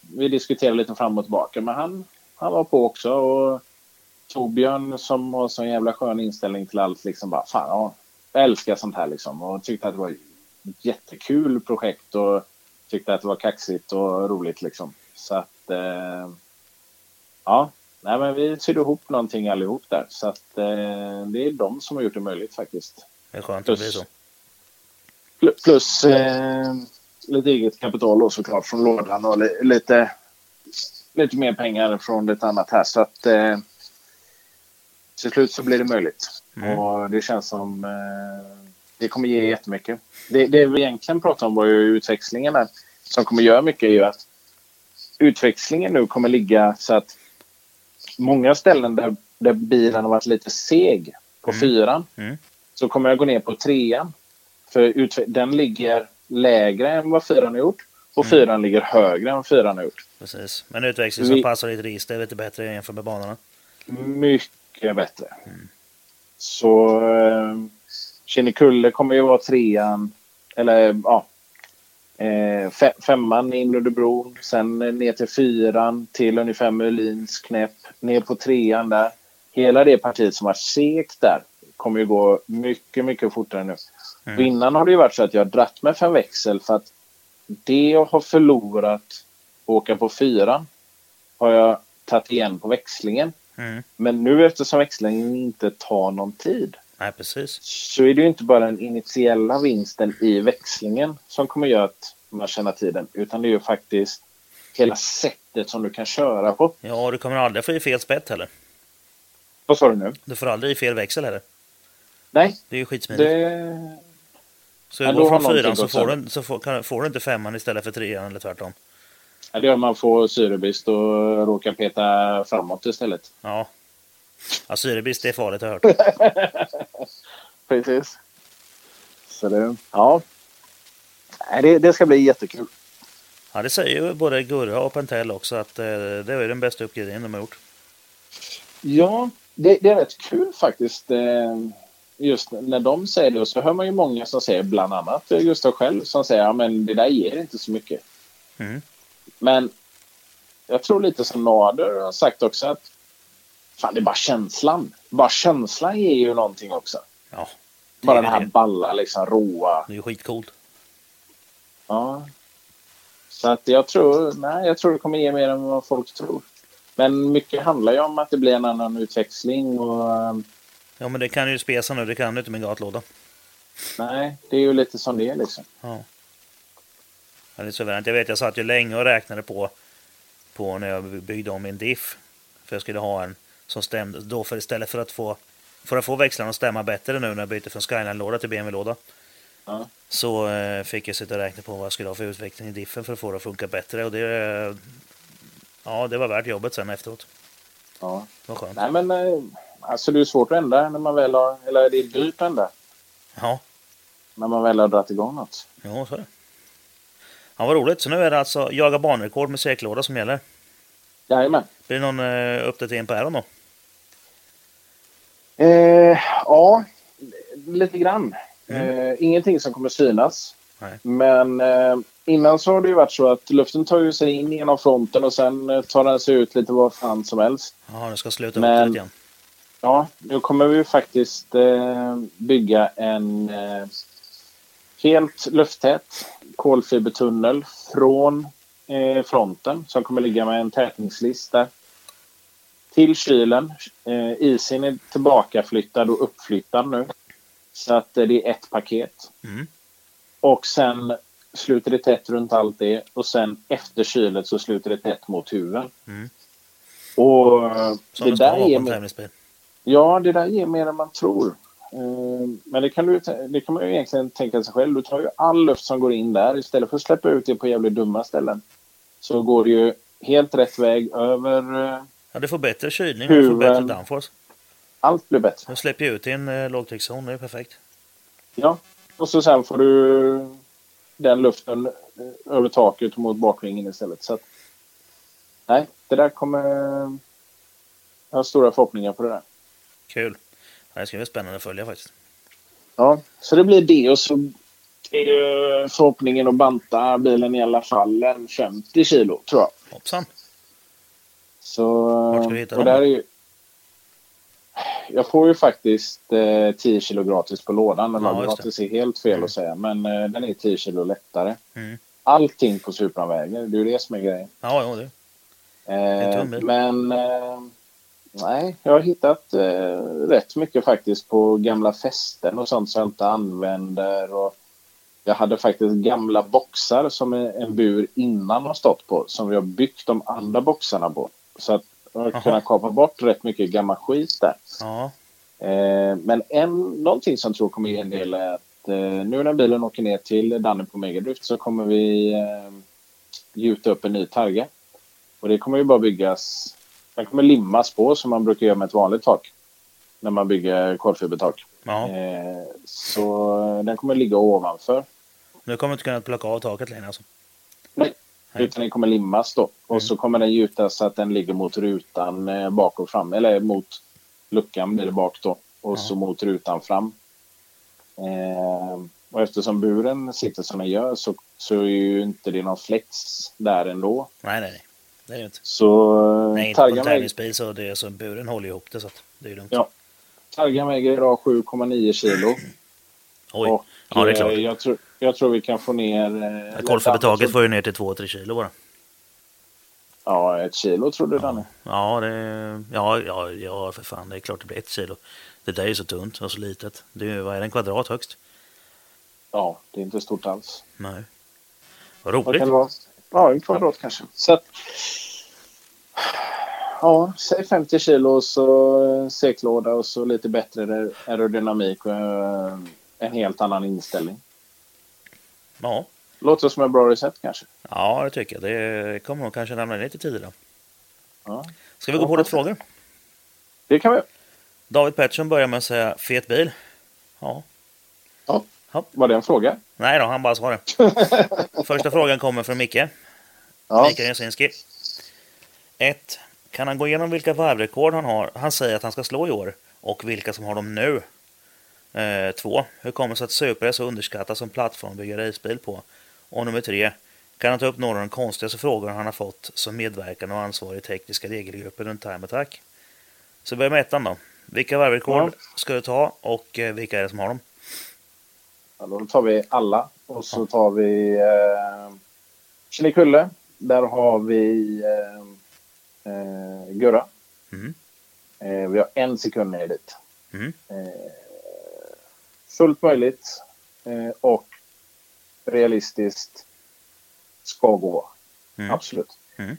vi diskuterade lite fram och tillbaka men han, han var på också och Torbjörn som har sån jävla skön inställning till allt liksom bara fan ja, jag älskar sånt här liksom och tyckte att det var ett jättekul projekt och tyckte att det var kaxigt och roligt liksom. Så att eh, ja, nej men vi sydde ihop någonting allihop där så att eh, det är de som har gjort det möjligt faktiskt. Det är skönt att det blir så. Pl- Plus eh, lite eget kapital då såklart från lådan och li- lite, lite mer pengar från ett annat här. Så att eh, till slut så blir det möjligt. Mm. Och det känns som eh, det kommer ge jättemycket. Det, det vi egentligen pratade om var ju utväxlingen där. Som kommer göra mycket är ju att utväxlingen nu kommer ligga så att många ställen där, där bilen har varit lite seg på fyran Mm. så kommer jag gå ner på trean. För den ligger lägre än vad fyran har gjort och Mm. fyran ligger högre än fyran har gjort. Precis. Men utväxling som passar ditt register är lite bättre jämfört med banorna. Mycket bättre. Så eh, Kinnekulle kommer ju vara trean. Eller ja. Eh, fe- femman in under bron. Sen ner till fyran. Till ungefär Mölins knäpp. Ner på trean där. Hela det partiet som var segt där kommer ju gå mycket, mycket fortare nu. Mm. Och innan har det ju varit så att jag har dratt med fem växel för att det jag har förlorat åka på fyran har jag tagit igen på växlingen. Mm. Men nu eftersom växlingen inte tar någon tid Nej, precis. så är det ju inte bara den initiella vinsten i växlingen som kommer göra att man tjänar tiden. Utan det är ju faktiskt hela sättet som du kan köra på. Ja, du kommer aldrig få i fel spett heller. Vad sa du nu? Du får aldrig i fel växel heller. Nej, Det är ju skitsmidigt. det... Så Ja, går från fyran så, får du, så får, kan, får du inte femman istället för trean eller tvärtom. Ja, det gör man får syrebrist och råkar peta framåt istället. Ja. Ja, syrebrist är farligt har jag hört. Precis. Så det... Ja. Nej, det, det ska bli jättekul. Ja, det säger ju både Gurra och Pentel också att eh, det är den bästa uppgraderingen de har gjort. Ja, det, det är rätt kul faktiskt. eh, Just när de säger det. Och så hör man ju många som säger, bland annat Gustav själv, som säger att men det där ger inte så mycket. Mm. Men jag tror lite som Nader har sagt också att fan, det är bara känslan. Bara känslan ger ju någonting också. Ja, Bara det här det. balla, liksom råa. det är ju skitcoolt. Ja. Så att jag tror, nej, jag tror det kommer ge mer än vad folk tror. Men mycket handlar ju om att det blir en annan utväxling och Ja, men det kan ju spesa nu. Det kan du inte med gatlåda. nej, det är ju lite som det är liksom. Ja. Ja, det är suveränt. Jag vet, jag satt ju länge och räknade på, på när jag byggde om min diff. För jag skulle ha en som stämde. Då för istället för att få, för att få växlarna att stämma bättre nu när jag byter från Skyline-låda till BMW-låda. Ja. Så eh, fick jag sitta och räkna på vad jag skulle ha för utveckling i diffen för att få det att funka bättre. Och det, ja, det var värt jobbet sen efteråt. Ja. Det var skönt. Nej, men eh, alltså det är svårt att ändra när man väl har, eller det är dyrt att ändra Ja, när man väl har dragit igång något. ja så är det. Ja, vad roligt. Så nu är det alltså jaga banrekord med säklåda som gäller. Jajamän. Blir det någon eh, uppdatering på Aeron då? Eh, ja, lite grann. Eh, ingenting som kommer synas. Nej. Men eh, innan så har det ju varit så att luften tar ju sig in genom fronten och sen eh, tar den sig ut lite vad fan som helst. Ja, den ska sluta upp Men- lite grann. Ja, nu kommer vi faktiskt eh, bygga en eh, helt lufttät kolfibertunnel från eh, fronten som kommer ligga med en tätningslist där. Till kylen. Isen är tillbakaflyttad och uppflyttad nu. Så att det är ett paket. Mm. Och sen sluter det tätt runt allt det och sen efter kylet så sluter det tätt mot huven. Mm. Och Som det där på en. Ja, det där ger mer än man tror. Eh, Men det kan, du, det kan man ju egentligen tänka sig själv. Du tar ju all luft som går in där istället för att släppa ut det på jävligt dumma ställen. Så går det ju helt rätt väg över... Ja, du får bättre kylning och du får bättre downforce. Allt blir bättre. Du släpper ju ut din eh, lågtryckszon, det är perfekt. Ja, och så sen får du den luften eh, över taket mot bakvingen istället. Så att, nej, det där kommer... Jag har stora förhoppningar på det där. Kul. Det ska bli spännande att följa faktiskt. Ja, så det blir det och så är det förhoppningen att banta bilen i alla fall en 50 kilo, tror jag. Hoppsan. Så, Vart ska du hitta och dem? där är ju, Jag får ju faktiskt eh, 10 kilo gratis på lådan. Eller Ja, det. gratis är helt fel att säga, men eh, den är 10 kilo lättare. Mm. Allting på Supran väger, det är ju det som är grejen. Ja, jo, det. Eh, tum bil. men eh, nej, jag har hittat eh, rätt mycket faktiskt på gamla fästen och sånt som jag inte använder. Och jag hade faktiskt gamla boxar som en bur innan har stått på som vi har byggt de andra boxarna på. Så att jag har Jaha. kunnat kapa bort rätt mycket gammal skit där. Eh, men en, någonting som jag tror kommer ge en del är att eh, nu när bilen åker ner till Danne på Megadrift så kommer vi eh, gjuta upp en ny targa. Och det kommer ju bara byggas, den kommer limmas på som man brukar göra med ett vanligt tak. När man bygger kolfibertak. ja. Eh, så den kommer ligga ovanför. Nu kommer du inte kunna plocka av taket längre alltså. Nej. Nej. Utan den kommer limmas då. Och Mm. så kommer den gjutas så att den ligger mot rutan eh, bak och fram. Eller mot luckan blir det bak då. Och så mot rutan fram. Eh, och eftersom buren sitter som den gör så, så är ju inte det någon flex där ändå. Nej, nej, nej. Det är det inte. Så Nej, inte på en tävlingsbil så det är så buren håller ihop det så att det är lugnt. Ja. Targan väger idag 7,9 kilo. Oj. Och Ja, det är klart. eh, jag, tror, jag tror vi kan få ner... Eh, Kolfibertaket får ju ner till 2-3 kilo bara. Ja, ett kilo tror du Danne? Ja, det, ja, ja, ja, för fan. Det är klart det blir ett kilo. Det där är ju så tunt och så litet. Det är, ju- vad är det, en kvadrat högst? Ja, det är inte stort alls. Nej. Vad Vad roligt. kan det vara? Ja, en kvadrat kanske. Så att, ja, säg 50 kilo och så säcklåda och så lite bättre aerodynamik och eh, en helt annan inställning. Ja. Låter som ett bra recept kanske. ja, det tycker jag. Det kommer nog kanske ramla ner till tidigare. Ja. Ska vi gå på lite frågor? Det kan vi David Pettersson börjar med att säga fet bil. Ja. Ja. Var det en fråga? Nej då, han bara svarar. Första frågan kommer från Micke. Ja. Mikael Jasinski. 1. Kan han gå igenom vilka varvrekord han har? Han säger att han ska slå i år. Och vilka som har dem nu. 2. Hur kommer det sig att Supra är så underskattat som plattform att bygga racebil på? Och nummer 3. Kan han ta upp några av de konstigaste frågorna han har fått som medverkande och ansvarig i tekniska regelgrupper runt Time Attack? Så vi börjar med ettan då. Vilka varvrekord Ja. ska du ta och eh, vilka är det som har dem? Ja, då tar vi alla och så tar vi eh, Kinnekulle. Där har vi eh, eh, Gurra. Mm. Eh, vi har en sekund ner dit. Mm. Eh, fullt möjligt eh, och realistiskt ska gå. Mm. Absolut. Mm.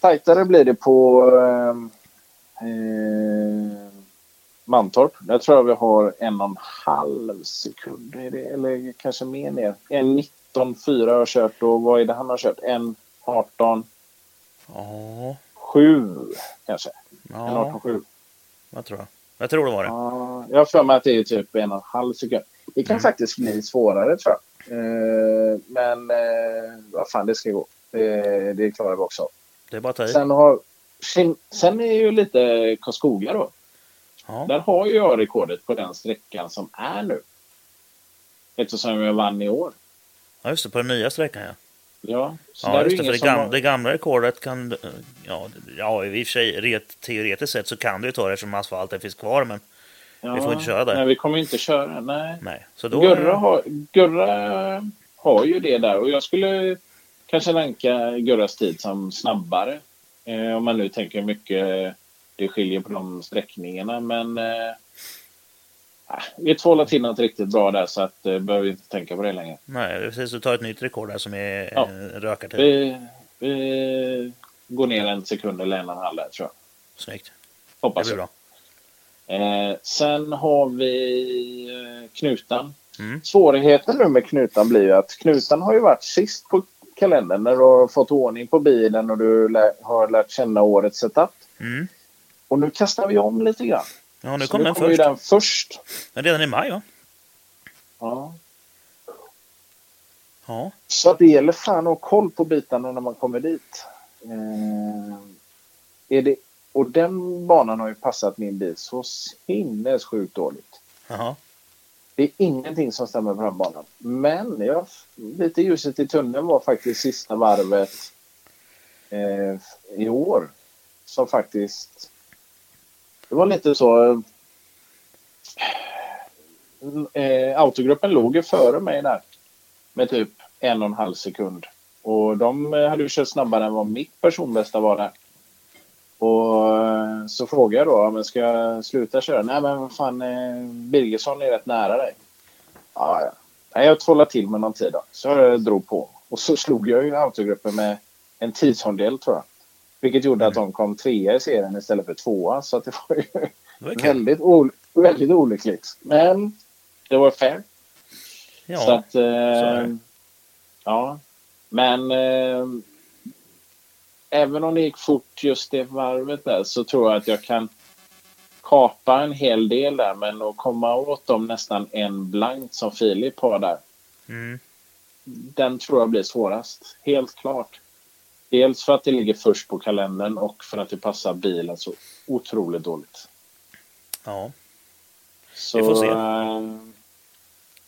Tajtare blir det på eh, eh, Mantorp. Där tror jag vi har en och en halv sekund. Eller kanske mer ner. En 19,4 har jag kört och vad är det han har kört? En 18, Ja, 7 kanske. En ja 18,7. vad tror jag? Jag tror det var det. Ja, jag har för mig att det är typ en och en halv sekund. Det kan Mm. faktiskt bli svårare tror jag. Eh, men eh, vad fan, det ska gå. Det, det klarar vi också. Det är bara att ta i. Sen, har, sen, sen är ju lite Karlskoga då. Ja. Där har ju jag rekordet på den sträckan som är nu. Eftersom jag vann i år. ja, just det. På den nya sträckan ja. Ja, Ja, just ju det. För det, gamla, har- det gamla rekordet kan... Ja, ja i och för sig ret, teoretiskt sett så kan du ju ta det eftersom asfalten finns kvar. Men vi får inte köra där. Nej, vi kommer inte köra. Nej. nej. Så då... Gurra, har, Gurra har ju det där och jag skulle kanske ranka Gurras tid som snabbare. Eh, om man nu tänker mycket det skiljer på de sträckningarna. Men eh, ah, vi tvålar till något riktigt bra där så att eh, behöver inte tänka på det längre. Nej, precis. Du tar ett nytt rekord där som är Ja. en rökartid. Vi, vi går ner en sekund eller en och en halv där tror jag. Snyggt. Det Hoppas blir jag. bra. Eh, sen har vi eh, Knutan. Mm. Svårigheten nu med Knutan blir ju att Knutan har ju varit sist på kalendern när du har fått ordning på bilen och du lä- har lärt känna årets setup. Mm. Och nu kastar vi om lite grann. Ja, nu kom den kommer ju först. den först. Men redan i maj, va? Ja. Ja. Så att det gäller fan att ha koll på bitarna när man kommer dit. Eh, är det, och den banan har ju passat min bil så sinnessjukt dåligt. Jaha. Det är ingenting som stämmer på den banan. Men jag, lite ljuset i tunneln var faktiskt sista varvet eh, i år. Som faktiskt... Det var lite så... Eh, autogruppen låg ju före mig där. Med typ en och en halv sekund. Och de hade ju kört snabbare än vad mitt personbästa var där. Och eh, så frågade jag då, men ska jag sluta köra? Nej men vad fan, eh, Birgersson är rätt nära dig. Ja, ja. Nej, jag tvålade till med någon tid då. Så jag drog på. Och så slog jag ju autogruppen med en tiondel tror jag. Vilket gjorde att de kom trea i serien istället för tvåa. Så det var ju kul. väldigt, ol- väldigt olyckligt. Men det var fair. Ja, så att, eh, det. ja. Men eh, även om det gick fort just det varvet där så tror jag att jag kan kapa en hel del där. Men att komma åt dem nästan en blankt som Filip har där. Mm. Den tror jag blir svårast. Helt klart. Dels för att det ligger först på kalendern och för att det passar bilen så otroligt dåligt. Ja. Så, Vi får se. eh,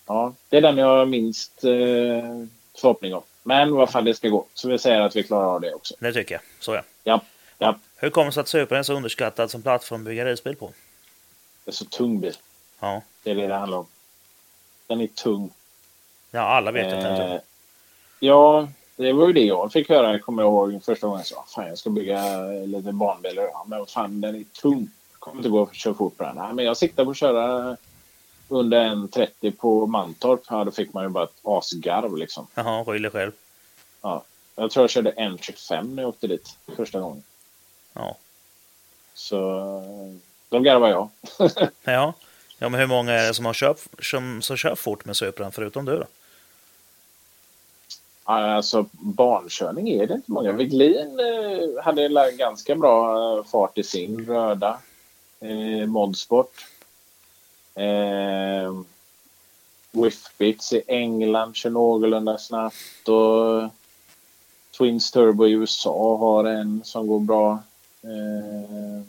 ja, det är den jag har minst eh, förhoppning om. Men vad fan det ska gå. Så vi säger att vi klarar av det också. Det tycker jag. Så ja. Ja, ja. Hur kommer det sig att Supern är så underskattad som plattform att bygga racebil på? Det är så tung bil. Ja. Det är det det handlar om. Den är tung. Ja, alla vet att den är Eh, tung. Ja, det var ju det jag fick höra. Jag kommer ihåg första gången jag sa fan jag ska bygga lite barnbilar. Ja, men fan den är tung. Jag kommer inte gå att köra fort på den. Nej, men jag siktar på att köra under 1.30 på Mantorp. Ja, då fick man ju bara ett asgarv liksom. Jaha, dig själv. Ja. Jag tror jag körde 1.25 när jag åkte dit första gången. Ja. Så då garvade jag. Ja. ja, men hur många är det som, har kört, som, som kör fort med Supran förutom du då? Alltså barnkörning är det inte många. Wiglin eh, hade ganska bra eh, fart i sin röda eh, modsport. Eh, Whiffbits i England kör någorlunda snabbt och Twins Turbo i USA har en som går bra. Eh,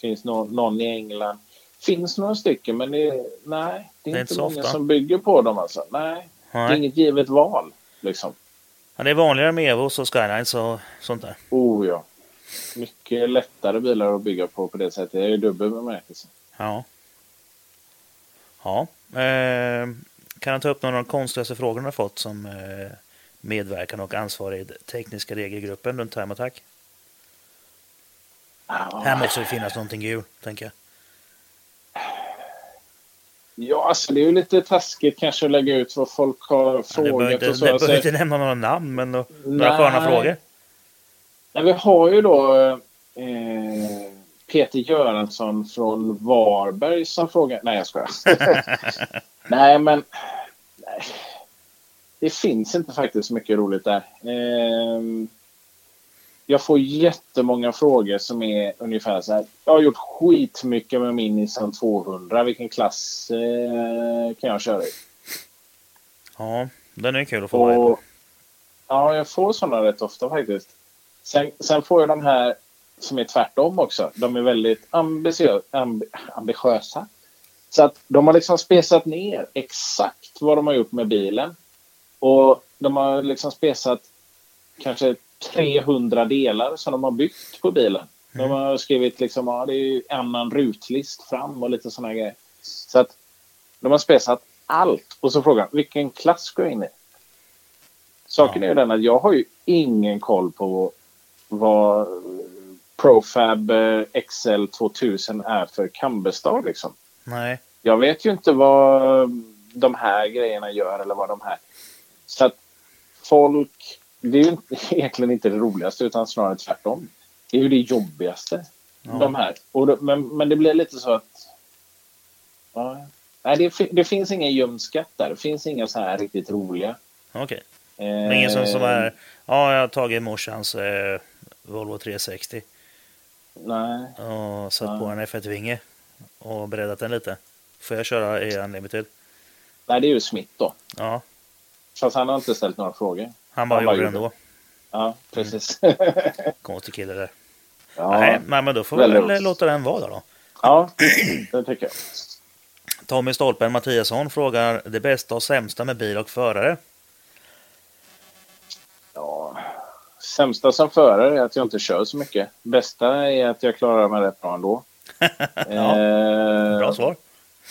finns nå- någon i England. Finns några stycken men det, är- nej, det är, Det är inte många som bygger på dem alltså. Nej, det är Nej. inget givet val liksom. Ja, det är vanligare med Evos och Skylines och sånt där. Oh ja. Mycket lättare bilar att bygga på på det sättet. Det är ju dubbel bemärkelse. Ja. Ja. Eh, kan du ta upp några av de konstigaste frågorna du har fått som eh, medverkande och ansvarig i tekniska regelgruppen runt Time Attack? Här måste det finnas någonting kul, tänker jag. Ja, alltså det är ju lite taskigt kanske att lägga ut vad folk har Ja, frågat inte, och så. du Alltså, behöver inte nämna några namn, men några Nej. sköna frågor. Nej, vi har ju då eh, Peter Göransson från Varberg som frågar. Nej, jag skojar. nej, men nej. det finns inte faktiskt så mycket roligt där. Eh, jag får jättemånga frågor som är ungefär så här. Jag har gjort skitmycket med min Nissan 200. Vilken klass eh, kan jag köra i? Ja, den är kul att få Och, ja, jag får sådana rätt ofta faktiskt. Sen, sen får jag de här som är tvärtom också. De är väldigt ambitiö- amb, ambitiösa. Så att de har liksom spesat ner exakt vad de har gjort med bilen. Och de har liksom spesat kanske 300 delar som de har byggt på bilen. De har skrivit liksom, ja, det är annan rutlist fram och lite sådana grejer. Så att de har spesat allt. Och så frågar de, vilken klass ska jag in i? Saken är ju den att jag har ju ingen koll på vad Profab eh, XL 2000 är för kambestad liksom. Nej. Jag vet ju inte vad de här grejerna gör eller vad de här... Så att folk... Det är ju egentligen inte det roligaste utan snarare tvärtom. Det är ju det jobbigaste. Ja. De här. Då, men, men det blir lite så att... Ja, nej, det, det finns ingen gömd skatt där. Det finns inga så här riktigt roliga. Okej. Eh, Men ingen som, som är... Ja, jag har tagit morsans eh, Volvo 360 Nej. och satt på en F1-vinge och breddat den lite. Får jag köra i unlimited? Nej, det är ju Smith då. Ja, Fast han har inte ställt några frågor. Han bara Han bara gjorde det ändå. Ja, precis. Konstig kille där. ja. Nej, men då får vi väl låta den vara då. ja, det tycker jag. Tommy Stolpen Mattiasson frågar det bästa och sämsta med bil och förare. Ja. Sämsta som förare är att jag inte kör så mycket. Bästa är att jag klarar mig rätt bra ändå. Eh, Bra svar.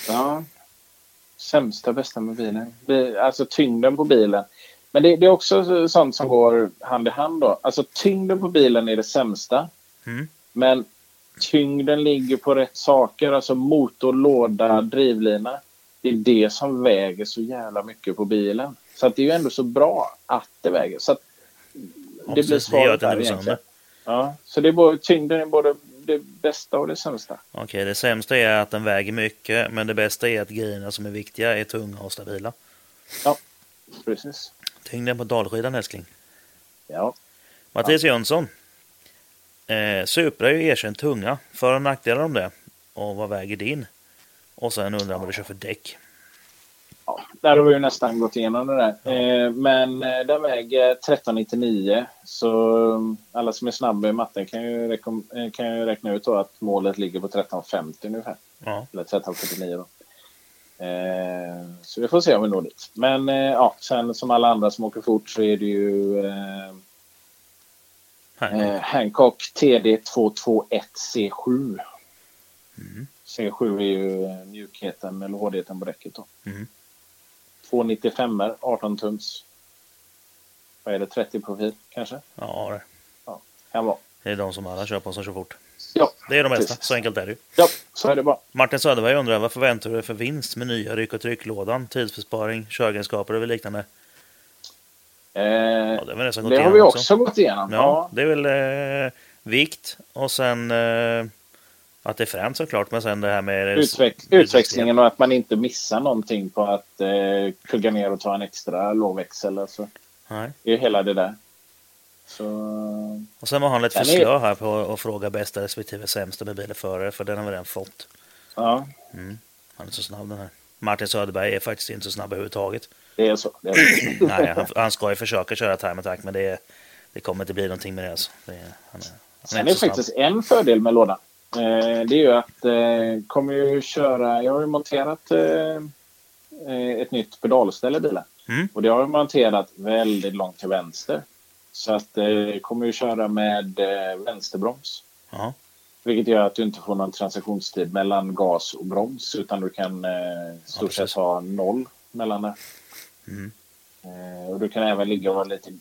Ja. Sämsta, bästa med bilen. Bi- Alltså tyngden på bilen. Men det, det är också sånt som går hand i hand då. Alltså tyngden på bilen är det sämsta. Mm. Men tyngden ligger på rätt saker. Alltså motor, låda, drivlina. Det är det som väger så jävla mycket på bilen. Så att det är ju ändå så bra att det väger. Så att det blir precis. Svaret där är egentligen. Ja, så det är både, tyngden är både det bästa och det sämsta. Okej, det sämsta är att den väger mycket, men det bästa är att grejerna som är viktiga är tunga och stabila. Ja, precis. Tyngden på dalskidan älskling. Ja. Mattias Jönsson. Eh, Supra är ju erkänt tunga. För och nackdelar om det. Och vad väger din? Och sen undrar han vad du kör för däck. Ja, där har vi ju nästan gått igenom det där. Eh, men eh, den väger 1399. Så um, alla som är snabba i matten kan ju, eh, kan ju räkna ut då att målet ligger på 1350 ungefär. Ja. Eller 1349 då. Eh, så vi får se om vi når dit. Men eh, ja, sen som alla andra som åker fort så är det ju eh, eh, Hancock TD221C7. C7 är ju eh, mjukheten eller hårdheten på däcket då. Mm. 295 18 tums. Vad är det, 30 profil kanske? Ja, det. Ja, kan vara. det är de som alla kör på som kör fort. Ja, Det är de bästa, precis. så enkelt är det ju. Ja, så är det bara. Martin Söderberg undrar vad förväntar du för vinst med nya ryck och trycklådan, tidsbesparing, köregenskaper och liknande? Eh, Ja, det har vi nästan gått det har vi också gått igenom. Ja, Ja. det är väl eh, vikt och sen eh, att det är fränt såklart, men sen det här med Utveck- utväxlingen och att man inte missar någonting på att eh, kugga ner och ta en extra lågväxel. Alltså. Nej. Det är hela det där. Så, Och sen var han lite för Den är- slö här på att fråga bästa respektive sämsta med bil och förare, för den har vi redan fått. ja, Mm. Han är så snabb den här. Martin Söderberg är faktiskt inte så snabb överhuvudtaget. det är så. Det är så. Nej, han, han ska ju försöka köra time attack, men det, det kommer inte bli någonting med det. Alltså. det är, han är, han är Sen är så snabb. faktiskt en fördel med lådan. Eh, det är ju att eh, kommer ju köra... Jag har ju monterat eh, eh, ett nytt pedalställ i bilen. Mm. Och det har jag monterat väldigt långt till vänster. Så att eh, kommer ju köra med eh, vänsterbroms. Ja. Vilket gör att du inte får någon transaktionstid mellan gas och broms. Utan du kan eh, stort sett ha noll mellan där. Mm. Eh, och du kan även ligga och lite,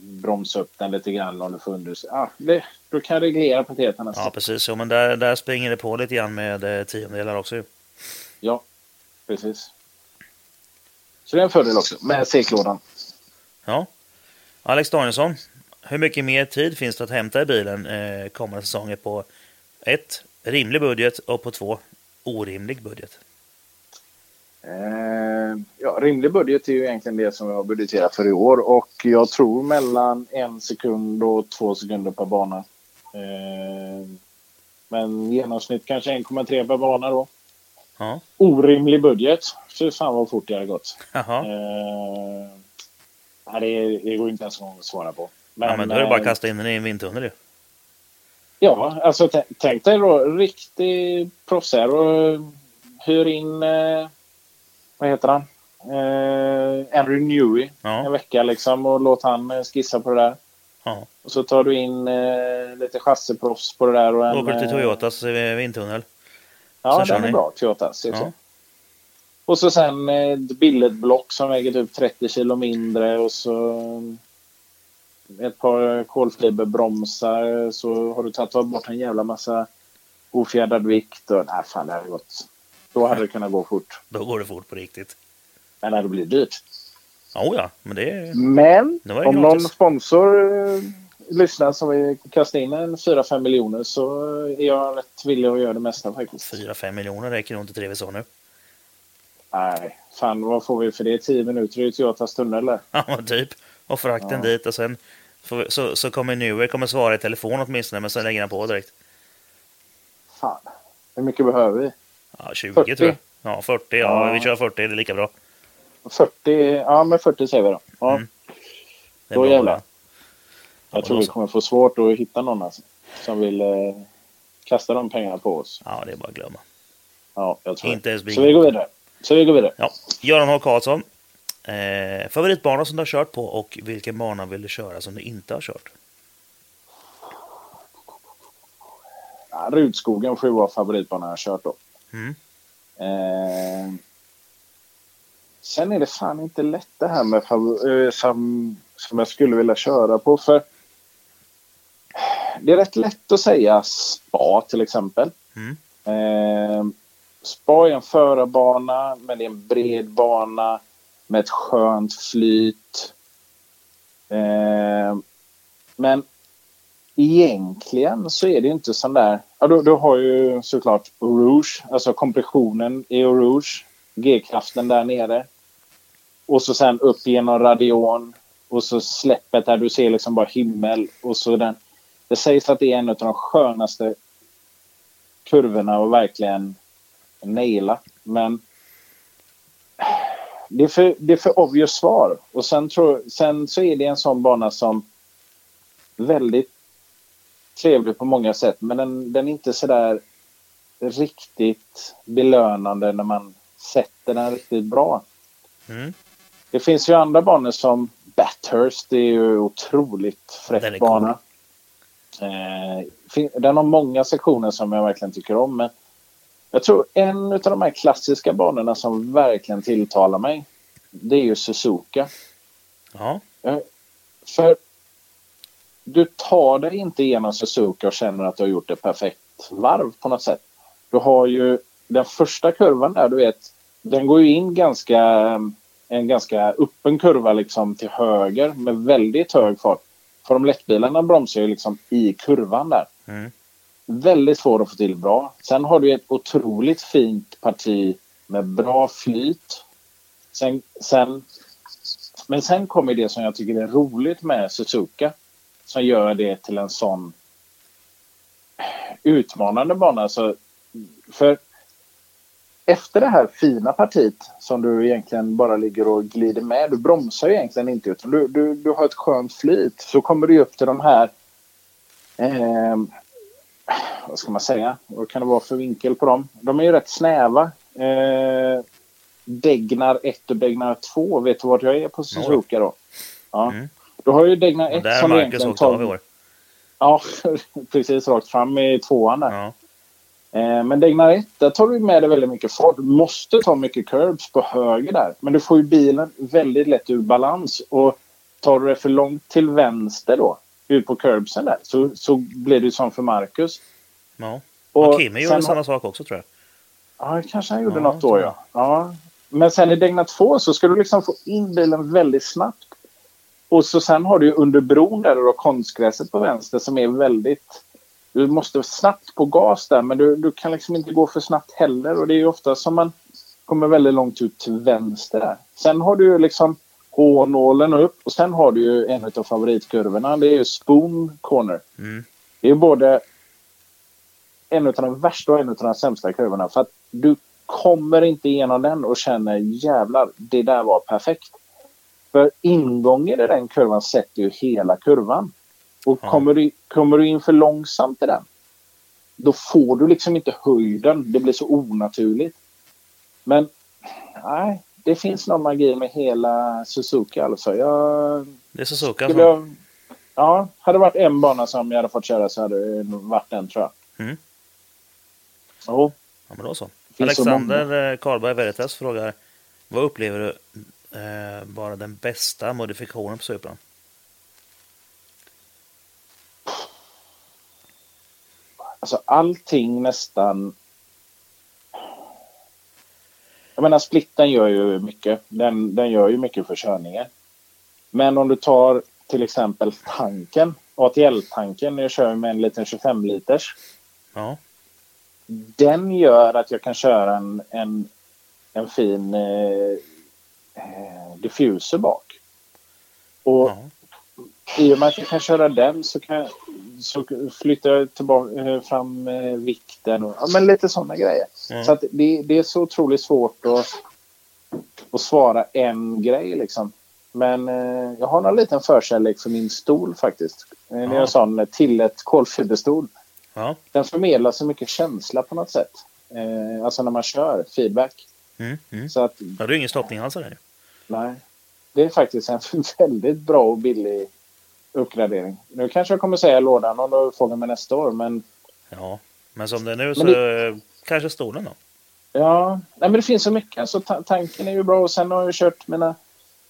bromsa upp den lite grann om du får under. Ah, det, du kan reglera paketen. Alltså. ja, precis. Jo, men där, där springer det på lite grann med eh, tiondelar också. Ja, precis. Så det är en fördel också med seklådan. Ja. Alex Danielsson, hur mycket mer tid finns det att hämta i bilen eh, kommande säsonger på ett rimlig budget och på två orimlig budget? Eh, ja, rimlig budget är ju egentligen det som jag har budgeterat för i år och jag tror mellan en sekund och två sekunder per bana. Eh, men genomsnitt kanske 1,3 per bana då. Ja. Orimlig budget. Fy fan vad fort det hade gått. Eh, nej, det, det går inte ens att svara på. ja, men då är det bara att eh, kasta in den i en vindtunnel ju. Ja, alltså tänk dig då riktig proffsare och hyr in, eh, vad heter han? Eh, Andrew Newey en vecka liksom och låt han eh, skissa på det där. Ja. Och så tar du in eh, lite chassiproffs på det där. Och en, Åker du till eh, Toyotas vindtunnel. Ja, Sen den är ni. bra. Toyotas. Ja. Och så sen eh, ett billedblock som väger typ 30 kilo mindre och så eh, ett par kolfiberbromsar så har du tagit bort en jävla massa ofjädrad vikt. Och, nej, fan, det hade gått. Då hade det kunnat gå fort. Då går det fort på riktigt. Men det hade blivit dyrt. Oh, ja, men det. Men Det om någon sponsor eh, lyssnar som vill kasta in en 4-5 miljoner så är jag rätt villig att göra det mesta faktiskt. 4-5 miljoner räcker nog inte till det vi sa nu. Nej, fan vad får vi för det? 10 minuter i Toyotas tunnel där. Ja, typ. Och frakten Ja. dit och sen vi, så, så kommer Newer kommer svara i telefon åtminstone, men sen lägger han på direkt. Fan, hur mycket behöver vi? Ja, 20 40. tror jag. Ja, 40. Ja, Ja. vi kör 40. Det är lika bra. 40, ja men 40 säger vi då. Ja, Mm. Då bra. jävlar. Jag tror vi kommer få svårt att hitta någon alltså, som vill eh, kasta de pengarna på oss. Ja, det är bara att glömma. Ja, jag tror Inte ens. Så vi går vidare. Så vi går vidare. Ja. Göran H. Karlsson. Eh, favoritbana som du har kört på och vilken bana vill du köra som du inte har kört? Ja, Rudskogen får ju vara favoritbanan jag har kört då. Mm. Eh, sen är det fan inte lätt det här med favor- eh, som, som jag skulle vilja köra på. För det är rätt lätt att säga spa till exempel. Mm. Eh, spa är en förarbana, men det är en bred bana med ett skönt flyt. Eh, men egentligen så är det inte sån där... Ja, du, du har ju såklart Rouge, alltså kompressionen i Rouge. G-kraften där nere. Och så sen upp genom radion. Och så släppet där du ser liksom bara himmel. Och så den. Det sägs att det är en av de skönaste kurvorna att verkligen naila. Men det är för, det är för obvious svar. Och sen, tror, sen så är det en sån bana som väldigt trevlig på många sätt. Men den, den är inte sådär riktigt belönande när man sätter den riktigt bra. Mm. Det finns ju andra banor som Bathurst. Det är ju otroligt fräck cool. bana. Eh, fin- den har många sektioner som jag verkligen tycker om. Men jag tror en av de här klassiska banorna som verkligen tilltalar mig. Det är ju Suzuka. Ja. Eh, För du tar dig inte igenom Suzuka och känner att du har gjort ett perfekt varv på något sätt. Du har ju den första kurvan där, du vet, den går ju in ganska en ganska öppen kurva liksom till höger med väldigt hög fart. Formel 1-bilarna bromsar ju liksom i kurvan där. Mm. Väldigt svår att få till bra. Sen har du ett otroligt fint parti med bra flyt. Sen, sen, men sen kommer det som jag tycker är roligt med Suzuka. Som gör det till en sån utmanande bana. Så, för efter det här fina partiet som du egentligen bara ligger och glider med. Du bromsar ju egentligen inte utan du, du, du har ett skönt flyt. Så kommer du upp till de här eh, vad ska man säga? Vad kan det vara för vinkel på dem? De är ju rätt snäva. Eh, Degnar 1 och Degnar 2. Vet du vart jag är på Suzuka då? Ja. Mm. Du har ju Degnar 1 Och där som Marcus egentligen åkt av i tar... år. Ja, precis rakt fram i tvåan där. Ja. Eh, men Degnar 1, där tar du med dig väldigt mycket fart. Du måste ta mycket curbs på höger där. Men du får ju bilen väldigt lätt ur balans. Och tar du det för långt till vänster då, ut på curbsen där, så, så blir det som för Marcus. Ja. Och Och Kimi gjorde samma sak också tror jag. Ja, kanske han gjorde Ja, något då, ja. ja. Men sen i Degna 2 så ska du liksom få in bilen väldigt snabbt. Och så sen har du ju under bron där och konstgräset på vänster som är väldigt... Du måste snabbt på gas där, men du, du kan liksom inte gå för snabbt heller. Och det är ju ofta som man kommer väldigt långt ut till vänster där. Sen har du ju liksom H-nålen upp och sen har du ju en av favoritkurvorna. Det är ju Spoon Corner. Mm. Det är både en av de värsta och en av de sämsta kurvorna. För att du kommer inte igenom den och känner jävlar, det där var perfekt. För ingången i den kurvan sätter ju hela kurvan. Och Ja. kommer, du, kommer du in för långsamt i den, då får du liksom inte höjden. Det blir så onaturligt. Men nej, det finns någon magi med hela Suzuki alltså. Jag, Det är Suzuka som... jag, ja, hade det varit en bana som jag hade fått köra så hade det varit den tror jag. Mm. Jo. Ja, men då så Alexander eh, Karlberg Veritas frågar Vad upplever du eh, bara den bästa modifikationen på Supran? Alltså allting nästan... Jag menar splitten gör ju mycket. Den, den gör ju mycket för körningen. Men om du tar till exempel tanken, ATL-tanken, jag kör med en liten 25 liters. Ja. Den gör att jag kan köra en, en, en fin eh, eh, diffuser bak. Och ja. I och med att jag kan köra den så kan jag, så flyttar jag tillbaka, eh, fram eh, vikten och ja, men lite sådana grejer. Mm. Så det, det är så otroligt svårt att, att svara en grej liksom. Men eh, jag har någon liten förkärlek för min stol faktiskt. Eh, Det är Ja. en sån eh, till ett kolfiberstol. Ja. Den förmedlar så mycket känsla på något sätt. Eh, alltså när man kör, feedback. Mm, mm. Så att, Ja, det är ingen stoppning alls där. nej. Det är faktiskt en väldigt bra och billig uppgradering. Nu kanske jag kommer säga lådan om du frågar mig nästa år, men Ja, men som det är nu så eh, kanske stolen då. ja, nej, men det finns så mycket. Alltså, ta- tanken är ju bra och sen har jag kört mina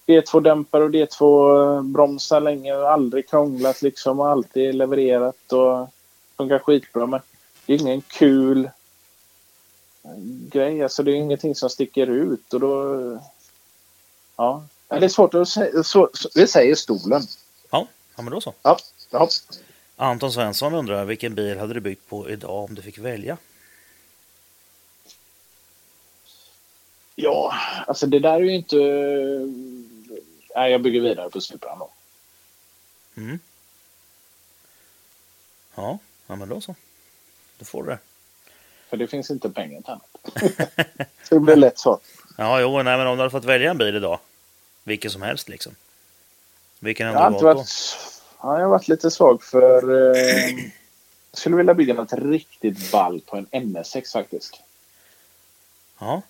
D2-dämpare och D2-bromsar länge och aldrig krånglat liksom och alltid levererat och funkar skitbra. Men det är ingen kul grej. Alltså det är ingenting som sticker ut och då... Ja, det är svårt att säga. Så, så, det säger stolen. Ja, men då så. Ja, ja. Anton Svensson undrar vilken bil hade du byggt på idag om du fick välja? Ja, alltså det där är ju inte... Nej, jag bygger vidare på Supran då. Mm. Ja, ja men då så. Då får du det. För det finns inte pengar till annat. så det blir lätt så. Ja, jo, nej, men om du hade fått välja en bil idag. Vilken som helst liksom. Vilken Jag hade har, du inte valt varit, ja, jag har varit lite svag för... Eh, jag skulle vilja bygga något riktigt ball på en NS6 faktiskt. Ja,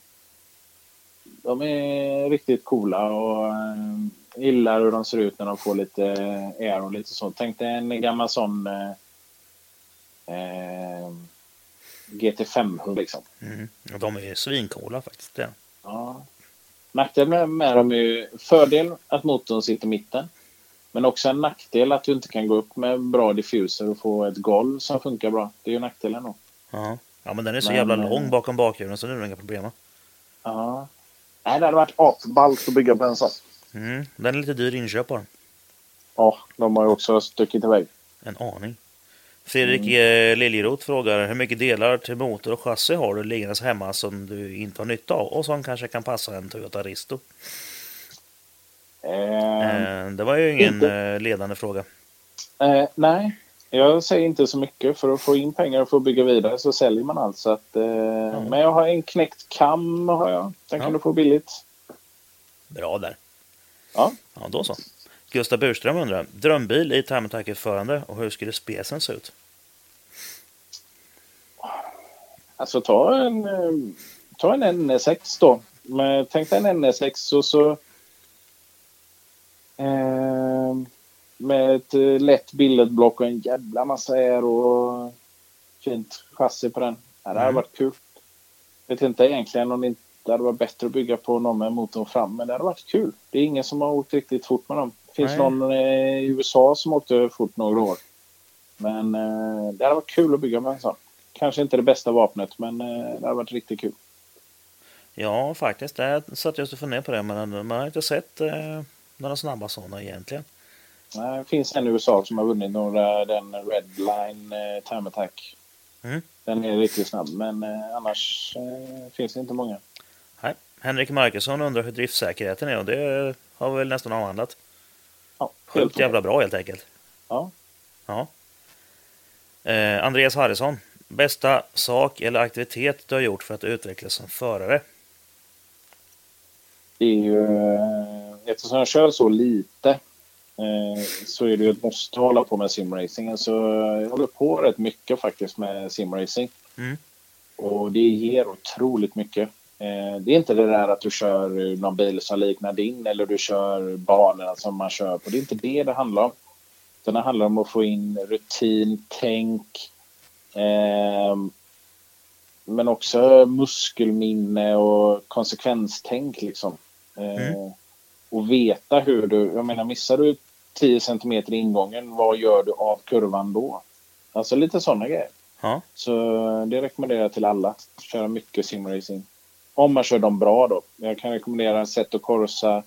De är riktigt coola och eh, gillar hur de ser ut när de får lite air och lite sånt. Tänk dig en gammal sån eh, eh, GT500 liksom. mm. ja de är ju svincoola faktiskt. De. Ja. Nackdelen med dem är ju fördel att motorn sitter i mitten. Men också en nackdel att du inte kan gå upp med bra diffuser och få ett golv som funkar bra. Det är ju nackdelen då. Ja. ja, men den är så Men, jävla eh, lång bakom bakhjulen så det är nog inga problem. Ja. Nej, det hade varit apballt att bygga på en sån. Mm. Den är lite dyr inköp bara. Ja, de har ju också stuckit iväg. En aning. Fredrik Mm. eh, Liljeroth frågar hur mycket delar till motor och chassi har du liggandes hemma som du inte har nytta av och som kanske kan passa en Toyota Risto? Eh, Eh, det var ju ingen inte. eh, ledande fråga. eh, nej, jag säger inte så mycket. För att få in pengar och få bygga vidare så säljer man allt. Så att, eh, Men jag har en knäckt kam. Har jag. Den kan Ja. du få billigt. Bra där. Ja. Ja, då så. Gustav Burström undrar, drömbil i Time Attack-utförande och hur skulle specen se ut? Alltså ta en, eh, ta en NS6 då. Men tänk dig en NS6 och så med ett eh, lätt billedblock och en jävla massa air och fint chassi på den. Ja, det hade Mm. varit kul. Vet inte egentligen om det inte hade varit bättre att bygga på någon med motorn fram, men det hade varit kul. Det är ingen som har åkt riktigt fort med dem. Det finns Nej. någon eh, i USA som åkte fort några år. Men eh, det hade varit kul att bygga med en sån. Kanske inte det bästa vapnet, men det hade varit riktigt kul. Ja, faktiskt. Jag satt just och funderade på det, men man har inte sett eh, några snabba sådana egentligen. Nej, Det finns en i USA som har vunnit några, den Redline eh, Time Attack. Mm. Den är riktigt snabb, men eh, annars eh, finns det inte många. Nej. Henrik Markusson undrar hur driftsäkerheten är och det har vi väl nästan avhandlat. Ja, Sjukt jävla bra helt enkelt. Ja. Ja. Eh, Andreas Harrison. Bästa sak eller aktivitet du har gjort för att utvecklas som förare? Det är ju, eh, eftersom jag kör så lite eh, så är det ju ett måste hålla på med simracingen. Så jag håller på rätt mycket faktiskt med simracing. Mm. Och det ger otroligt mycket. Eh, det är inte det där att du kör någon bil som liknar din eller du kör banorna som man kör på. Det är inte det det handlar om. Utan det handlar om att få in rutin, tänk. ehm, men också muskelminne och konsekvenstänk liksom. Eh, Mm. Och veta hur du, jag menar missar du 10 centimeter i ingången, vad gör du av kurvan då? Alltså lite sådana grejer. Ja. Så det rekommenderar jag till alla. Köra mycket simracing. Om man kör dem bra då. Jag kan rekommendera Seto Corsa,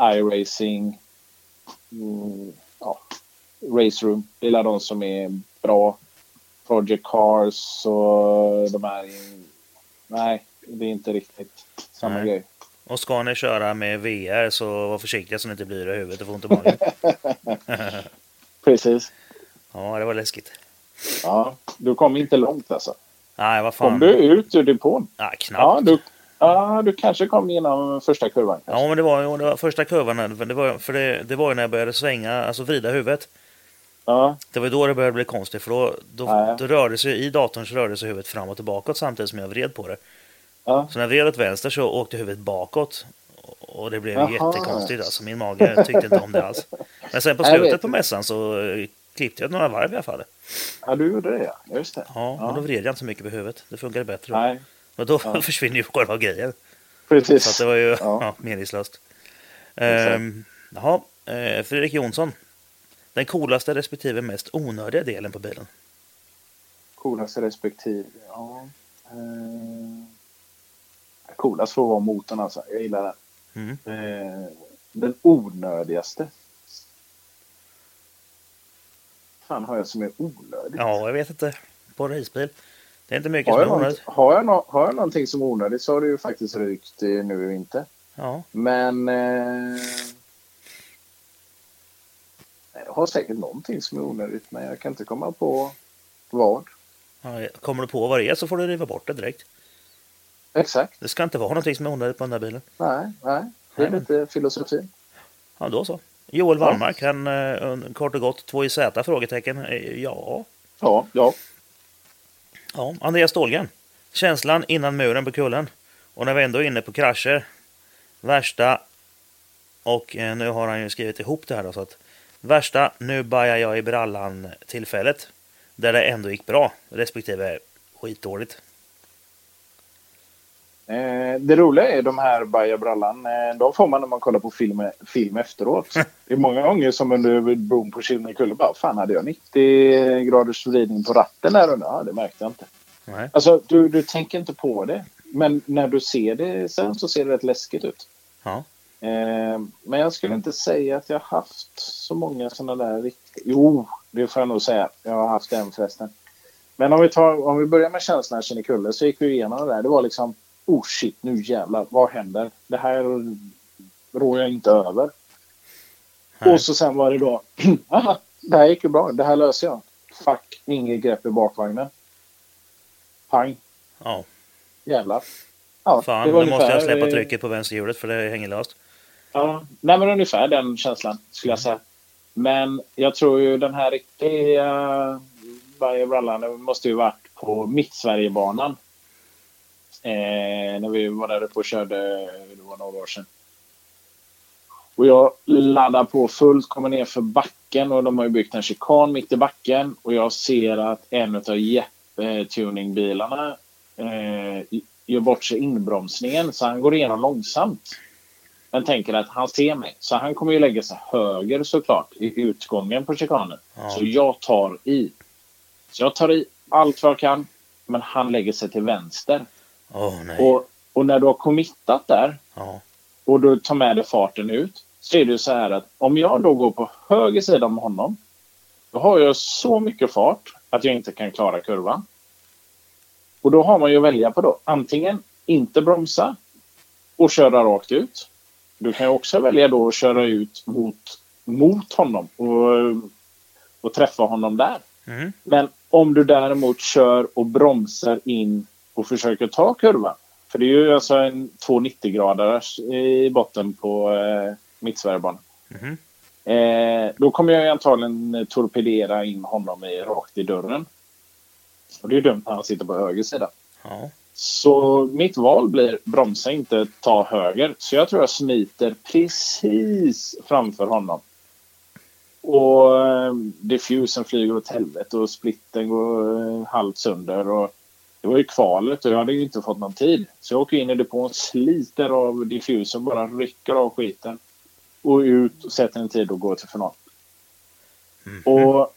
iRacing, mm, ja, Race Room. Det är de som är bra. Project Cars och de här. Nej, det är inte riktigt samma Nej. grej. Och ska ni köra med VR så var försiktiga så ni inte blir i huvudet och får ont i magen. Precis. Ja, det var läskigt. Ja, du kom inte långt alltså. Nej, vad fan. Kom du ut ur depån? Ja, knappt. Ja, du, ja, du kanske kom genom första kurvan. Ja, men det var det var första kurvan. Det var, för det, det var ju när jag började svänga, alltså vrida huvudet. Ja, Det var då det började bli konstigt. För då, då, ja. då rörde sig, i datorn så rörde sig huvudet fram och tillbaka samtidigt som jag vred på det. Ja. Så när jag vred åt vänster så åkte huvudet bakåt. Och det blev Jaha. jättekonstigt. Alltså, min mage tyckte inte om det alls. Men sen på slutet på mässan så klippte jag några varv i alla fall. ja du gjorde det ja. Just det. Ja, Ja. och då vred jag inte så mycket på huvudet. Det funkade bättre. Nej, Och då Ja. försvinner ju själva grejen. precis. Så det var ju Ja. ja. meningslöst. Ehm, jaha, eh, Fredrik Jonsson. Den coolaste respektive mest onödiga delen på bilen. Coolaste respektive. Ja. Eh, coolast får vara motorn alltså. Jag gillar den. Mm. Eh, den onödigaste. fan har jag som är onödigt? Ja, jag vet inte. På racebil. Det är inte mycket Har som är något, onödigt. har, jag nå- har jag någonting som är onödigt så har det ju faktiskt rykt nu i vinter. Ja. Men... Eh, jag har säkert någonting som är onödigt men jag kan inte komma på vad. Ja, Kommer du på vad det är så får du riva bort det direkt. Exakt. Det ska inte vara någonting som är onödigt på den där bilen. Nej, nej. Det är Nej, lite filosofi. Ja, då så. Joel Wallmark, han eh, kort och gott 2 i Z? Frågetecken. Eh, Ja. Ja, ja. Ja, Andreas Stålgren. Känslan innan muren på kullen. Och när vi ändå är inne på krascher. Värsta. Och eh, nu har han ju skrivit ihop det här då. Så att, värsta, nu bajar jag i brallan tillfället. Där det ändå gick bra. Respektive skitdåligt. Eh, det roliga är de här Baja Brallan. Eh, de får man när man kollar på film, film efteråt. Det är många gånger som under bron på Kinnekulle bara fan hade jag 90 graders vridning på ratten där under? Ja, det märkte jag inte. Nej. Alltså, du, du tänker inte på det. Men när du ser det sen så ser det rätt läskigt ut. Ja. Eh, men jag skulle inte säga att jag har haft så många sådana där riktigt... Jo, det får jag nog säga. Jag har haft en förresten. Men om vi, tar, om vi börjar med känslan Kinnekulle så gick vi igenom det där. Det var liksom, oh shit, nu jävlar, vad händer? Det här rår jag inte över. Nej. Och så sen var det då, aha, det här gick ju bra, det här löser jag. Fuck, inget grepp i bakvagnen. Pang, Ja. jävlar. Ja, Fan, det nu var måste jag ungefär, släppa trycket på vänsterhjulet för det hänger löst. Ja, nej men ungefär den känslan skulle jag säga. Men jag tror ju den här riktiga Baja Brallan måste ju varit på Mittsverigebanan. Eh, när vi var där uppe och körde, det var några år sedan. Och jag laddar på fullt, kommer ner för backen och de har ju byggt en chikan mitt i backen. Och jag ser att en av Jeppe-tuningbilarna eh, gör bort sig inbromsningen så han går igenom långsamt. Men tänker att han ser mig. Så han kommer ju lägga sig höger såklart i utgången på chikanen. Ja. Så jag tar i. Så jag tar i allt vad jag kan. Men han lägger sig till vänster. Nej. Och, och när du har committat där Ja. och du tar med dig farten ut så är det så här att om jag då går på höger sida om honom då har jag så mycket fart att jag inte kan klara kurvan. Och då har man ju att välja på då. Antingen inte bromsa och köra rakt ut. Du kan ju också välja då att köra ut mot, mot honom och, och träffa honom där. Mm. Men om du däremot kör och bromsar in och försöker ta kurvan. För det är ju alltså en 290-graders i botten på eh, Mittsverigebanan. Mhm. Eh, då kommer jag antagligen torpedera in honom i, rakt i dörren. Och det är ju dumt när han sitter på höger sida. Ja. Så mitt val blir bromsa inte, ta höger. Så jag tror jag smiter precis framför honom. Och eh, diffusen flyger åt helvete och splitten går eh, halvt sönder. Och det var ju kvalet och jag hade ju inte fått någon tid. Så jag åker in i depån, sliter av diffusen, bara rycker av skiten. Och ut och sätter en tid och går till final. Och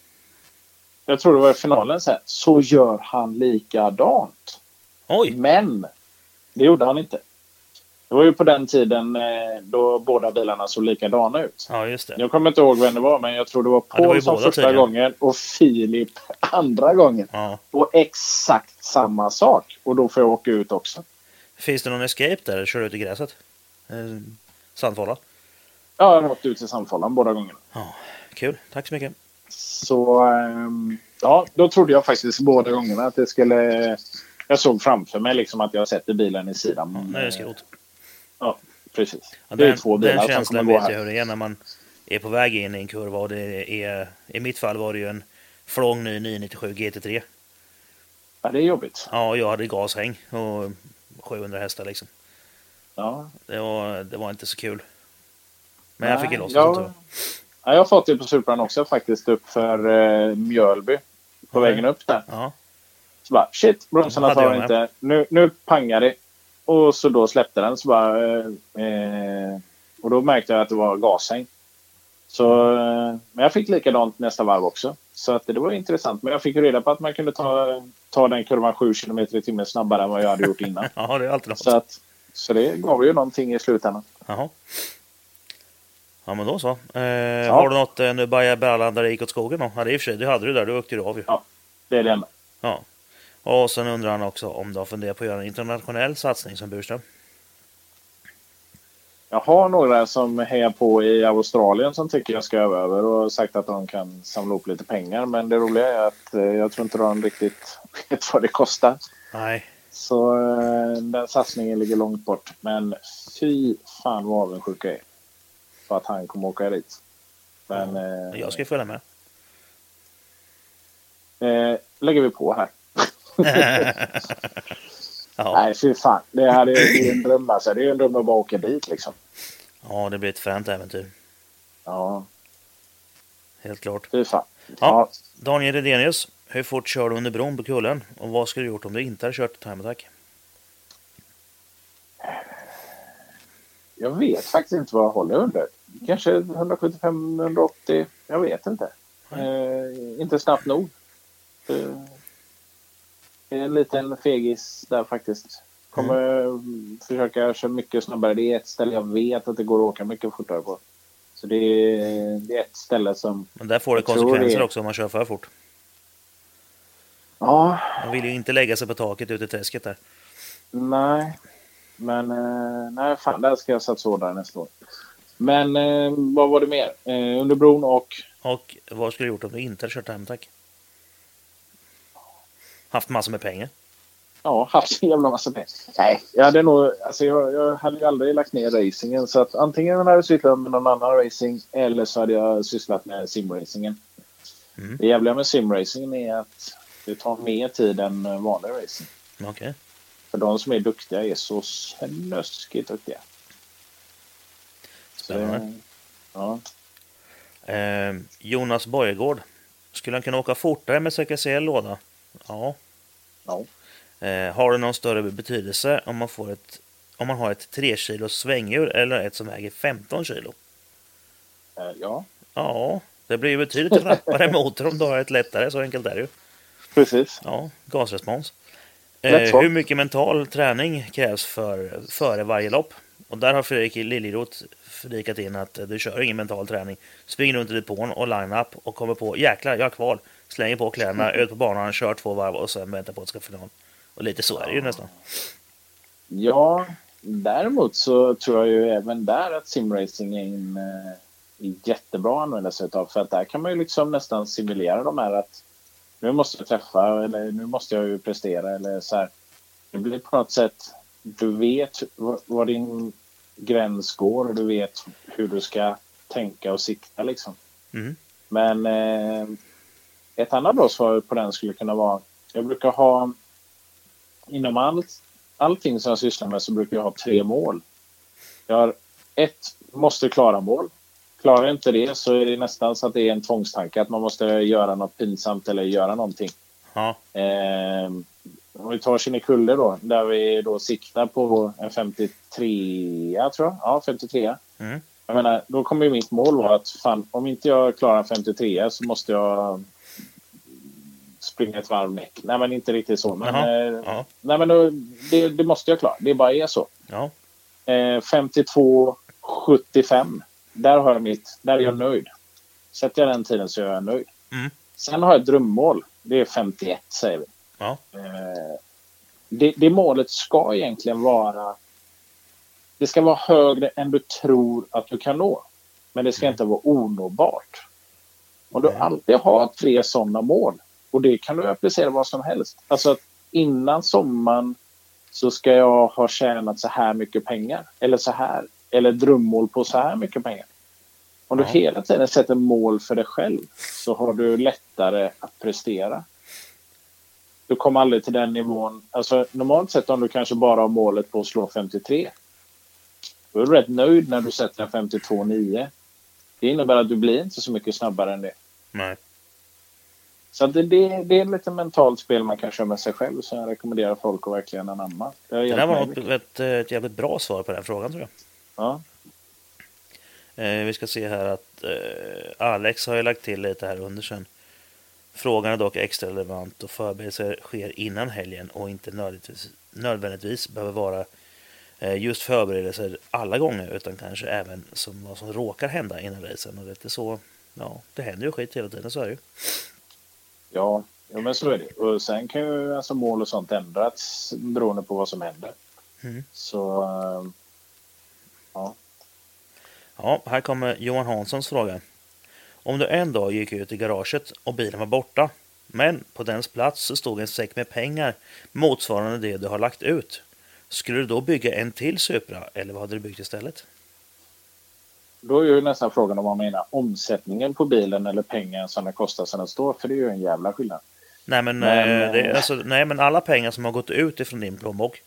jag tror det var i finalen så här, så gör han likadant. Oj! Men det gjorde han inte. Det var ju på den tiden eh, då båda bilarna såg likadana ut. Ja, just det. Jag kommer inte ihåg vem det var, men jag tror det var Ja, Paul ju som första tydligen. gången och Filip andra gången. Ja. Och exakt samma sak. Och då får jag åka ut också. Finns det någon escape där? Eller kör du ut i gräset? Eh, Sandfålla? Ja, jag har åkt ut i Sandfållan båda gångerna. Ja, kul. Tack så mycket. Så ehm, ja, då trodde jag faktiskt båda gångerna att det skulle... Jag såg framför mig liksom att jag sätter bilen i sidan. Är det skrot. Ja, precis. Ja, det är den, två bilar den känslan vet jag hur det är när man är på väg in i en kurva. Och det är, I mitt fall var det ju en flång ny 997 GT3. Ja, det är jobbigt. Ja, jag hade gashäng och 700 hästar liksom. Ja. Det var, det var inte så kul. Men jag fick ju loss det. jag, tur. ja, jag har fått det på Supran också faktiskt upp för eh, Mjölby. På Okej. vägen upp där. Ja. Så bara shit, bromsarna tar inte. Nu, nu pangar det. Och så då släppte den. Så bara, eh, eh, och då märkte jag att det var gashäng. Så, eh, men jag fick likadant nästa varv också. Så att det var intressant. Men jag fick reda på att man kunde ta, ta den kurvan 7 km i timmen snabbare än vad jag hade gjort innan. ja, det är alltid något. så, att, så det gav ju någonting i slutändan. Jaha. Ja, men då så. Eh, Har du något eh, nu bara Berland där det gick åt skogen då? Ja, det i och för sig, det hade du där. Du åkte ju av ju. Ja, det är det enda. Ja. Och sen undrar han också om du har funderat på att göra en internationell satsning som Burström. Jag har några som hejar på i Australien som tycker jag ska över över och sagt att de kan samla ihop lite pengar. Men det roliga är att eh, jag tror inte de riktigt vet vad det kostar. Nej. Så eh, den satsningen ligger långt bort. Men fy fan vad avundsjuk jag är. För att han kommer åka dit. Men eh, Jag ska följa med. eh, lägger vi på här. ja. Nej, fy fan. Det, här är, det är en dröm alltså. Det är en dröm att bara åka dit liksom. ja, det blir ett fränt äventyr. Ja, Helt klart. fy fan. Ja. Daniel Redenius, hur fort kör du under bron på kullen? Och vad skulle du gjort om du inte hade kört time attack? Jag vet faktiskt inte vad jag håller under. Kanske 175-180. Jag vet inte. Eh, inte snabbt nog. Eh, en liten fegis där faktiskt. Kommer mm. försöka köra mycket snabbare. Det är ett ställe jag vet att det går att åka mycket fortare på. Så det är, det är ett ställe som... Men där får det konsekvenser det- också om man kör för fort. Ja, Man vill ju inte lägga sig på taket ute i träsket där. nej. Men eh, nej, fan, där ska jag satsa hårdare nästa år. Men eh, vad var det mer? Eh, under bron och... Och vad skulle du gjort om du inte hade kört time attack? Haft massor med pengar. Ja, haft så jävla massa pengar. Nej, jag hade nog... Alltså jag, jag hade ju aldrig lagt ner racingen. Så att antingen hade jag sysslat med någon annan racing eller så hade jag sysslat med simracingen. Mm. Det jävliga med simracingen är att det tar mer tid än vanlig racing. Okej. För de som är duktiga är så snuskigt duktiga. Så, Spännande. ja. Eh, Jonas Borgård. Skulle han kunna åka fortare med CKC låda? Ja. Ja. Eh, har det någon större betydelse om man, får ett, om man har ett 3 kilos svänghjul eller ett som väger 15 kilo? Eh, ja, Ja, det blir ju betydligt rappare motor om du har ett lättare. Så enkelt är det ju. precis. Ja, gasrespons. Eh, hur mycket mental träning krävs för, före varje lopp? Och där har Fredrik Liljeroth flikat in att du kör ingen mental träning. Springer runt i depån och line-up och kommer på jäklar, jag har kval. Slänger på kläderna, ut på banan, kör två varv och sen väntar på att det ska final. Och lite så är det ju nästan. Ja, däremot så tror jag ju även där att simracing är en eh, jättebra att använda sig av. För att där kan man ju liksom nästan simulera de här att nu måste jag träffa eller nu måste jag ju prestera eller så här. Det blir på något sätt, du vet var, var din gräns går och du vet hur du ska tänka och sikta liksom. Mm. Men eh, ett annat bra svar på den skulle kunna vara, jag brukar ha inom allt, allting som jag sysslar med så brukar jag ha tre mål. Jag har ett måste klara mål. Klarar jag inte det så är det nästan så att det är en tvångstanke att man måste göra något pinsamt eller göra någonting. Ja, Eh, om vi tar Kinnekulle då, där vi då siktar på en 53 tror jag. Ja, 53. Mm. Jag menar, då kommer ju mitt mål vara att fan, om inte jag klarar 53 så måste jag springa ett varv näck. Nej, men inte riktigt så. Men, Jaha, eh, ja. nej, men då, det, det måste jag klara. Det bara är så. ja. Eh, 52, 75. Där har jag mitt. Där är jag nöjd. Sätter jag den tiden så är jag nöjd. Mm. Sen har jag ett drömmål. Det är 51 säger vi. Ja. Eh, det, det målet ska egentligen vara... Det ska vara högre än du tror att du kan nå. Men det ska inte vara onåbart. Om du alltid har tre sådana mål och det kan du applicera vad som helst. Alltså att innan sommaren så ska jag ha tjänat så här mycket pengar eller så här eller drömmål på så här mycket pengar. Om du Ja. hela tiden sätter mål för dig själv så har du lättare att prestera. Du kommer aldrig till den nivån. Alltså, normalt sett om du kanske bara har målet på att slå 53. Då är du rätt nöjd när du sätter en 52,9. Det innebär att du blir inte så mycket snabbare än det. Nej. Så det, det, det är lite mentalt spel man kan köra med sig själv som jag rekommenderar folk att verkligen anamma. Det, Det där var något, ett, ett jävligt bra svar på den frågan tror jag. Ja. Eh, vi ska se här att eh, Alex har ju lagt till lite här under sen. Frågan är dock extra relevant och förberedelser sker innan helgen och inte nödvändigtvis, nödvändigtvis behöver vara eh, just förberedelser alla gånger utan kanske även som vad som råkar hända innan racen. Och det är så, ja, det händer ju skit hela tiden, så är det ju. Ja, ja, men så är det. Och sen kan ju alltså mål och sånt ändras beroende på vad som händer. Mm. Så, eh, ja. Ja, här kommer Johan Hanssons fråga. Om du en dag gick ut i garaget och bilen var borta, men på dens plats så stod en säck med pengar motsvarande det du har lagt ut. Skulle du då bygga en till Supra eller vad hade du byggt istället? Då är ju nästan frågan om man menar omsättningen på bilen eller pengar som den kostar som den står. För det är ju en jävla skillnad. Nej men, Men, eh, det, eh, alltså, nej, men alla pengar som har gått ut ifrån din plånbok.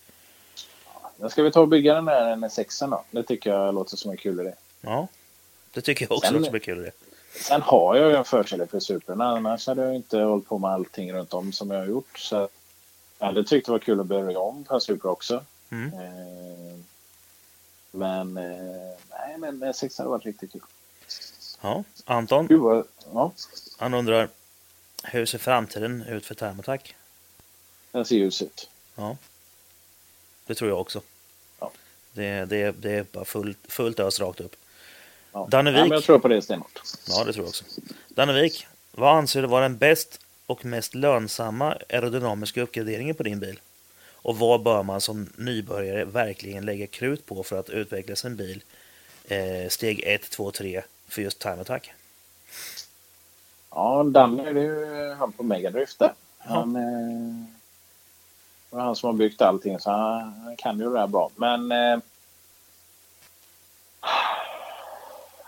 Men ska vi ta och bygga den där NS6 då? Det tycker jag låter som en kul idé. Ja, det tycker jag också Sen- låter som en kul idé. Sen har jag ju en förkärlek för Supern. Annars hade jag inte hållit på med allting runt om som jag har gjort. Så jag hade tyckt det var kul att börja om på en Supra också. Mm. Eh, men eh, nej, men NS6 hade varit riktigt kul. Ja, Anton, Gud vad, ja, han undrar hur ser framtiden ut för Thermotac? den ser ljus ut. Ja, det tror jag också. Ja. Det, det, det är bara fullt, fullt ös rakt upp. Ja. Dannevik. Ja, men jag tror på det stenhårt. Ja, det tror jag också. Dannevik, vad anser du vara den bäst och mest lönsamma aerodynamiska uppgraderingen på din bil? Och vad bör man som nybörjare verkligen lägga krut på för att utveckla sin bil eh, steg 1, 2, 3 för just time attack? Ja, Danne är ju han på Megadrift där. Han, eh, det var han som har byggt allting så han, han kan ju det här bra. Men eh,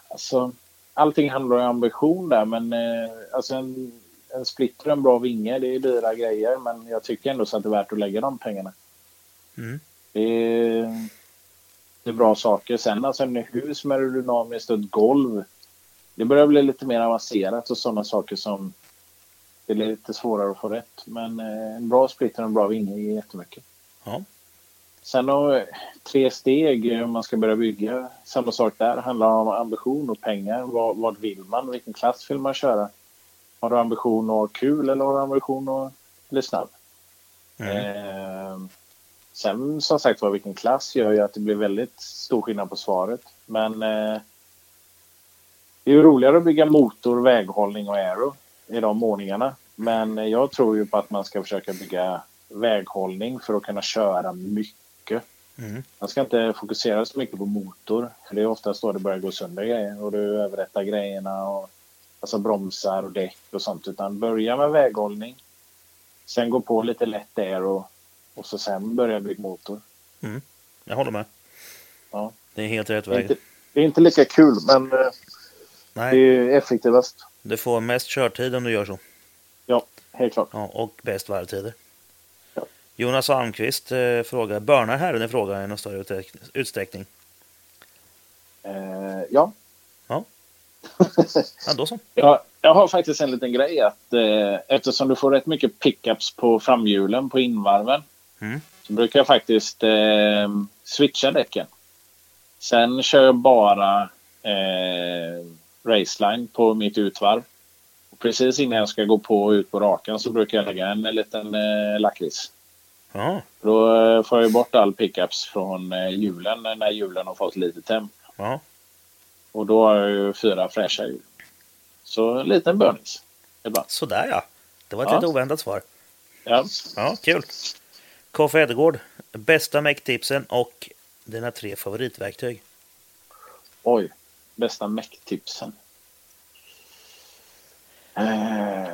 alltså, allting handlar om ambition där men eh, alltså en, en splitter och en bra vinge det är dyra grejer men jag tycker ändå så att det är värt att lägga de pengarna. Mm. Det är, det är bra saker. Sen alltså en hus med aerodynamiskt och ett golv. Det börjar bli lite mer avancerat och sådana saker som det är lite svårare att få rätt. Men eh, en bra splitter och en bra vinge ger jättemycket. Ja. Sen har tre steg eh, om man ska börja bygga. Samma sak där. Handlar om ambition och pengar. Vad, vad vill man? Vilken klass vill man köra? Har du ambition att ha kul eller har du ambition att bli snabb? Mm. Eh, sen som sagt var vilken klass gör ju att det blir väldigt stor skillnad på svaret. Men eh, det är ju roligare att bygga motor, väghållning och aero i de ordningarna. Men jag tror ju på att man ska försöka bygga väghållning för att kunna köra mycket. Mm. Man ska inte fokusera så mycket på motor. För det är oftast då det börjar gå sönder grejer och du överrättar grejerna. Och, alltså bromsar och däck och sånt. Utan börja med väghållning. Sen gå på lite lätt där och, och så sen börja bygga motor. Mm. Jag håller med. Ja. Det är helt rätt Det är, väg. inte, det är inte lika kul men eh, det Nej, är effektivast. du får mest körtid om du gör så. Ja, helt klart. Ja, och bäst varvtider. Ja. Jonas Almqvist eh, frågar, börnar herren i fråga i någon större utsträck- utsträckning? Eh, ja. Ja. Ja. Ja, jag har faktiskt en liten grej att eh, eftersom du får rätt mycket pickups på framhjulen på invarven Mm. så brukar jag faktiskt eh, switcha däcken. Sen kör jag bara eh, raceline på mitt utvarv. Och precis innan jag ska gå på och ut på rakan så brukar jag lägga en liten eh, lakrits. Då eh, får jag bort all pickups från eh, hjulen när hjulen har fått lite temp. ja. Och då har jag ju fyra fräscha hjul. Så en liten burnings. Ibland. Sådär ja. Det var ett Ja. lite oväntat svar. Ja. Ja, kul. Koffe Edegård, bästa mecktipsen och dina tre favoritverktyg. Oj. Bästa mecktipsen. Eh,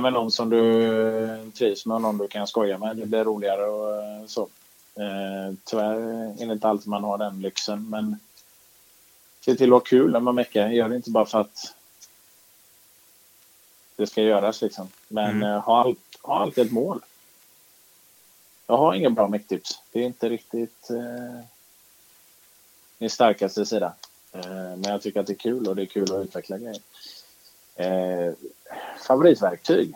med någon som du trivs med och någon du kan skoja med. Det blir roligare och så. Eh, tyvärr är det inte alltid man har den lyxen, men se till att ha kul när man meckar. Gör det inte bara för att det ska göras liksom. Men Mm. eh, ha, allt, ha alltid ett mål. Jag har inga bra mecktips. Det är inte riktigt eh, min starkaste sida. Eh, men jag tycker att det är kul och det är kul att utveckla grejer. Eh, favoritverktyg?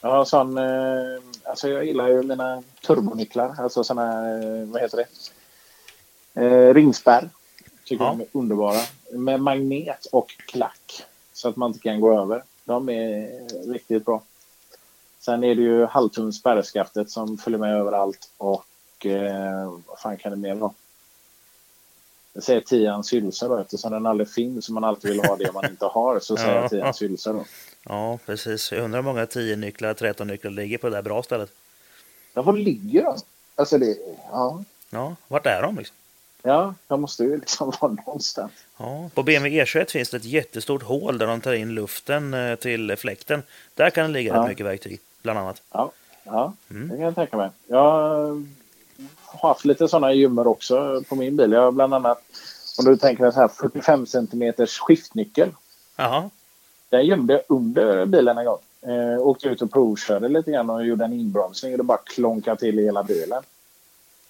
Har sån, eh, alltså jag gillar ju mina turbonycklar, alltså såna, eh, vad heter det? Eh, ringspärr. Tycker Ja. de är underbara. Med magnet och klack. Så att man inte kan gå över. De är riktigt bra. Sen är det ju halvtums spärrskaftet som följer med överallt. Och eh, vad fan kan det mer vara? Jag säger tians hylsa då eftersom den aldrig finns och man alltid vill ha det man inte har. Så säger Ja. jag tians hylsa då. Ja, precis. Jag undrar hur många 10 nycklar, 13 nycklar ligger på det där bra stället. Ja, var ligger de? Alltså det, ja. Ja, vart är de liksom? Ja, de måste ju liksom vara någonstans. Ja, på BMW E21 finns det ett jättestort hål där de tar in luften eh, till fläkten. Där kan det ligga Ja. rätt mycket verktyg, bland annat. Ja, ja Mm. det kan jag tänka mig. Jag har haft lite sådana gömmor också på min bil. Jag har bland annat, om du tänker en så här 45 centimeters skiftnyckel. Jaha, Den gömde jag under bilen en gång. Eh, åkte ut och provkörde lite grann och gjorde en inbromsning och det bara klonkade till i hela bilen.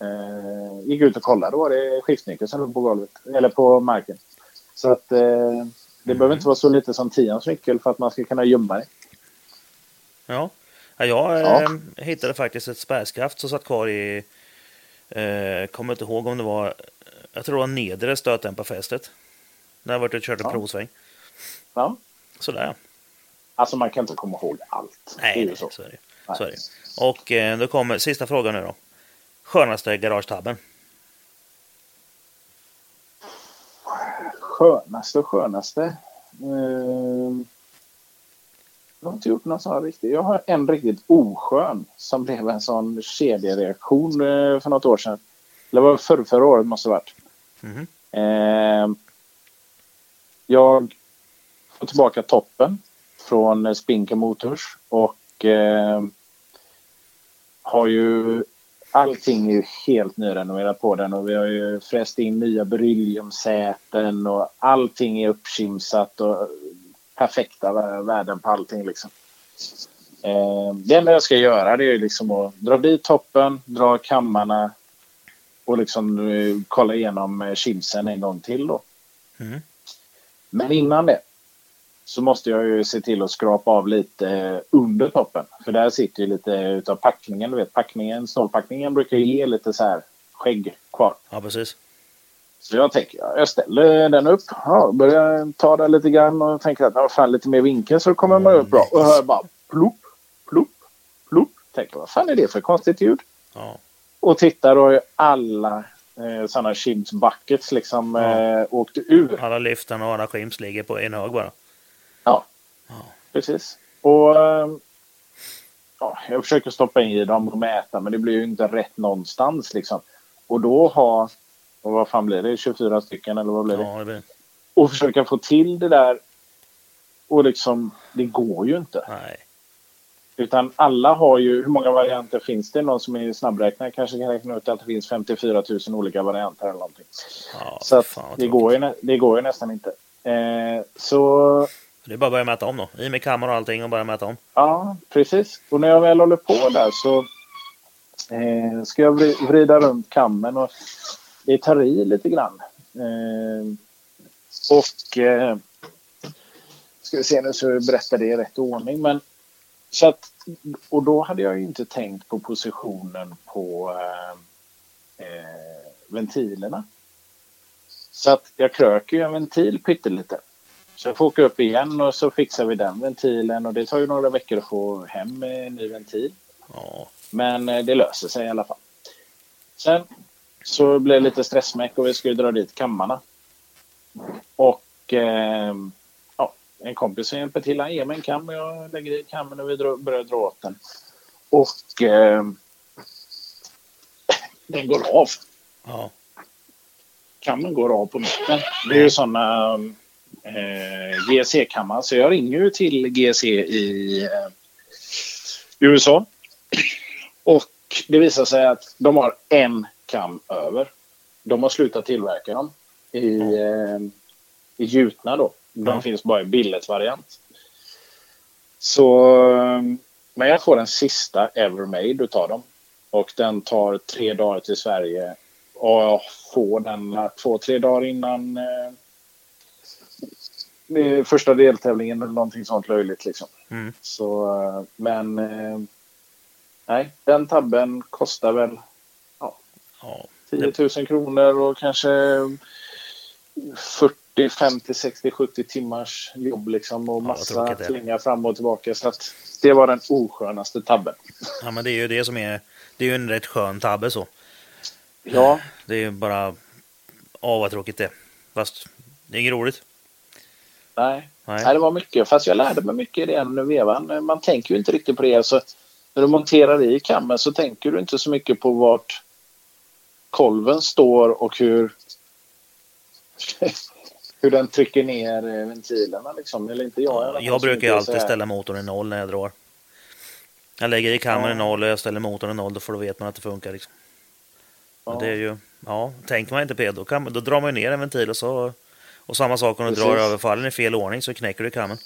Eh, gick ut och kollade, då var det skiftnyckel som låg på golvet, eller på marken. Så att eh, det behöver inte vara så lite som tians nyckel för att man ska kunna gömma det. ja. ja jag Ja. eh, hittade faktiskt ett spärrskaft som satt kvar i... Eh, kommer inte ihåg om det var... Jag tror det var nedre stötdämparfästet. När jag varit och kört Ja. provsväng. Ja. Sådär. Alltså man kan inte komma ihåg allt. det är Nej, ju nej så. så är det. Nej. Så är det. Och eh, då kommer sista frågan nu då. Skönaste garagetabben? Skönaste och skönaste. Eh, jag har inte gjort någon sån riktigt. Jag har en riktigt oskön som blev en sån kedjereaktion eh, för något år sedan. Eller var det förr, förra året måste det ha varit. Mhm. Eh, jag får tillbaka toppen från eh, Spinker Motors och eh, har ju allting är ju helt nyrenoverat på den och vi har ju fräst in nya berylliumsäten och allting är uppkimsat och perfekta vä- värden på allting liksom. Eh, det enda jag ska göra det är ju liksom att dra dit toppen, dra kammarna och liksom eh, kolla igenom eh, chimsen en gång till då. Mm. Men innan det så måste jag ju se till att skrapa av lite eh, under toppen. För där sitter ju lite utav packningen. Du vet, packningen, snålpackningen brukar ju ge lite så här skägg kvar. Ja, precis. Så jag tänker, ja, jag ställer den upp, ja, börjar ta den lite grann och tänker att ja, fan lite mer vinkel så kommer man upp bra. Och hör bara plopp, plopp, plopp. Tänker vad fan är det för konstigt ljud? Ja. Och tittar och alla eh, sådana chims buckets liksom eh, åkt ur. Alla lyften och alla skims ligger på en hög bara. Ja, precis. Och eh, ja, jag försöker stoppa in i dem och mäta men det blir ju inte rätt någonstans liksom. Och då ha, och vad fan blir det, 24 stycken eller vad blir det? Ja, det blir... Och försöka få till det där och liksom, det går ju inte. Nej. Utan alla har ju, hur många varianter finns det? Någon som är snabbräknare kanske kan räkna ut att det finns 54 000 olika varianter eller någonting. Ja, Så fan det, går ju, det går ju nästan inte. Eh, så det är bara att börja mäta om då. I med kameran och allting och börja mäta om. Ja, precis. Och när jag väl håller på där så eh, ska jag vrida runt kammen och det tar i lite grann. Eh, och eh, ska vi se nu så jag berättar det i rätt ordning. Men, så att, och då hade jag ju inte tänkt på positionen på eh, eh, ventilerna. Så att jag kröker ju en ventil pyttelite. Så jag får åka upp igen och så fixar vi den ventilen och det tar ju några veckor att få hem en ny ventil. Ja. Men eh, det löser sig i alla fall. Sen så blev det lite stressmäck och vi skulle dra dit kammarna. Och eh, ja, en kompis som hjälper till, han ger mig en kam och jag lägger i kammen och vi drar, börjar dra åt den. Och eh, den går av. Ja. Kammen går av på mitten. Det är ju sådana eh, GSE-kammaren. Så jag ringer ju till GSE i eh, USA. Och det visar sig att de har en kam över. De har slutat tillverka dem i, eh, i gjutna då. De Ja. finns bara i billet-variant. Så, eh, men jag får den sista ever made utav dem. Och den tar tre dagar till Sverige. Och jag får den två, tre dagar innan eh, första deltävlingen eller någonting sånt löjligt liksom. Mm. Så, eh, men eh, nej, den tabben kostar väl Ja, 10 000 kronor och kanske 40, 50, 60, 70 timmars jobb liksom och massa det är. klingar fram och tillbaka. Så att det var den oskönaste tabben. ja, men det är ju det som är... Det är ju en rätt skön tabbe så. Ja, Det är ju bara... Åh, vad tråkigt det. Fast det är inget roligt. Nej. Nej. nej. det var mycket. Fast jag lärde mig mycket i den vevan. Man tänker ju inte riktigt på det. Alltså, när du monterar i kammen så tänker du inte så mycket på vart kolven står och hur hur den trycker ner eh, ventilerna liksom. Eller inte jag. i fall, Jag brukar ju alltid så ställa motorn i noll när jag drar. Jag lägger i kammaren i Ja. noll och jag ställer motorn i noll, får då vet man att det funkar. Liksom. Ja. Det är ju, ja, tänker man inte på det, då, kan, då drar man ju ner en ventil och så... Och samma sak om du Precis. drar överfallen i fel ordning så knäcker du kammen.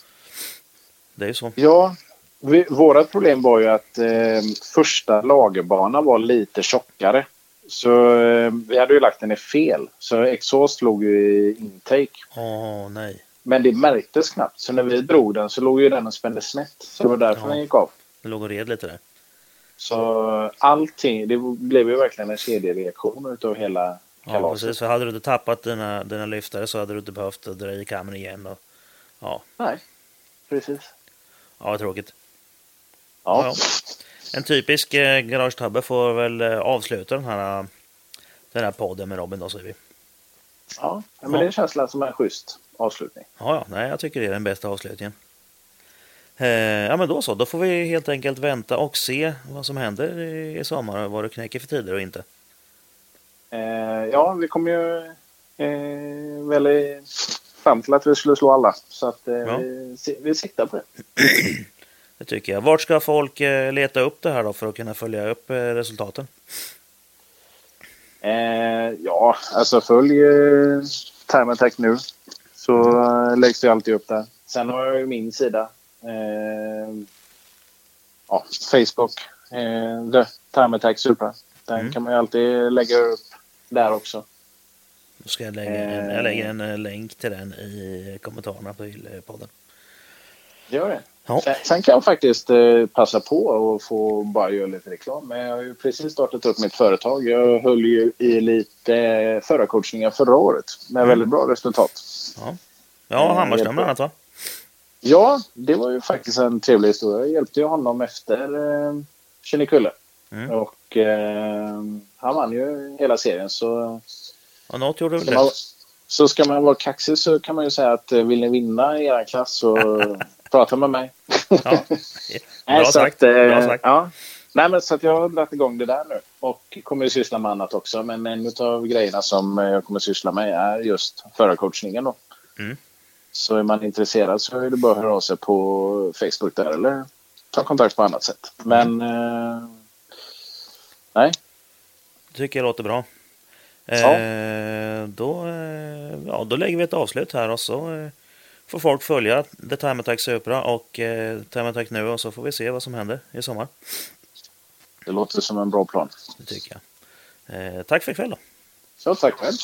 Det är ju så. Ja, vi, vårat problem var ju att eh, första lagerbanan var lite tjockare. Så eh, vi hade ju lagt den i fel. Så exhaust låg ju i intake. Åh, nej. Men det märktes knappt. Så när vi drog den så låg ju den och spände snett. Så det var därför Ja. den gick av. Det låg och red lite där. Så allting, det blev ju verkligen en kedjereaktion utav hela Ja, precis. För hade du inte tappat dina, dina lyftare så hade du inte behövt dra i kammaren igen. Och, ja, Nej, precis. ja, vad tråkigt. Ja. Ja. En typisk eh, garagetabbe får väl eh, avsluta den här, den här podden med Robin då, säger vi. Ja, men Ja. det känns som en schysst avslutning. Ja, ja, nej, jag tycker det är den bästa avslutningen. Eh, ja, men då så. Då får vi helt enkelt vänta och se vad som händer i, i sommar och vad det knäcker för tider och inte. Eh, ja, vi kom ju eh, väl fram till att vi skulle slå alla. Så att eh, Ja. vi, vi siktar på det. Det tycker jag. Vart ska folk eh, leta upp det här då för att kunna följa upp eh, resultaten? Eh, ja, alltså följ eh, Attack nu. Så eh, läggs det alltid upp där. Sen har jag ju min sida. Ja, Facebook. Eh, Time Attack Supra. Den Mm. kan man ju alltid lägga upp där också. Då ska jag lägga en, jag lägger en eh, länk till den i kommentarerna till eh, podden. Gör det. Ja. Sen, sen kan jag faktiskt eh, passa på och få bara göra lite reklam. Men jag har ju precis startat upp mitt företag. Jag höll ju i lite eh, förarcoachningar förra året med Mm. väldigt bra resultat. Ja, ja Eh, Hammarström bland annat va? Ja, det var ju faktiskt en trevlig historia. Jag hjälpte ju honom efter eh, Kinnekulle. Mm. Och eh, han vann ju hela serien. Så, Ja, något gjorde väl rätt. så ska man vara kaxig så kan man ju säga att eh, vill ni vinna i er klass så prata med mig. Ja. Nej, Bra så sagt. Att, eh, Bra sagt. Ja. Nej, men så att jag har dragit igång det där nu. Och kommer att syssla med annat också. Men en av grejerna som eh, jag kommer att syssla med är just förarcoachningen. Då. Mm. Så är man intresserad så är det bara att höra av sig på Facebook där eller ta kontakt på annat sätt. Men eh, nej, tycker jag låter bra. Ja. Eh, då, eh, ja, då lägger vi ett avslut här och så eh, får folk följa The Time Attack Supra och eh, Time Attack nu och så får vi se vad som händer i sommar. det låter som en bra plan. Det tycker jag. Eh, tack för ikväll då. Så tack själv.